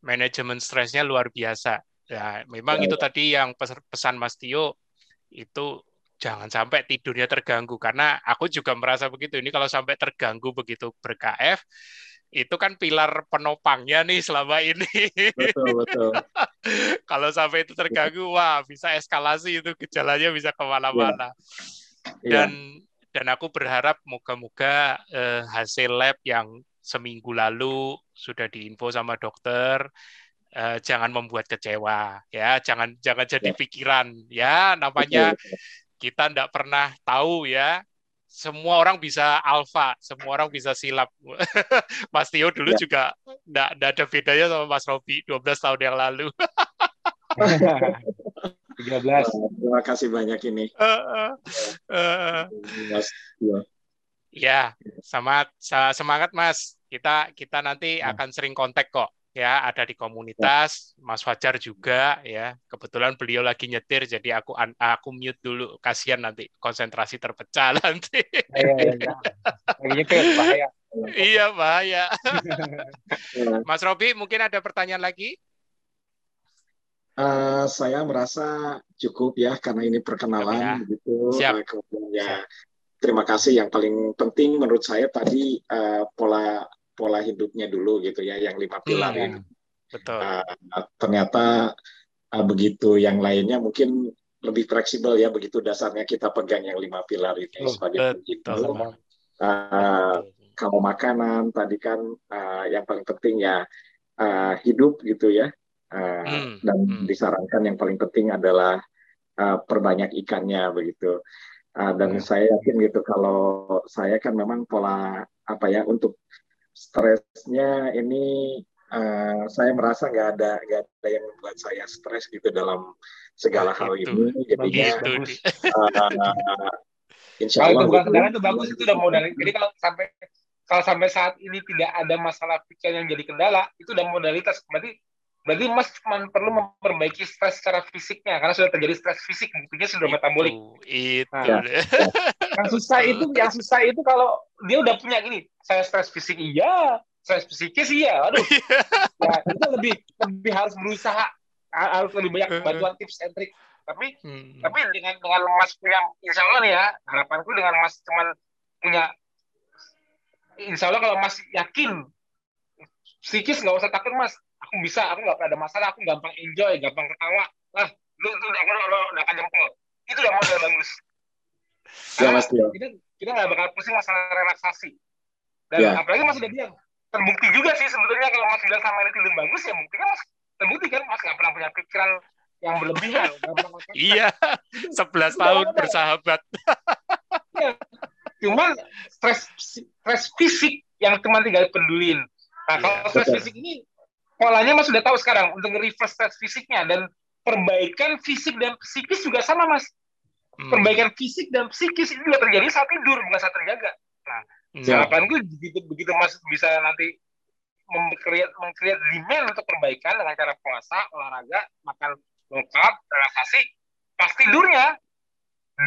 manajemen stresnya luar biasa Ya, memang ya, itu ya. tadi yang pesan Mas Tio itu jangan sampai tidurnya terganggu karena aku juga merasa begitu. Ini kalau sampai terganggu begitu ber-KF itu kan pilar penopangnya nih selama ini. Betul, betul. Kalau sampai itu terganggu, wah bisa eskalasi itu gejalanya bisa ke mana-mana. Ya. Dan dan aku berharap moga-moga eh, hasil lab yang seminggu lalu sudah diinfo sama dokter eh, jangan membuat kecewa ya jangan jangan jadi ya. pikiran ya namanya kita tidak pernah tahu ya semua orang bisa alfa, semua orang bisa silap. Mas Tio dulu ya. juga enggak ada bedanya sama Mas Robi 12 tahun yang lalu. 13. Terima kasih banyak ini. Uh, uh, uh. Mas Ya, semangat semangat Mas. Kita kita nanti ya. akan sering kontak kok ya ada di komunitas Mas Fajar juga ya. Kebetulan beliau lagi nyetir jadi aku aku mute dulu. Kasihan nanti konsentrasi terpecah nanti. Iya, iya, iya. bahaya. Iya bahaya. Mas Robi mungkin ada pertanyaan lagi? Uh, saya merasa cukup ya karena ini perkenalan ya. gitu. Siap. Uh, ya terima kasih. Yang paling penting menurut saya tadi uh, pola pola hidupnya dulu gitu ya yang lima pilar hmm, ini. Betul. Uh, ternyata uh, begitu yang lainnya mungkin lebih fleksibel ya begitu dasarnya kita pegang yang lima pilar ini oh, sebagai betul. Uh, kalau makanan tadi kan uh, yang paling penting ya uh, hidup gitu ya uh, hmm, dan hmm. disarankan yang paling penting adalah uh, perbanyak ikannya begitu uh, dan hmm. saya yakin gitu kalau saya kan memang pola apa ya untuk stresnya ini uh, saya merasa nggak ada nggak ada yang membuat saya stres gitu dalam segala nah, hal itu. ini. Jadinya uh, insya Allah kalau itu bukan kendala itu bagus itu udah modal jadi kalau sampai kalau sampai saat ini tidak ada masalah pikiran yang jadi kendala itu udah modalitas. Berarti Berarti Mas cuma perlu memperbaiki stres secara fisiknya karena sudah terjadi stres fisik buktinya sudah metabolik. Itu. Nah, yang susah itu yang susah itu kalau dia udah punya gini, saya stres fisik iya, stres psikis iya. Aduh. ya, itu lebih lebih harus berusaha harus lebih banyak bantuan tips and trick. Tapi hmm. tapi dengan dengan Mas punya insya Allah nih ya, harapanku dengan Mas cuman punya insya Allah kalau Mas yakin psikis nggak usah takut Mas aku bisa aku nggak ada masalah aku gampang enjoy gampang ketawa. Lah lu itu udah udah udah akan jempol. Itu udah model bagus ya, mas, ya. kita kita nggak bakal pusing masalah relaksasi. Dan ya. apalagi mas udah bilang terbukti juga sih sebetulnya kalau mas bilang sama ini tidur bagus ya buktinya mas terbukti kan. Mas nggak pernah punya pikiran yang berlebihan iya sebelas tahun bersahabat. Ya. cuman stres stres fisik yang cuma tinggal pedulin nah kalau ya, stres fisik ini polanya mas sudah tahu sekarang untuk reverse test fisiknya dan perbaikan fisik dan psikis juga sama mas hmm. perbaikan fisik dan psikis itu juga terjadi saat tidur bukan saat terjaga nah hmm. harapanku begitu begitu mas bisa nanti mengkreat mengkreat demand untuk perbaikan dengan cara puasa olahraga makan lengkap relaksasi pas tidurnya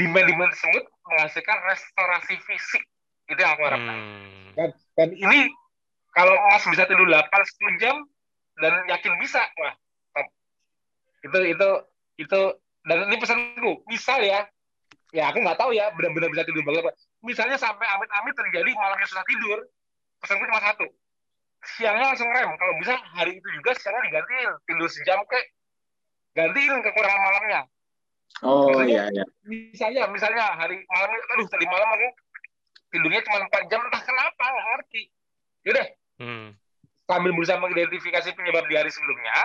demand-demand tersebut menghasilkan restorasi fisik itu yang aku harapkan hmm. dan, dan ini kalau mas bisa tidur 8 10 jam dan yakin bisa. Wah top itu itu itu dan ini pesanku misal ya ya aku nggak tahu ya benar-benar bisa tidur bagus misalnya sampai amit-amit terjadi malamnya susah tidur pesanku cuma satu. Siangnya langsung rem. Kalau bisa hari itu juga siangnya digantiin. Tidur sejam ke gantiin kekurangan malamnya. Oh iya iya. misalnya misalnya hari malamnya aduh tadi malam aku tidurnya cuma empat jam entah kenapa nggak ngerti. Yaudah. Hmm sambil berusaha mengidentifikasi penyebab di hari sebelumnya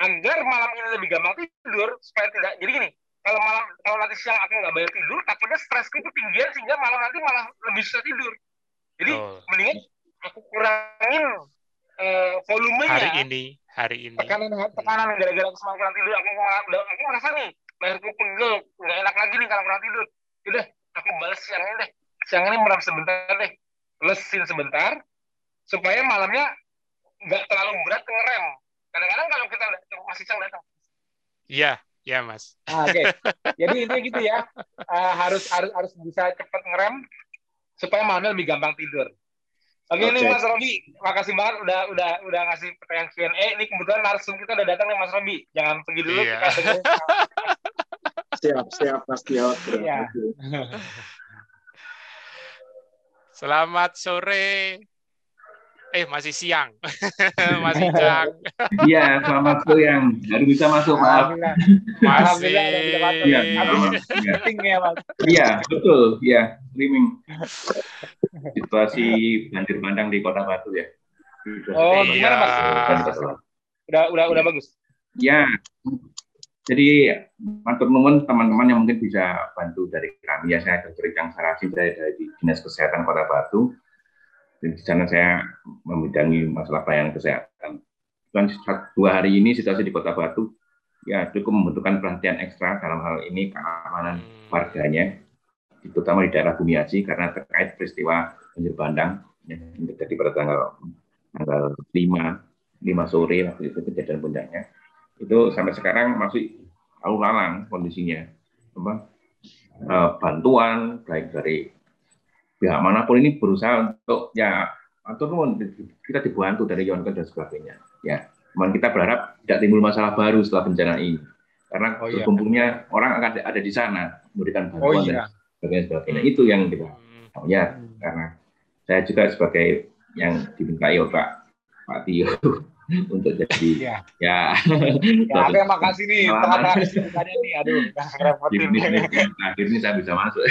agar malam ini lebih gampang tidur supaya tidak jadi gini kalau malam kalau nanti siang aku nggak bayar tidur takutnya stresku itu tinggi sehingga malam nanti malah lebih susah tidur. Jadi oh. mendingan aku kurangin uh, volumenya. Hari ini hari ini. Tekanan tekanan gara-gara aku semakin kurang tidur aku udah aku merasa nih leherku pegel nggak enak lagi nih kalau kurang tidur. Udah aku balas siang ini deh. Siang ini merem sebentar deh. Lesin sebentar supaya malamnya nggak terlalu berat ngerem. Kadang-kadang kalau kita masih cang datang. Iya, iya mas. Ah, Oke, okay. jadi ini gitu ya, uh, harus harus harus bisa cepat ngerem supaya malamnya lebih gampang tidur. Oke okay. nih Mas Robi, makasih banget udah udah udah ngasih pertanyaan Q&A. Ini kebetulan narsum kita udah datang nih Mas Robi. Jangan pergi dulu iya. kita siap siap Mas Tio. Iya. Selamat sore. Eh masih siang, masih siang. Iya, selamat siang. Baru bisa masuk, maaf. Masih. Iya, iya. Iya, betul. Iya, streaming. Situasi banjir bandang di Kota Batu ya. Oh, gimana Mas? Udah udah udah bagus. Ya. Jadi matur nuwun teman-teman yang mungkin bisa bantu dari kami ya saya Dr. Icang Sarasi dari, dari Dinas Kesehatan Kota Batu di sana saya membidangi masalah pelayanan kesehatan. Dan dua hari ini situasi di Kota Batu ya cukup membutuhkan perhatian ekstra dalam hal ini keamanan hmm. warganya, terutama di daerah Bumiaji karena terkait peristiwa banjir bandang yang terjadi pada tanggal tanggal 5 5 sore waktu itu kejadian puncaknya itu sampai sekarang masih lalu lalang kondisinya apa eh, bantuan baik dari pihak mana pun ini berusaha untuk ya atau kita dibantu dari Yonke dan sebagainya. Ya, cuman kita berharap tidak timbul masalah baru setelah bencana ini. Karena oh, iya. berkumpulnya orang akan ada di sana memberikan bantuan oh, iya. dan sebagainya, sebagainya. Itu yang kita oh, ya karena saya juga sebagai yang dimintai oleh Pak Pak Tio untuk jadi ya ya, ya terima kasih nih tengah nih aduh repotin akhirnya saya bisa masuk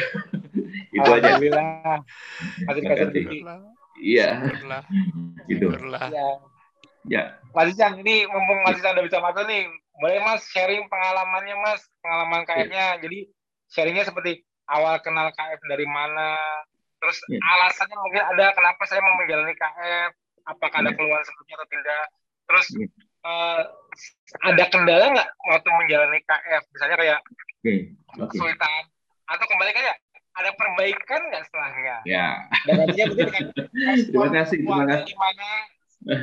itu aja. Alhamdulillah masih rezeki iya. Gitu. Ya ya. Mas Ican ini mumpung Mas Ican udah bisa masuk nih boleh Mas sharing pengalamannya Mas? Pengalaman KF-nya ya. jadi sharingnya seperti awal kenal KF dari mana terus ya. alasannya mungkin ada kenapa saya mau menjalani KF apakah ada ya. keluhan sebelumnya atau tidak. Terus uh, ada kendala nggak waktu menjalani KF? Misalnya kayak okay. Okay. kesulitan atau kembali kayak ada perbaikan nggak setelahnya? Ya. Dan nantinya mungkin kan terima kasih, terima kasih. Gimana?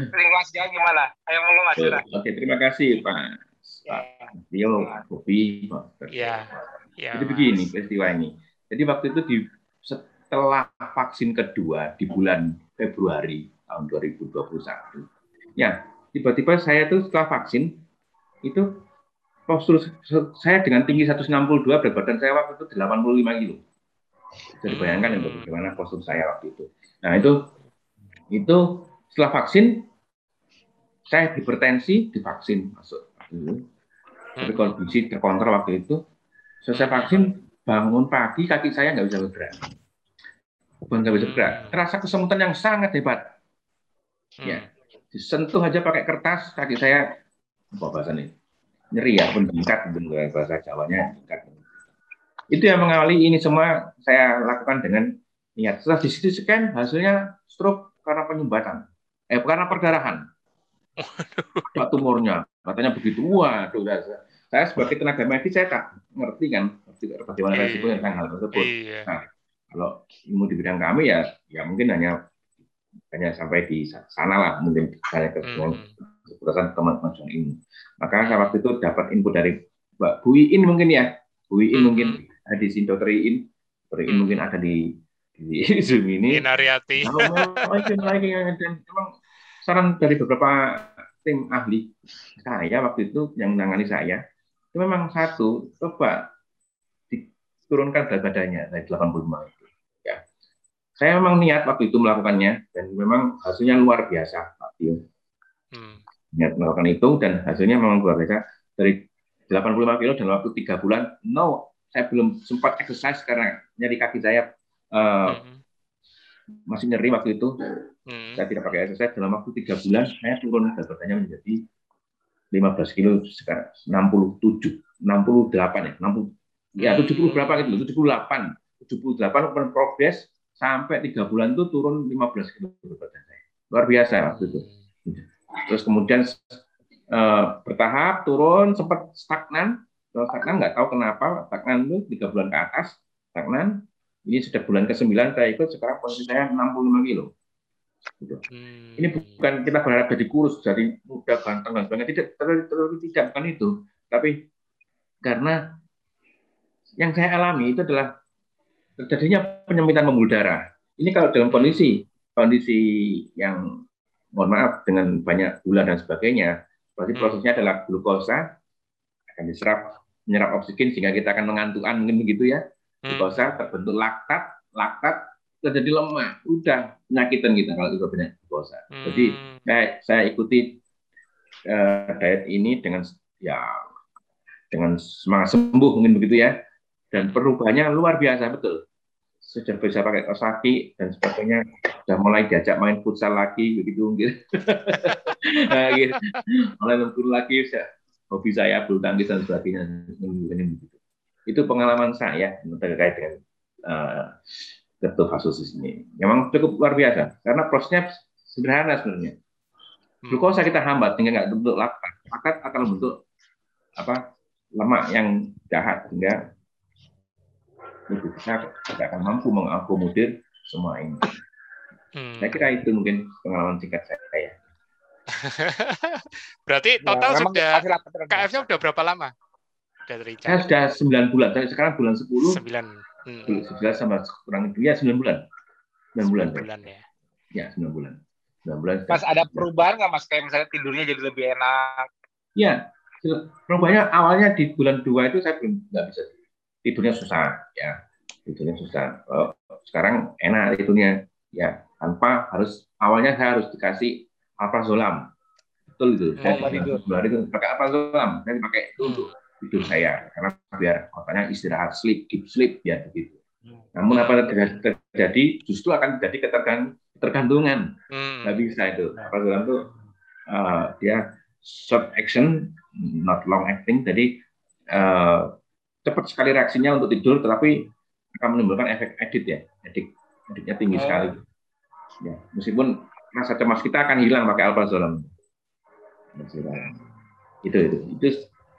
Lingkuasnya gimana? Ayo ngomong Mas Oke, okay, terima kasih Pak. Ya. Dio, Kopi, Ya. ya. Jadi begini peristiwa ini. Jadi waktu itu di setelah vaksin kedua di bulan Februari tahun 2021. Ya, tiba-tiba saya tuh setelah vaksin itu postur saya dengan tinggi 162 berat badan saya waktu itu 85 kilo. Bisa dibayangkan ya bagaimana postur saya waktu itu. Nah itu itu setelah vaksin saya hipertensi divaksin masuk dulu. Tapi kondisi terkontrol waktu itu selesai vaksin bangun pagi kaki saya nggak bisa bergerak. Bukan nggak bisa bergerak. Terasa kesemutan yang sangat hebat. Ya, disentuh aja pakai kertas kaki saya apa bahasa ini nyeri ya meningkat bahasa Jawanya meningkat itu yang mengawali ini semua saya lakukan dengan niat. Setelah di situ scan hasilnya stroke karena penyumbatan. Eh karena perdarahan Pak tumornya? Katanya begitu. Waduh saya sebagai tenaga medis saya tak ngerti kan bagaimana resiko tentang hal tersebut. Iya. nah kalau ilmu di bidang kami ya ya mungkin hanya hanya sampai di sana lah. Mungkin saya keputusan teman-teman ini. Maka saya waktu itu dapat info dari Mbak Bu Iin mungkin ya, Bu Iin hmm. mungkin ada di sini Dokter Iin, Dokter Iin hmm. mungkin ada di di Zoom ini. Inariati. memang saran dari beberapa tim ahli saya waktu itu yang menangani saya itu memang satu coba diturunkan berat badannya dari 85 itu saya memang niat waktu itu melakukannya dan memang hasilnya luar biasa Pak Tio. Hmm. Niat melakukan itu dan hasilnya memang luar biasa dari 85 kilo dalam waktu tiga bulan. No, saya belum sempat exercise karena nyeri kaki saya uh, hmm. masih nyeri waktu itu. Hmm. Saya tidak pakai exercise dalam waktu tiga bulan saya turun berat badannya menjadi 15 kilo sekarang 67, 68 ya, 60 ya 70 berapa gitu, 78, 78 progres sampai tiga bulan itu turun 15 kilo berat badan saya. Luar biasa waktu itu. Terus kemudian eh, bertahap turun, sempat stagnan. Kalau stagnan nggak tahu kenapa, stagnan itu tiga bulan ke atas, stagnan. Ini sudah bulan ke-9 saya ikut, sekarang posisi saya 65 kilo. Gitu. Hmm. Ini bukan kita berharap jadi kurus, jadi muda, ganteng dan sebagainya. Tidak, terlalu tidak bukan itu. Tapi karena yang saya alami itu adalah terjadinya penyempitan pembuluh darah. Ini kalau dalam kondisi kondisi yang mohon maaf dengan banyak gula dan sebagainya, berarti hmm. prosesnya adalah glukosa akan diserap menyerap oksigen sehingga kita akan mengantukan mungkin begitu ya. Hmm. Glukosa terbentuk laktat, laktat terjadi lemah, udah penyakitan kita kalau kita banyak glukosa. Hmm. Jadi saya, saya ikuti uh, diet ini dengan ya dengan semangat sembuh mungkin begitu ya. Dan perubahannya luar biasa betul sudah bisa pakai kaos kaki dan sebagainya sudah mulai diajak main futsal lagi begitu mungkin nah, gitu. mulai menurun lagi bisa hobi saya bulu tangkis dan sebagainya itu pengalaman saya terkait dengan uh, ketofastosis ini memang cukup luar biasa karena prosesnya sederhana sebenarnya hmm. glukosa kita hambat sehingga nggak bentuk laktat laktat akan membentuk apa lemak yang jahat sehingga itu kita tidak akan mampu mengakomodir semua ini. Hmm. Saya kira itu mungkin pengalaman singkat saya. Berarti ya, total ya, sudah KF-nya sudah berapa lama? Dari saya sudah 9 bulan. Sekarang bulan 10. 9. Hmm. 11 sama kurang itu ya 9 bulan. 9 bulan. 9 bulan ya. Ya, 9 bulan. 9 bulan. Mas ada perubahan nggak Mas kayak misalnya tidurnya jadi lebih enak? Ya, perubahannya awalnya di bulan 2 itu saya belum nggak bisa tidurnya susah ya tidurnya susah oh, sekarang enak tidurnya ya tanpa harus awalnya saya harus dikasih alprazolam betul itu. Oh, saya tidur bulan itu pakai alprazolam saya pakai itu hmm. untuk tidur saya karena biar otaknya istirahat sleep deep sleep ya begitu. Namun apa yang terjadi justru akan terjadi ketergantungan hmm. nggak bisa itu. Alprazolam itu uh, dia short action not long acting jadi uh, cepat sekali reaksinya untuk tidur, tetapi akan menimbulkan efek edit ya, edit editnya tinggi oh. sekali. Ya, meskipun rasa cemas kita akan hilang pakai alprazolam. Itu itu itu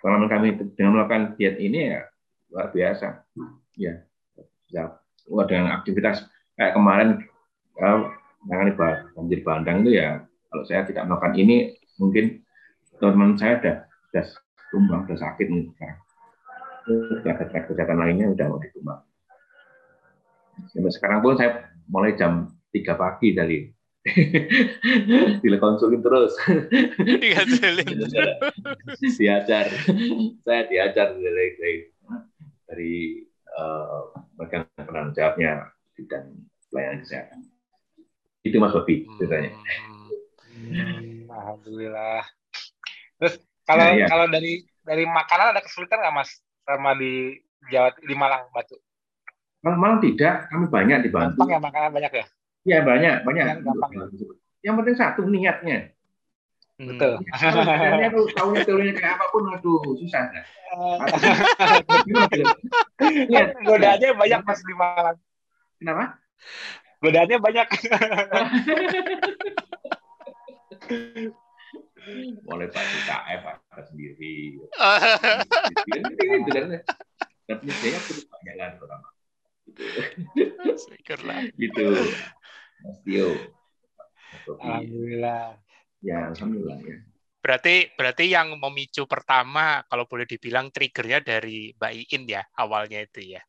pengalaman kami dengan melakukan diet ini ya luar biasa. Ya, ya dengan aktivitas kayak kemarin kalau menangani banjir bandang itu ya kalau saya tidak melakukan ini mungkin teman saya sudah sudah tumbang sudah sakit nih sekarang kegiatan-kegiatan lainnya udah mau ditumbang. Sampai sekarang pun saya mulai jam 3 pagi dari dikonsulin terus. diajar. Saya diajar dari dari, dari uh, peran penanggung jawabnya bidang pelayanan kesehatan. Itu Mas Bobi ceritanya. Hmm, Alhamdulillah. Terus kalau ya, ya. kalau dari dari makanan ada kesulitan nggak Mas? sama di Jawa di Malang Batu? Malang, Malang tidak, kami banyak dibantu. Gampang ya makanan banyak ya? Iya banyak, banyak. Yang gampang. Yang penting satu niatnya. Betul. Niatnya tuh tahunya teorinya kayak apa pun, aduh susah. Niat. Godaannya banyak mas di Malang. Kenapa? Godaannya banyak. mulai Pak KF ada sendiri gitu kan dan punya terus banyak kan orang gitu Mas Tio. Alhamdulillah. Ya Alhamdulillah ya. Berarti berarti yang memicu pertama kalau boleh dibilang triggernya dari Mbak Iin ya awalnya itu ya.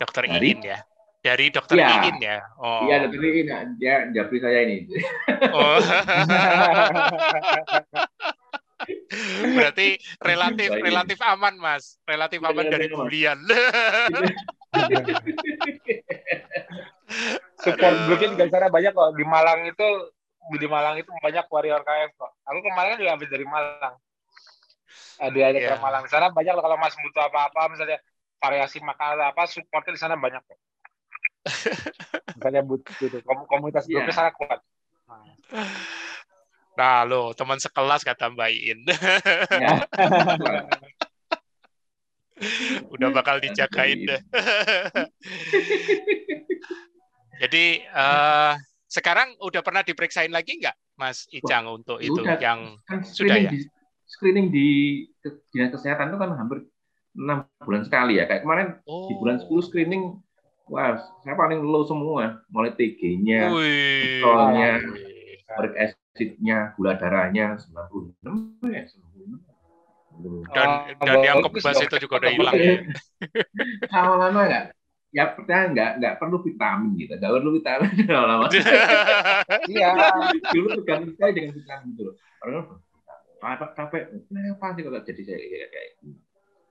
Dokter dari? Iin ya. Dari dokter ya. Iin ya? Oh. Iya dokter Iin ya japri saya ini. Oh. Berarti relatif relatif aman, Mas. Relatif aman dari bulian. Support grupnya juga sana banyak kok. Di Malang itu di Malang itu banyak warrior KF kok. Aku kemarin juga habis dari Malang. Ada ada yeah. ke Malang. sana banyak loh kalau Mas butuh apa-apa misalnya variasi makanan apa supportnya di sana banyak kok. misalnya butuh gitu. Komunitas grupnya yeah. sangat kuat. Nah. Lo teman sekelas kata Mbak Iin. Ya. Udah bakal dijagain deh. Jadi uh, sekarang udah pernah diperiksain lagi nggak, Mas Icang untuk itu udah, yang kan sudah ya? Di, screening di dinas kesehatan itu kan hampir enam bulan sekali ya. Kayak kemarin oh. di bulan 10 screening, wah saya paling low semua, mulai TG-nya, kontrolnya, asidnya, gula darahnya 96 ya, 96. Dan oh, dan yang kebas itu juga udah hilang ya. Lama-lama enggak? Ya pertanyaan nggak nggak perlu vitamin gitu. Nggak perlu vitamin lama. Iya. Dulu tergantung sekali dengan vitamin itu orang apa capek apa sih kalau jadi saya kayak kayak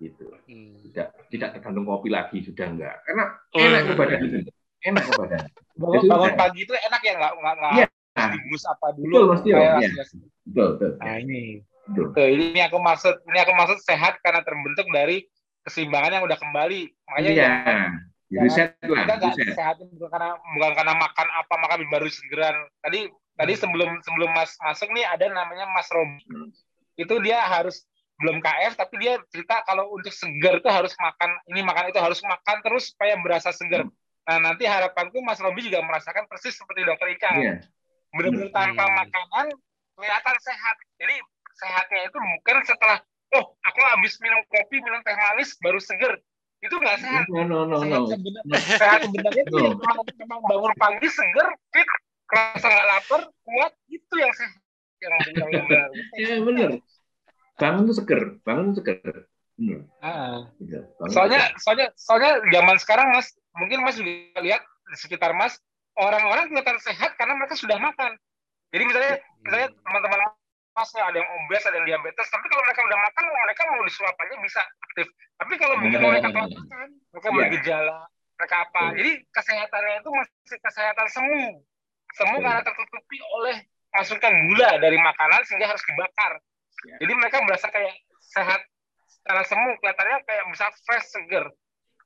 gitu? Hmm. tidak tidak tergantung kopi lagi sudah enggak karena oh, enak ke badan itu enak ke badan bangun, bangun pagi itu enak ya nggak nggak nggak. Nah, apa dulu betul mas Tio. ya. betul betul. Nah ini. Betul. Ini aku maksud ini aku maksud sehat karena terbentuk dari keseimbangan yang udah kembali. Makanya iya. ya, riset lah kita nggak sehat bukan karena bukan karena makan apa makan baru segeran tadi tadi sebelum sebelum mas masuk nih ada namanya mas Robi hmm. itu dia harus belum KF tapi dia cerita kalau untuk segar itu harus makan ini makan itu harus makan terus supaya berasa segar. Hmm. Nah nanti harapanku Mas Robi juga merasakan persis seperti Dokter Ika. Yeah. Benar-benar tanpa hmm. makanan kelihatan sehat. Jadi sehatnya itu bukan setelah oh aku habis minum kopi minum teh manis baru segar itu nggak sehat. No, no, no, sehat, no. Sebenarnya, sehat sebenarnya no. memang, memang bangun pagi segar, fit, kerasa nggak lapar, kuat itu yang sehat. Yang, yang, yang, yang, ya benar bangun tuh seger bangun tuh seger Hmm. Ah. Iya, soalnya soalnya soalnya zaman sekarang mas mungkin mas juga lihat di sekitar mas orang-orang kelihatan sehat karena mereka sudah makan jadi misalnya misalnya teman-teman masnya ada yang obes ada yang diabetes tapi kalau mereka udah makan mereka mau disuap aja bisa aktif tapi kalau begitu mereka makan mereka yeah. bergejala mereka apa yeah. jadi kesehatannya itu masih kesehatan semu semu yeah. karena tertutupi oleh masukan gula dari makanan sehingga harus dibakar. Jadi mereka merasa kayak sehat secara semu, kelihatannya kayak bisa fresh, seger.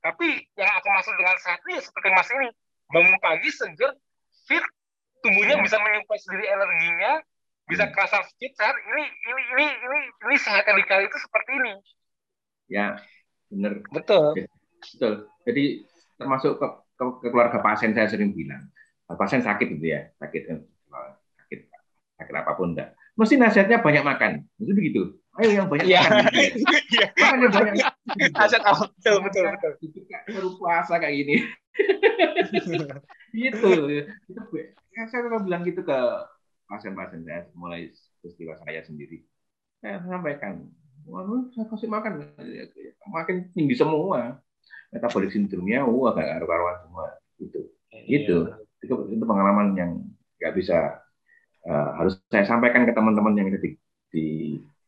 Tapi yang aku maksud dengan sehat ini seperti mas ini, bangun pagi seger, fit, tubuhnya ya. bisa menyuplai sendiri energinya, bisa hmm. kerasa fit, sehat. Ini ini ini ini ini sehat yang dikali itu seperti ini. Ya, benar. Betul. Betul. Jadi termasuk ke, ke, ke keluarga pasien saya sering bilang, pasien sakit gitu ya, sakit sakit sakit apa pun enggak mesti nasihatnya banyak makan. Itu begitu. Ayo yang banyak ya. makan. Makan yang banyak. Nasihat? Betul, betul, betul. Itu kayak baru puasa kayak gini. gitu. Itu, ya, saya pernah bilang gitu ke pasien-pasien saya mulai peristiwa saya sendiri. Saya sampaikan, waduh saya kasih makan. Makin tinggi semua. Metabolik sindromnya, wah gak karuan semua. Gitu. Gitu. Itu, itu pengalaman yang nggak bisa uh, harus saya sampaikan ke teman-teman yang ada di, di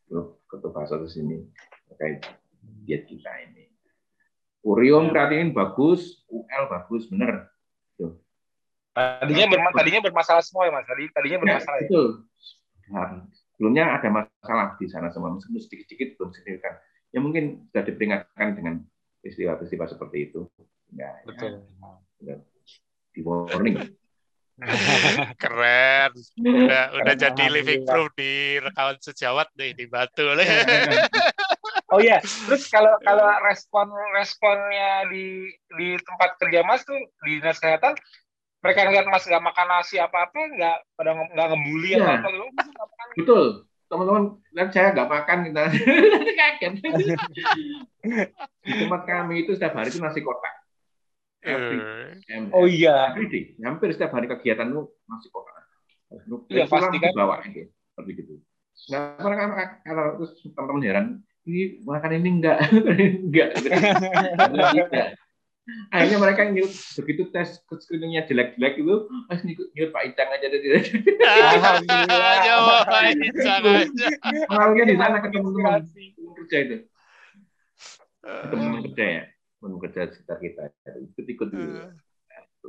grup ketua di sini terkait diet kita ini. Urium ya. kreatinin bagus, UL bagus, benar. Tuh. Tadinya berma tadinya bermasalah semua ya mas. Tadi tadinya ya, bermasalah ya. Betul. Nah, sebelumnya ada masalah di sana semua, meskipun sedikit-sedikit belum signifikan. Ya mungkin sudah diperingatkan dengan peristiwa-peristiwa seperti itu. Ya, Betul. Ya, di warning. Keren. Udah Keren udah jadi living proof di rekaman sejawat deh di Batu. oh iya, terus kalau kalau respon responnya di di tempat kerja Mas tuh di dinas kesehatan mereka ngeliat Mas nggak makan nasi apa-apa, nggak pada nggak ngebully ya. apa gitu. Betul. Teman-teman, dan saya nggak makan kita kaget. di tempat kami itu setiap hari itu nasi kotak Uh. Oh iya. Hampir, hampir setiap hari kegiatan lu masih kok. Iya pasti kan. Bawa itu, seperti itu. Nah, mereka kalau terus teman-teman heran, ini makan ini enggak, enggak. enggak. Akhirnya mereka nyut begitu tes screeningnya jelek-jelek itu, pas nyut, nyut Pak Icang aja dari Alhamdulillah. Pak Icang aja. Pengaruhnya di sana ketemu teman kerja itu. Teman kerja ya bekerja sekitar kita ikut ikut dulu hmm.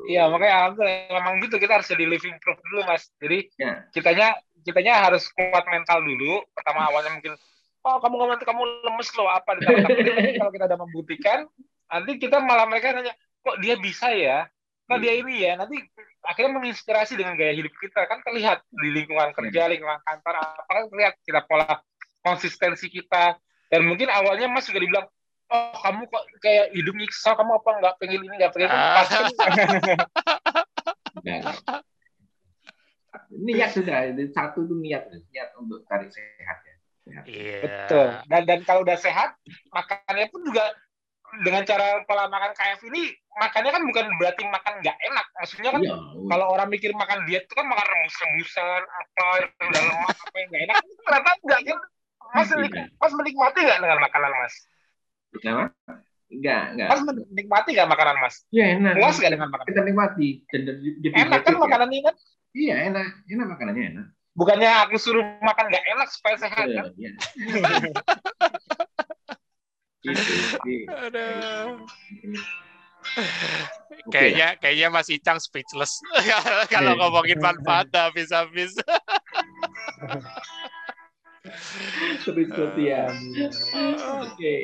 Iya makanya alhamdulillah memang gitu kita harus jadi living proof dulu mas. Jadi ya. kitanya kitanya harus kuat mental dulu. Pertama awalnya mungkin oh kamu ngomong kamu lemes loh apa kalau kita udah membuktikan nanti kita malah mereka nanya kok dia bisa ya kok dia ini ya nanti akhirnya menginspirasi dengan gaya hidup kita kan terlihat di lingkungan kerja iya. lingkungan kantor apa kan terlihat kita pola konsistensi kita dan mungkin awalnya mas juga dibilang oh kamu kok kayak hidup nyiksa kamu apa nggak pengen ini nggak pengen itu ah. pasti niat sudah satu tuh niat niat untuk cari sehat ya sehat. Yeah. betul dan dan kalau udah sehat makannya pun juga dengan cara pola makan KF ini makannya kan bukan berarti makan nggak enak maksudnya kan yeah. kalau orang mikir makan diet itu kan makan remus-remusan apa yang lemak apa yang nggak enak ternyata nggak kan mas, iya. mas menikmati nggak dengan makanan mas Kenapa? Enggak, enggak. Mas menikmati nggak makanan Mas? Iya enak. Puas nggak dengan makanan? Kita nikmati. Dan, dan, jadi Enak kan ya. makanannya kan? Iya enak, enak makanannya enak. Bukannya aku suruh makan nggak enak supaya sehat Iya, kan? iya. Gitu. Aduh. oke Kayaknya kayaknya Mas Icang speechless kalau Iya. ngomongin manfaat habis-habis. seperti ya. Oke.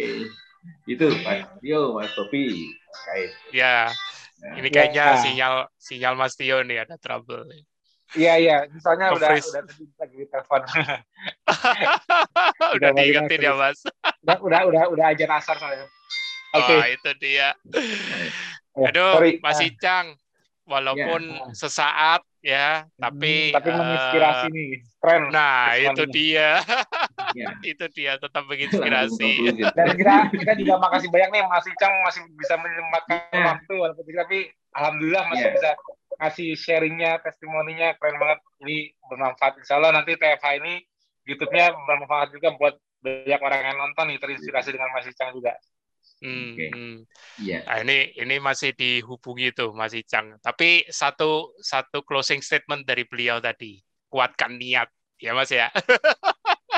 Itu Mas Tio, Mas Topi. Kait. ya, ini Ya. kayaknya sinyal sinyal Mas Tio nih ada trouble. Iya iya, misalnya udah udah tadi lagi di telepon. Udah balik diingetin ya Mas. udah udah udah udah aja asar soalnya. Oke. Wah itu dia. Ya, Aduh, sorry. Mas Ah, Icang, walaupun Ya. sesaat ya, tapi tapi eh, menginspirasi nih, keren. Nah, itu dia. Ya. itu dia tetap menginspirasi. conclusion. Dan kita kita juga makasih banyak nih Mas Icang masih bisa menyempatkan Ya. waktu walaupun tapi alhamdulillah masih Ya. bisa ngasih sharingnya, testimoninya keren banget. Ini bermanfaat. Insya Allah nanti TFH ini YouTube-nya bermanfaat juga buat banyak orang yang nonton nih terinspirasi dengan Mas Icang juga. Hmm, Oke. hmm. Iya. Nah, ini ini masih dihubungi tuh Mas Icang. Tapi satu satu closing statement dari beliau tadi, kuatkan niat, ya Mas ya.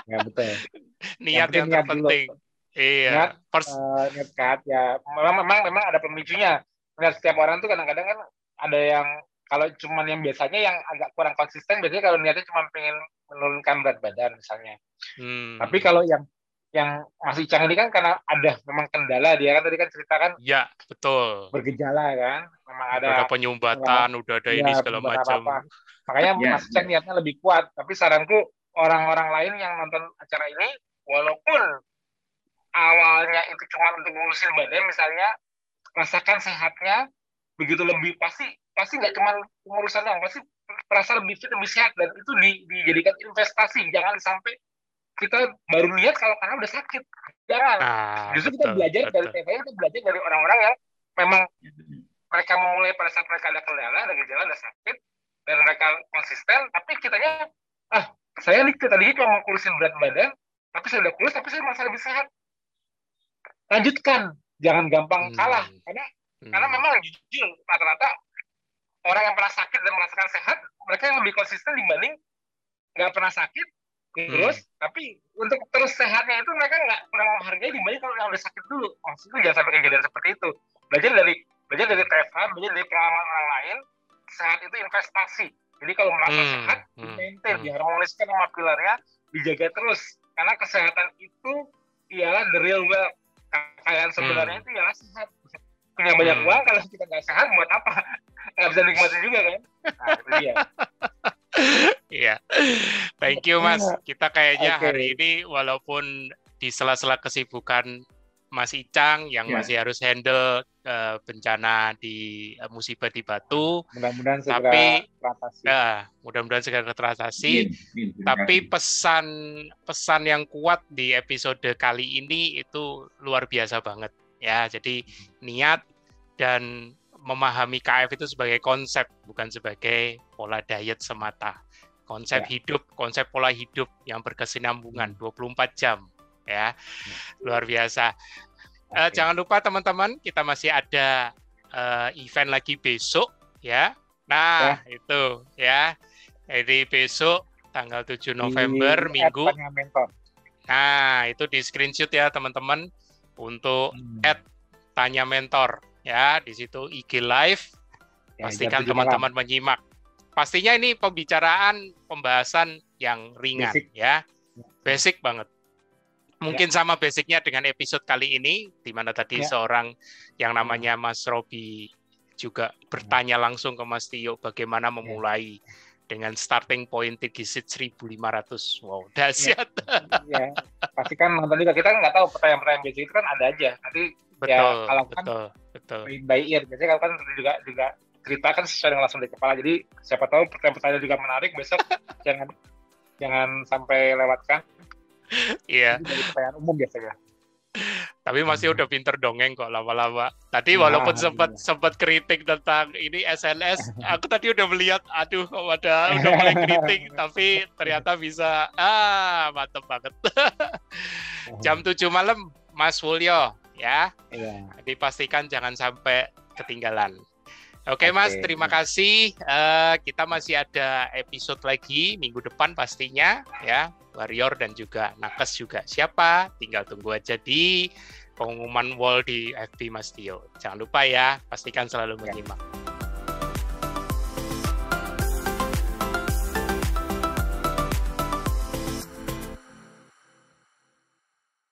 Ya betul. niat yang niat dulu. terpenting. Iya. Niat, First, Eh, niat kat ya memang memang memang ada pemicunya. Niat setiap orang tuh kadang-kadang kan ada yang kalau cuman yang biasanya yang agak kurang konsisten biasanya kalau niatnya cuma pengen menurunkan berat badan misalnya. hmm. Tapi kalau yang yang masih Icang ini kan karena ada memang kendala dia kan tadi kan ceritakan ya betul. bergejala kan memang ada Udah ada penyumbatan, udah ada ya, ini segala macam. apa. Makanya Ya, Mas Icang niatnya lebih kuat. Tapi saranku orang-orang lain yang nonton acara ini walaupun awalnya itu cuma untuk ngurusin badan misalnya rasakan sehatnya begitu lebih pasti pasti nggak cuma pengurusan doang pasti merasa lebih fit lebih sehat dan itu di, dijadikan investasi. Jangan sampai kita baru lihat kalau karena udah sakit. Jangan. Nah, justru kita betul, belajar dari betul. TV kita belajar dari orang-orang yang memang mereka memulai pada saat mereka ada kendala ada gejala ada sakit dan mereka konsisten tapi kitanya ah saya nih tadi cuma mau kurusin berat badan tapi saya udah kurus tapi saya merasa lebih sehat. Lanjutkan. Jangan gampang Hmm. kalah karena Hmm. karena memang jujur rata-rata orang yang pernah sakit dan merasakan sehat mereka yang lebih konsisten dibanding nggak pernah sakit terus tapi untuk terus sehatnya itu mereka nggak kurang menghargai dibanding kalau yang udah sakit dulu. Maksudnya jangan sampai kejadian seperti itu. Belajar dari belajar dari TFH belajar dari pengalaman orang lain sehat itu investasi. Jadi kalau merasa Hmm, sehat hmm, maintain hmm. diharmoniskan sama pilarnya dijaga terus. Karena kesehatan itu ialah the real wealth kekayaan sebenarnya Hmm. itu ialah sehat punya banyak Hmm. uang kalau kita nggak sehat buat apa nggak bisa nikmatin juga kan nah itu dia Iya. Thank you Mas. Kita kayaknya Oke. hari ini walaupun di sela-sela kesibukan Mas Icang yang Ya. masih harus handle eh, bencana di eh, musibah di Batu, mudah-mudahan segera Tapi- teratasi ya mudah-mudahan segera teratasi. Terima Tapi pesan pesan yang kuat di episode kali ini itu luar biasa banget ya. Jadi niat dan memahami KF itu sebagai konsep bukan sebagai pola diet semata. Konsep Ya. hidup, konsep pola hidup yang berkesinambungan 24 jam ya. Luar biasa. Eh, Oke. jangan lupa teman-teman, kita masih ada eh, event lagi besok ya. Nah, itu ya. Jadi besok tanggal 7 November Di Minggu. Nah, itu di screenshot ya teman-teman untuk Hmm. Add tanya mentor ya di situ IG live. Ya, Pastikan teman-teman menyimak. Pastinya ini pembicaraan pembahasan yang ringan Basic. ya. Basic banget. Ya. Mungkin sama basicnya dengan episode kali ini di mana tadi Ya. seorang yang namanya Mas Robi juga bertanya langsung ke Mas Tio bagaimana Ya. memulai dengan starting point digisit 1500. Wow, dahsyat. ya pasti kan nonton juga kita kan nggak tahu pertanyaan-pertanyaan biasa itu kan ada aja nanti Betul, kalau kan- betul, by, ear. Biasanya kalau kan juga juga cerita kan sesuai dengan langsung dari kepala. Jadi siapa tahu pertanyaan-pertanyaan juga menarik besok jangan jangan sampai lewatkan. Iya, Jadi dari pertanyaan umum biasanya. Tapi masih udah pinter dongeng kok lama-lama. Tadi Nah, walaupun sempat alhamdulillah. sempat kritik tentang ini SNS, aku tadi udah melihat, aduh, kok ada udah mulai kritik, tapi ternyata bisa, ah, mantep banget. Jam 7 malam, Mas Wulyo, ya. Iya. Dipastikan jangan sampai ketinggalan. Oke okay, Mas, terima kasih. Uh, kita masih ada episode lagi minggu depan pastinya ya. Warrior dan juga Nakes juga. Siapa? Tinggal tunggu aja di pengumuman wall di FB Mas Tio. Jangan lupa ya, pastikan selalu ya. menyimak.